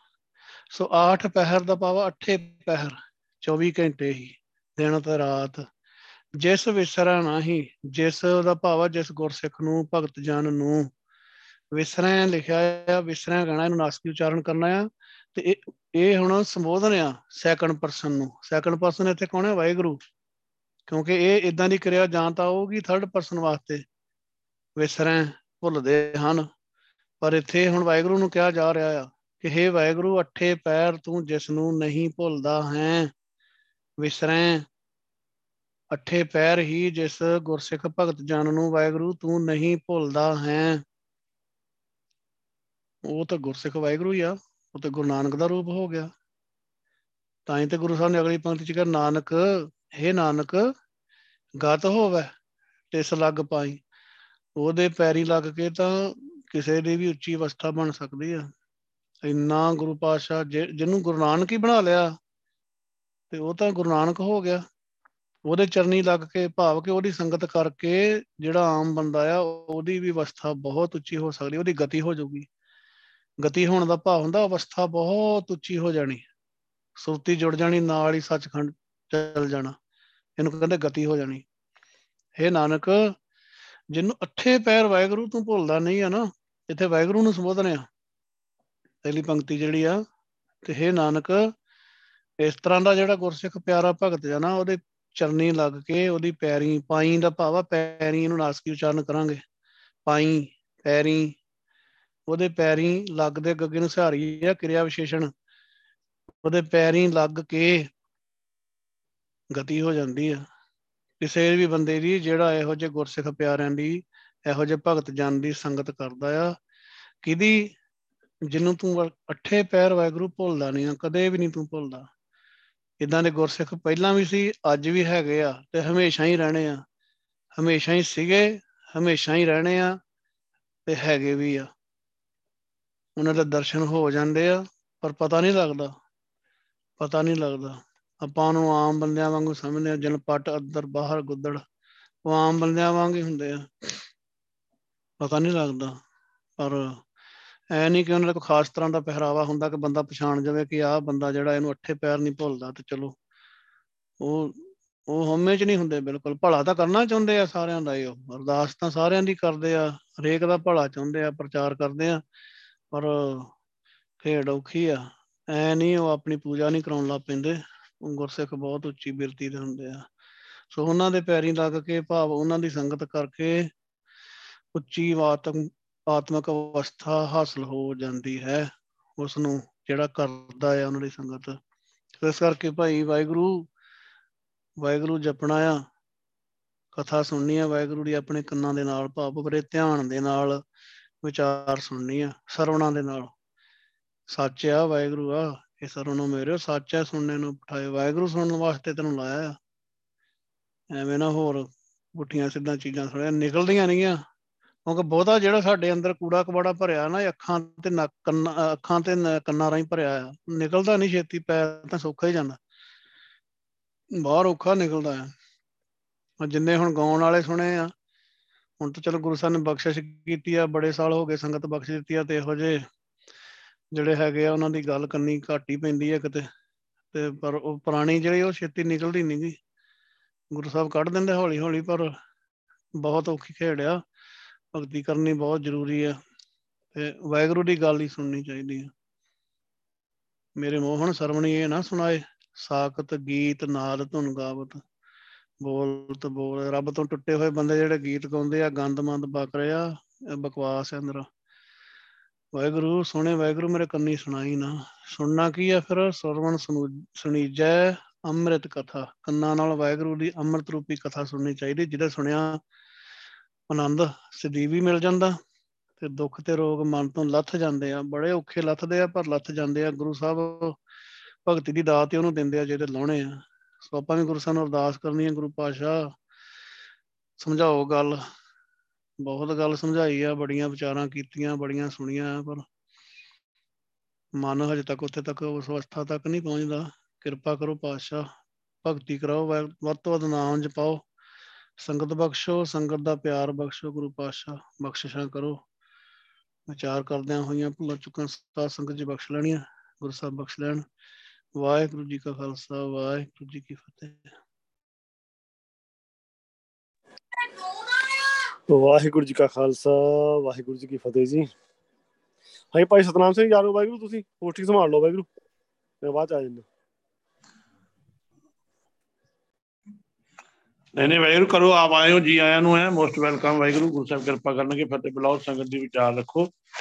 ਸੋ 8 ਪਹਿਰ ਦਾ ਪਾਵਾ 8 ਪਹਿਰ 24 ਘੰਟੇ ਹੀ, ਦਿਨ ਤੇ ਰਾਤ। ਜਿਸ ਵਿਸਰਾ ਨਹੀਂ, ਜਿਸ ਉਹਦਾ ਭਾਵ ਆ ਜਿਸ ਗੁਰਸਿੱਖ ਨੂੰ, ਭਗਤ ਜਨ ਨੂੰ ਵਿਸਰਾ ਲਿਖਿਆ ਆ, ਵਿਸਰਾ ਕਹਿਣਾ, ਇਹਨੂੰ ਨਾਸਕੀ ਉਚਾਰਨ ਕਰਨਾ ਆ। ਤੇ ਇਹ ਇਹ ਹੁਣ ਸੰਬੋਧਨ ਆ ਸੈਕੰਡ ਪਰਸਨ ਨੂੰ। ਸੈਕੰਡ ਪਰਸਨ ਇੱਥੇ ਕੌਣ ਹੈ ਵਾਹਿਗੁਰੂ। ਕਿਉਂਕਿ ਇਹ ਇਦਾਂ ਦੀ ਕਿਰਿਆ ਜਾਂ ਤਾਂ ਹੋਊਗੀ ਥਰਡ ਪਰਸਨ ਵਾਸਤੇ ਵਿਸਰਾ ਭੁੱਲਦੇ ਹਨ। ਪਰ ਇੱਥੇ ਹੁਣ ਵਾਹਿਗੁਰੂ ਨੂੰ ਕਿਹਾ ਜਾ ਰਿਹਾ ਆ ਕਿ हे ਵਾਹਿਗੁਰੂ, ਅਠੇ ਪੈਰ ਤੂੰ ਜਿਸ ਨੂੰ ਨਹੀਂ ਭੁੱਲਦਾ ਹੈ, ਵਿਸਰੈ। ਅਠੇ ਪੈਰ ਹੀ ਜਿਸ ਗੁਰਸਿੱਖ ਭਗਤ ਜਨ ਨੂੰ ਵਾਹਿਗੁਰੂ ਤੂੰ ਨਹੀਂ ਭੁੱਲਦਾ ਹੈ। ਉਹ ਤਾਂ ਗੁਰਸਿੱਖ ਵਾਹਿਗੁਰੂ ਹੀ ਆ, ਉਹ ਤੇ ਗੁਰੂ ਨਾਨਕ ਦਾ ਰੂਪ ਹੋ ਗਿਆ। ਤਾਂ ਹੀ ਤੇ ਗੁਰੂ ਸਾਹਿਬ ਨੇ ਅਗਲੀ ਪੰਕਤੀ ਚ ਕਿਹਾ, ਨਾਨਕ हे ਨਾਨਕ, ਗਤ ਹੋਵੇ ਤਿਸ ਲੱਗ ਪਾਈ। ਉਹਦੇ ਪੈਰੀ ਲੱਗ ਕੇ ਤਾਂ ਕਿਸੇ ਦੀ ਵੀ ਉੱਚੀ ਅਵਸਥਾ ਬਣ ਸਕਦੀ ਆ। ਇੰਨਾ ਗੁਰੂ ਪਾਤਸ਼ਾਹ ਜਿਹਨੂੰ ਗੁਰੂ ਨਾਨਕ ਹੀ ਬਣਾ ਲਿਆ, ਤੇ ਉਹ ਤਾਂ ਗੁਰੂ ਨਾਨਕ ਹੋ ਗਿਆ। ਉਹਦੇ ਚਰਨੀ ਲੱਗ ਕੇ ਭਾਵ ਕਿ ਉਹਦੀ ਸੰਗਤ ਕਰਕੇ ਜਿਹੜਾ ਆਮ ਬੰਦਾ ਆ, ਉਹਦੀ ਵੀ ਅਵਸਥਾ ਬਹੁਤ ਉੱਚੀ ਹੋ ਸਕਦੀ, ਉਹਦੀ ਗਤੀ ਹੋ ਜਾਊਗੀ। ਗਤੀ ਹੋਣ ਦਾ ਭਾਵ ਹੁੰਦਾ, ਅਵਸਥਾ ਬਹੁਤ ਉੱਚੀ ਹੋ ਜਾਣੀ। ਸੁਰਤੀ ਜੁੜ ਜਾਣੀ, ਨਾਲ ਹੀ ਸੱਚਖੰਡ ਚੱਲ ਜਾਣਾ। ਇਹਨੂੰ ਕਹਿੰਦੇ ਗਤੀ ਹੋ ਜਾਣੀ। ਇਹ ਨਾਨਕ, ਜਿਹਨੂੰ ਅੱਠੇ ਪੈਰ ਵਾਹਿਗੁਰੂ ਤੂੰ ਭੁੱਲਦਾ ਨਹੀਂ ਆ ਨਾ, ਇੱਥੇ ਵਾਹਿਗੁਰੂ ਨੂੰ ਸੰਬੋਧਨ ਆ। ਪਹਿਲੀ ਪੰਕਤੀ ਜਿਹੜੀ ਆ, ਤੇ ਹੈ ਨਾਨਕ, ਇਸ ਤਰ੍ਹਾਂ ਦਾ ਜਿਹੜਾ ਗੁਰਸਿੱਖ ਪਿਆਰਾ ਭਗਤ ਜਨਾ ਉਹਦੇ ਚਰਨੀ ਲੱਗ ਕੇ ਉਹਦੀ ਪੈਰੀ, ਪਾਈ ਦਾ ਭਾਵ ਆ, ਪੈਰੀ ਇਹਨੂੰ ਨਾਸਕੀ ਉਚਾਰਨ ਕਰਾਂਗੇ। ਪਾਈ, ਪੈਰੀ, ਉਹਦੇ ਪੈਰੀ ਲੱਗ ਦੇ ਗੱਗੇ ਨੂੰ ਸਹਾਰੀ ਆ, ਕਿਰਿਆ ਵਿਸ਼ੇਸ਼ਣ। ਉਹਦੇ ਪੈਰੀ ਲੱਗ ਕੇ ਗਤੀ ਹੋ ਜਾਂਦੀ ਆ। ਕਿਸੇ ਵੀ ਬੰਦੇ ਦੀ ਜਿਹੜਾ ਇਹੋ ਜਿਹੇ ਗੁਰਸਿੱਖ ਪਿਆਰਿਆਂ ਦੀ, ਇਹੋ ਜਿਹੇ ਭਗਤ ਜਨ ਦੀ ਸੰਗਤ ਕਰਦਾ ਆ, ਕਿਹਦੀ ਜਿਹਨੂੰ ਤੂੰ ਅੱਠੇ ਪੈਰ ਵਾਹਿਗੁਰੂ ਭੁੱਲਦਾ ਨਹੀਂ ਆ, ਕਦੇ ਵੀ ਨਹੀਂ ਤੂੰ ਭੁੱਲਦਾ। ਇਦਾਂ ਦੇ ਗੁਰਸਿੱਖ ਪਹਿਲਾਂ ਵੀ ਸੀ, ਅੱਜ ਵੀ ਹੈਗੇ ਆ ਤੇ ਹਮੇਸ਼ਾ ਹੀ ਰਹਿਣੇ ਆ। ਹਮੇਸ਼ਾ ਹੀ ਸੀਗੇ, ਹਮੇਸ਼ਾ ਹੀ ਰਹਿਣੇ ਆ ਤੇ ਹੈਗੇ ਵੀ ਆ। ਉਹਨਾਂ ਦੇ ਦਰਸ਼ਨ ਹੋ ਜਾਂਦੇ ਆ, ਪਰ ਪਤਾ ਨਹੀਂ ਲੱਗਦਾ। ਪਤਾ ਨਹੀਂ ਲੱਗਦਾ। ਆਪਾਂ ਨੂੰ ਆਮ ਬੰਦਿਆਂ ਵਾਂਗੂ ਸਮਝਦੇ ਆ ਜਨ ਪੱਟ ਅੰਦਰ ਬਾਹਰ, ਗੁੱਦੜ। ਉਹ ਆਮ ਬੰਦਿਆਂ ਵਾਂਗ ਹੀ ਹੁੰਦੇ ਆ। ਪਤਾ ਨਹੀਂ ਲੱਗਦਾ। ਪਰ ਐ ਨਹੀਂ ਕਿ ਉਹਨਾਂ ਦਾ ਕੋਈ ਖਾਸ ਤਰ੍ਹਾਂ ਦਾ ਪਹਿਰਾਵਾ ਹੁੰਦਾ ਕਿ ਬੰਦਾ ਪਛਾਣ ਜਾਵੇ ਕਿ ਆਹ ਬੰਦਾ ਜਿਹੜਾ ਇਹਨੂੰ ਅੱਠੇ ਪੈਰ ਨਹੀਂ ਭੁੱਲਦਾ ਤੇ ਚਲੋ। ਉਹ ਉਹ ਹਉਮੈ ਚ ਨਹੀਂ ਹੁੰਦੇ ਬਿਲਕੁਲ। ਭਲਾ ਤਾਂ ਕਰਨਾ ਚਾਹੁੰਦੇ ਆ ਸਾਰਿਆਂ ਦਾ ਹੀ ਉਹ। ਅਰਦਾਸ ਤਾਂ ਸਾਰਿਆਂ ਦੀ ਕਰਦੇ ਆ। ਹਰੇਕ ਦਾ ਭਲਾ ਚਾਹੁੰਦੇ ਆ, ਪ੍ਰਚਾਰ ਕਰਦੇ ਆ। ਪਰ ਖੇਡ ਔਖੀ ਆ। ਐ ਨਹੀਂ ਉਹ ਆਪਣੀ ਪੂਜਾ ਨਹੀਂ ਕਰਾਉਣ ਲੱਗ ਪੈਂਦੇ। ਗੁਰਸਿੱਖ ਬਹੁਤ ਉੱਚੀ ਬਿਰਤੀ ਦੇ ਹੁੰਦੇ ਆ। ਸੋ ਉਹਨਾਂ ਦੇ ਪੈਰੀ ਲੱਗ ਕੇ ਭਾਵ ਉਹਨਾਂ ਦੀ ਸੰਗਤ ਕਰਕੇ ਉੱਚੀ ਆਤਮ ਆਤਮਿਕ ਅਵਸਥਾ ਹਾਸਲ ਹੋ ਜਾਂਦੀ ਹੈ ਉਸ ਨੂੰ ਜਿਹੜਾ ਕਰਦਾ ਹੈ ਉਹਨਾਂ ਦੀ ਸੰਗਤ। ਇਸ ਕਰਕੇ ਭਾਈ ਵਾਹਿਗੁਰੂ ਵਾਹਿਗੁਰੂ ਜਪਣਾ ਆ, ਕਥਾ ਸੁਣਨੀ ਆ, ਵਾਹਿਗੁਰੂ ਦੀ ਆਪਣੇ ਕੰਨਾਂ ਦੇ ਨਾਲ ਭਾਵ ਬਰੇ ਧਿਆਨ ਦੇ ਨਾਲ ਵਿਚਾਰ ਸੁਣਨੀ ਆ, ਸਰਵਣਾ ਦੇ ਨਾਲ। ਸੱਚ ਆ ਵਾਹਿਗੁਰੂ ਆ, ਇਹ ਸਰਵਣੋ ਮੇਰੇ ਸੱਚ ਆ ਸੁਣਨੇ ਨੂੰ ਬਿਠਾਏ ਵਾਹਿਗੁਰੂ ਸੁਣਨ ਵਾਸਤੇ ਤੈਨੂੰ ਲਾਇਆ ਆ। ਐਵੇਂ ਨਾ ਹੋਰ ਗੁੱਠੀਆਂ ਸਿੱਧਾਂ ਚੀਜ਼ਾਂ ਸੁਣਿਆ, ਨਿਕਲਦੀਆਂ ਨਹੀਂ ਆ ਕਿਉਂਕਿ ਬਹੁਤਾ ਜਿਹੜਾ ਸਾਡੇ ਅੰਦਰ ਕੂੜਾ ਕਬਾੜਾ ਭਰਿਆ ਨਾ ਅੱਖਾਂ ਤੇ ਨੱਕ, ਕੰਨਾਂ, ਅੱਖਾਂ ਤੇ ਕੰਨਾਂ ਰਾਹੀਂ ਭਰਿਆ ਆ। ਨਿਕਲਦਾ ਨਹੀਂ ਛੇਤੀ, ਪੈਰ ਤਾਂ ਸੌਖਾ ਹੀ ਜਾਂਦਾ। ਬਾਹਰ ਔਖਾ ਨਿਕਲਦਾ ਆ। ਜਿੰਨੇ ਹੁਣ ਗਾਉਣ ਵਾਲੇ ਸੁਣੇ ਆ, ਹੁਣ ਤਾਂ ਚਲੋ ਗੁਰੂ ਸਾਹਿਬ ਨੇ ਬਖਸ਼ਿਸ਼ ਕੀਤੀ ਆ, ਬੜੇ ਸਾਲ ਹੋ ਗਏ ਸੰਗਤ ਬਖਸ਼ ਦਿੱਤੀ ਆ ਤੇ ਇਹੋ ਜਿਹੇ ਜਿਹੜੇ ਹੈਗੇ ਆ, ਉਹਨਾਂ ਦੀ ਗੱਲ ਕਰਨੀ ਘੱਟ ਹੀ ਪੈਂਦੀ ਆ ਕਿਤੇ। ਤੇ ਪਰ ਉਹ ਪੁਰਾਣੀ ਜਿਹੜੀ ਉਹ ਛੇਤੀ ਨਿਕਲਦੀ ਨਹੀਂ ਗਈ ਗੁਰੂ ਸਾਹਿਬ ਕੱਢ ਦਿੰਦੇ ਹੌਲੀ ਹੌਲੀ ਪਰ ਬਹੁਤ ਔਖੀ ਖੇਡ ਆ। ਭਗਤੀ ਕਰਨੀ ਬਹੁਤ ਜ਼ਰੂਰੀ ਆ ਤੇ ਵਾਹਿਗੁਰੂ ਦੀ ਗੱਲ ਹੀ ਸੁਣਨੀ ਚਾਹੀਦੀ ਆ। ਮੇਰੇ ਮੋਹਨ ਸਰਵਣੀ ਇਹ ਨਾ ਸੁਣਾਏ, ਸਾਖਤ ਗੀਤ ਨਾਦ ਧੁਨ ਗਾਵਤ ਬੋਲਤ ਬੋਲ, ਰੱਬ ਤੋਂ ਟੁੱਟੇ ਹੋਏ ਬੰਦੇ ਜਿਹੜੇ ਗੀਤ ਗਾਉਂਦੇ ਆ ਗੰਦਮੰਦ ਬਕ ਰਿਆ ਬਕਵਾਸ ਹੈ ਅੰਦਰ। ਵਾਹਿਗੁਰੂ, ਸੋਹਣੇ ਵਾਹਿਗੁਰੂ, ਮੇਰੇ ਕੰਨੀ ਸੁਣਾਈ ਨਾ। ਸੁਣਨਾ ਕੀ ਆ ਫਿਰ? ਸਰਵਣ ਸੁਣੀਜੈ ਅੰਮ੍ਰਿਤ ਕਥਾ। ਕੰਨਾਂ ਨਾਲ ਵਾਹਿਗੁਰੂ ਦੀ ਅੰਮ੍ਰਿਤ ਰੂਪੀ ਕਥਾ ਸੁਣਨੀ ਚਾਹੀਦੀ, ਜਿਹਦੇ ਸੁਣਿਆ ਆਨੰਦ ਸਦੀਵ ਵੀ ਮਿਲ ਜਾਂਦਾ ਤੇ ਦੁੱਖ ਤੇ ਰੋਗ ਮਨ ਤੋਂ ਲੱਥ ਜਾਂਦੇ ਆ। ਬੜੇ ਔਖੇ ਲੱਥਦੇ ਆ, ਪਰ ਲੱਥ ਜਾਂਦੇ ਆ। ਗੁਰੂ ਸਾਹਿਬ ਭਗਤੀ ਦੀ ਦਾਤ ਹੀ ਉਹਨੂੰ ਦਿੰਦੇ ਆ ਜਿਹੜੇ ਲਾਉਣੇ ਆ। ਸੋ ਆਪਾਂ ਵੀ ਗੁਰੂ ਸਾਹਿਬ ਨੂੰ ਅਰਦਾਸ ਕਰਨੀ ਹੈ ਗੁਰੂ ਪਾਸ਼ਾ ਸਮਝਾਓ ਗੱਲ। ਬਹੁਤ ਗੱਲ ਸਮਝਾਈ ਆ, ਬੜੀਆਂ ਵਿਚਾਰਾਂ ਕੀਤੀਆਂ, ਬੜੀਆਂ ਸੁਣੀਆਂ, ਪਰ ਮਨ ਹਜੇ ਤੱਕ ਉੱਥੇ ਤੱਕ ਉਸ ਅਵਸਥਾ ਤੱਕ ਨਹੀਂ ਪਹੁੰਚਦਾ। ਕਿਰਪਾ ਕਰੋ ਪਾਤਸ਼ਾਹ, ਭਗਤੀ ਕਰਾਓ ਵੱਧ ਤੋਂ ਵੱਧ ਨਾਮ ਜਪਾਓ। ਸੰਗਤ ਬਖਸ਼ੋ, ਸੰਗਤ ਦਾ ਪਿਆਰ ਬਖਸ਼ੋ, ਗੁਰੂ ਪਾਤਸ਼ਾਹ ਬਖਸ਼ਿਸ਼ਾਂ ਕਰੋ। ਵਿਚਾਰ ਕਰਦਿਆਂ ਹੋਈਆਂ ਭੁੱਲਾਂ ਚੁੱਕਾਂ ਸਾਧ ਸੰਗਤ ਜੀ ਬਖਸ਼ ਲੈਣੀਆਂ, ਗੁਰੂ ਸਾਹਿਬ ਬਖਸ਼ ਲੈਣ। ਵਾਹਿਗੁਰੂ ਜੀ ਕਾ ਖਾਲਸਾ, ਵਾਹਿਗੁਰੂ ਜੀ ਕੀ ਫਤਿਹ। ਵਾਹਿਗੁਰੂ ਜੀ ਕਾ ਖਾਲਸਾ, ਵਾਹਿਗੁਰੂ ਜੀ ਕੀ ਫਤਿਹ ਜੀ। ਹਾਂਜੀ ਭਾਈ ਸਤਨਾਮ ਸਿੰਘ ਯਾਰੋ ਵਾਹਿਗੁਰੂ ਤੁਸੀਂ ਪੋਸਟਿੰਗ ਸੰਭਾਲ ਲਓ ਵਾਹਿਗੁਰੂ। ਮੈਂ ਬਾਅਦ ਚ ਆ ਜਾਂਦਾ। ਨਹੀਂ ਨਹੀਂ, ਵਾਹਿਗੁਰੂ ਕਰੋ, ਆਪ ਆਏ ਹੋ ਜੀ ਆਇਆਂ ਨੂੰ ਹੈ ਮੋਸਟ ਵੈਲਕਮ ਵਾਹਿਗੁਰੂ, ਗੁਰੂ ਸਾਹਿਬ ਕਿਰਪਾ ਕਰਨਗੇ, ਫਤਿਹ ਬੁਲਾਓ, ਸੰਗਤ ਦੀ ਵਿਚਾਰ ਰੱਖੋ।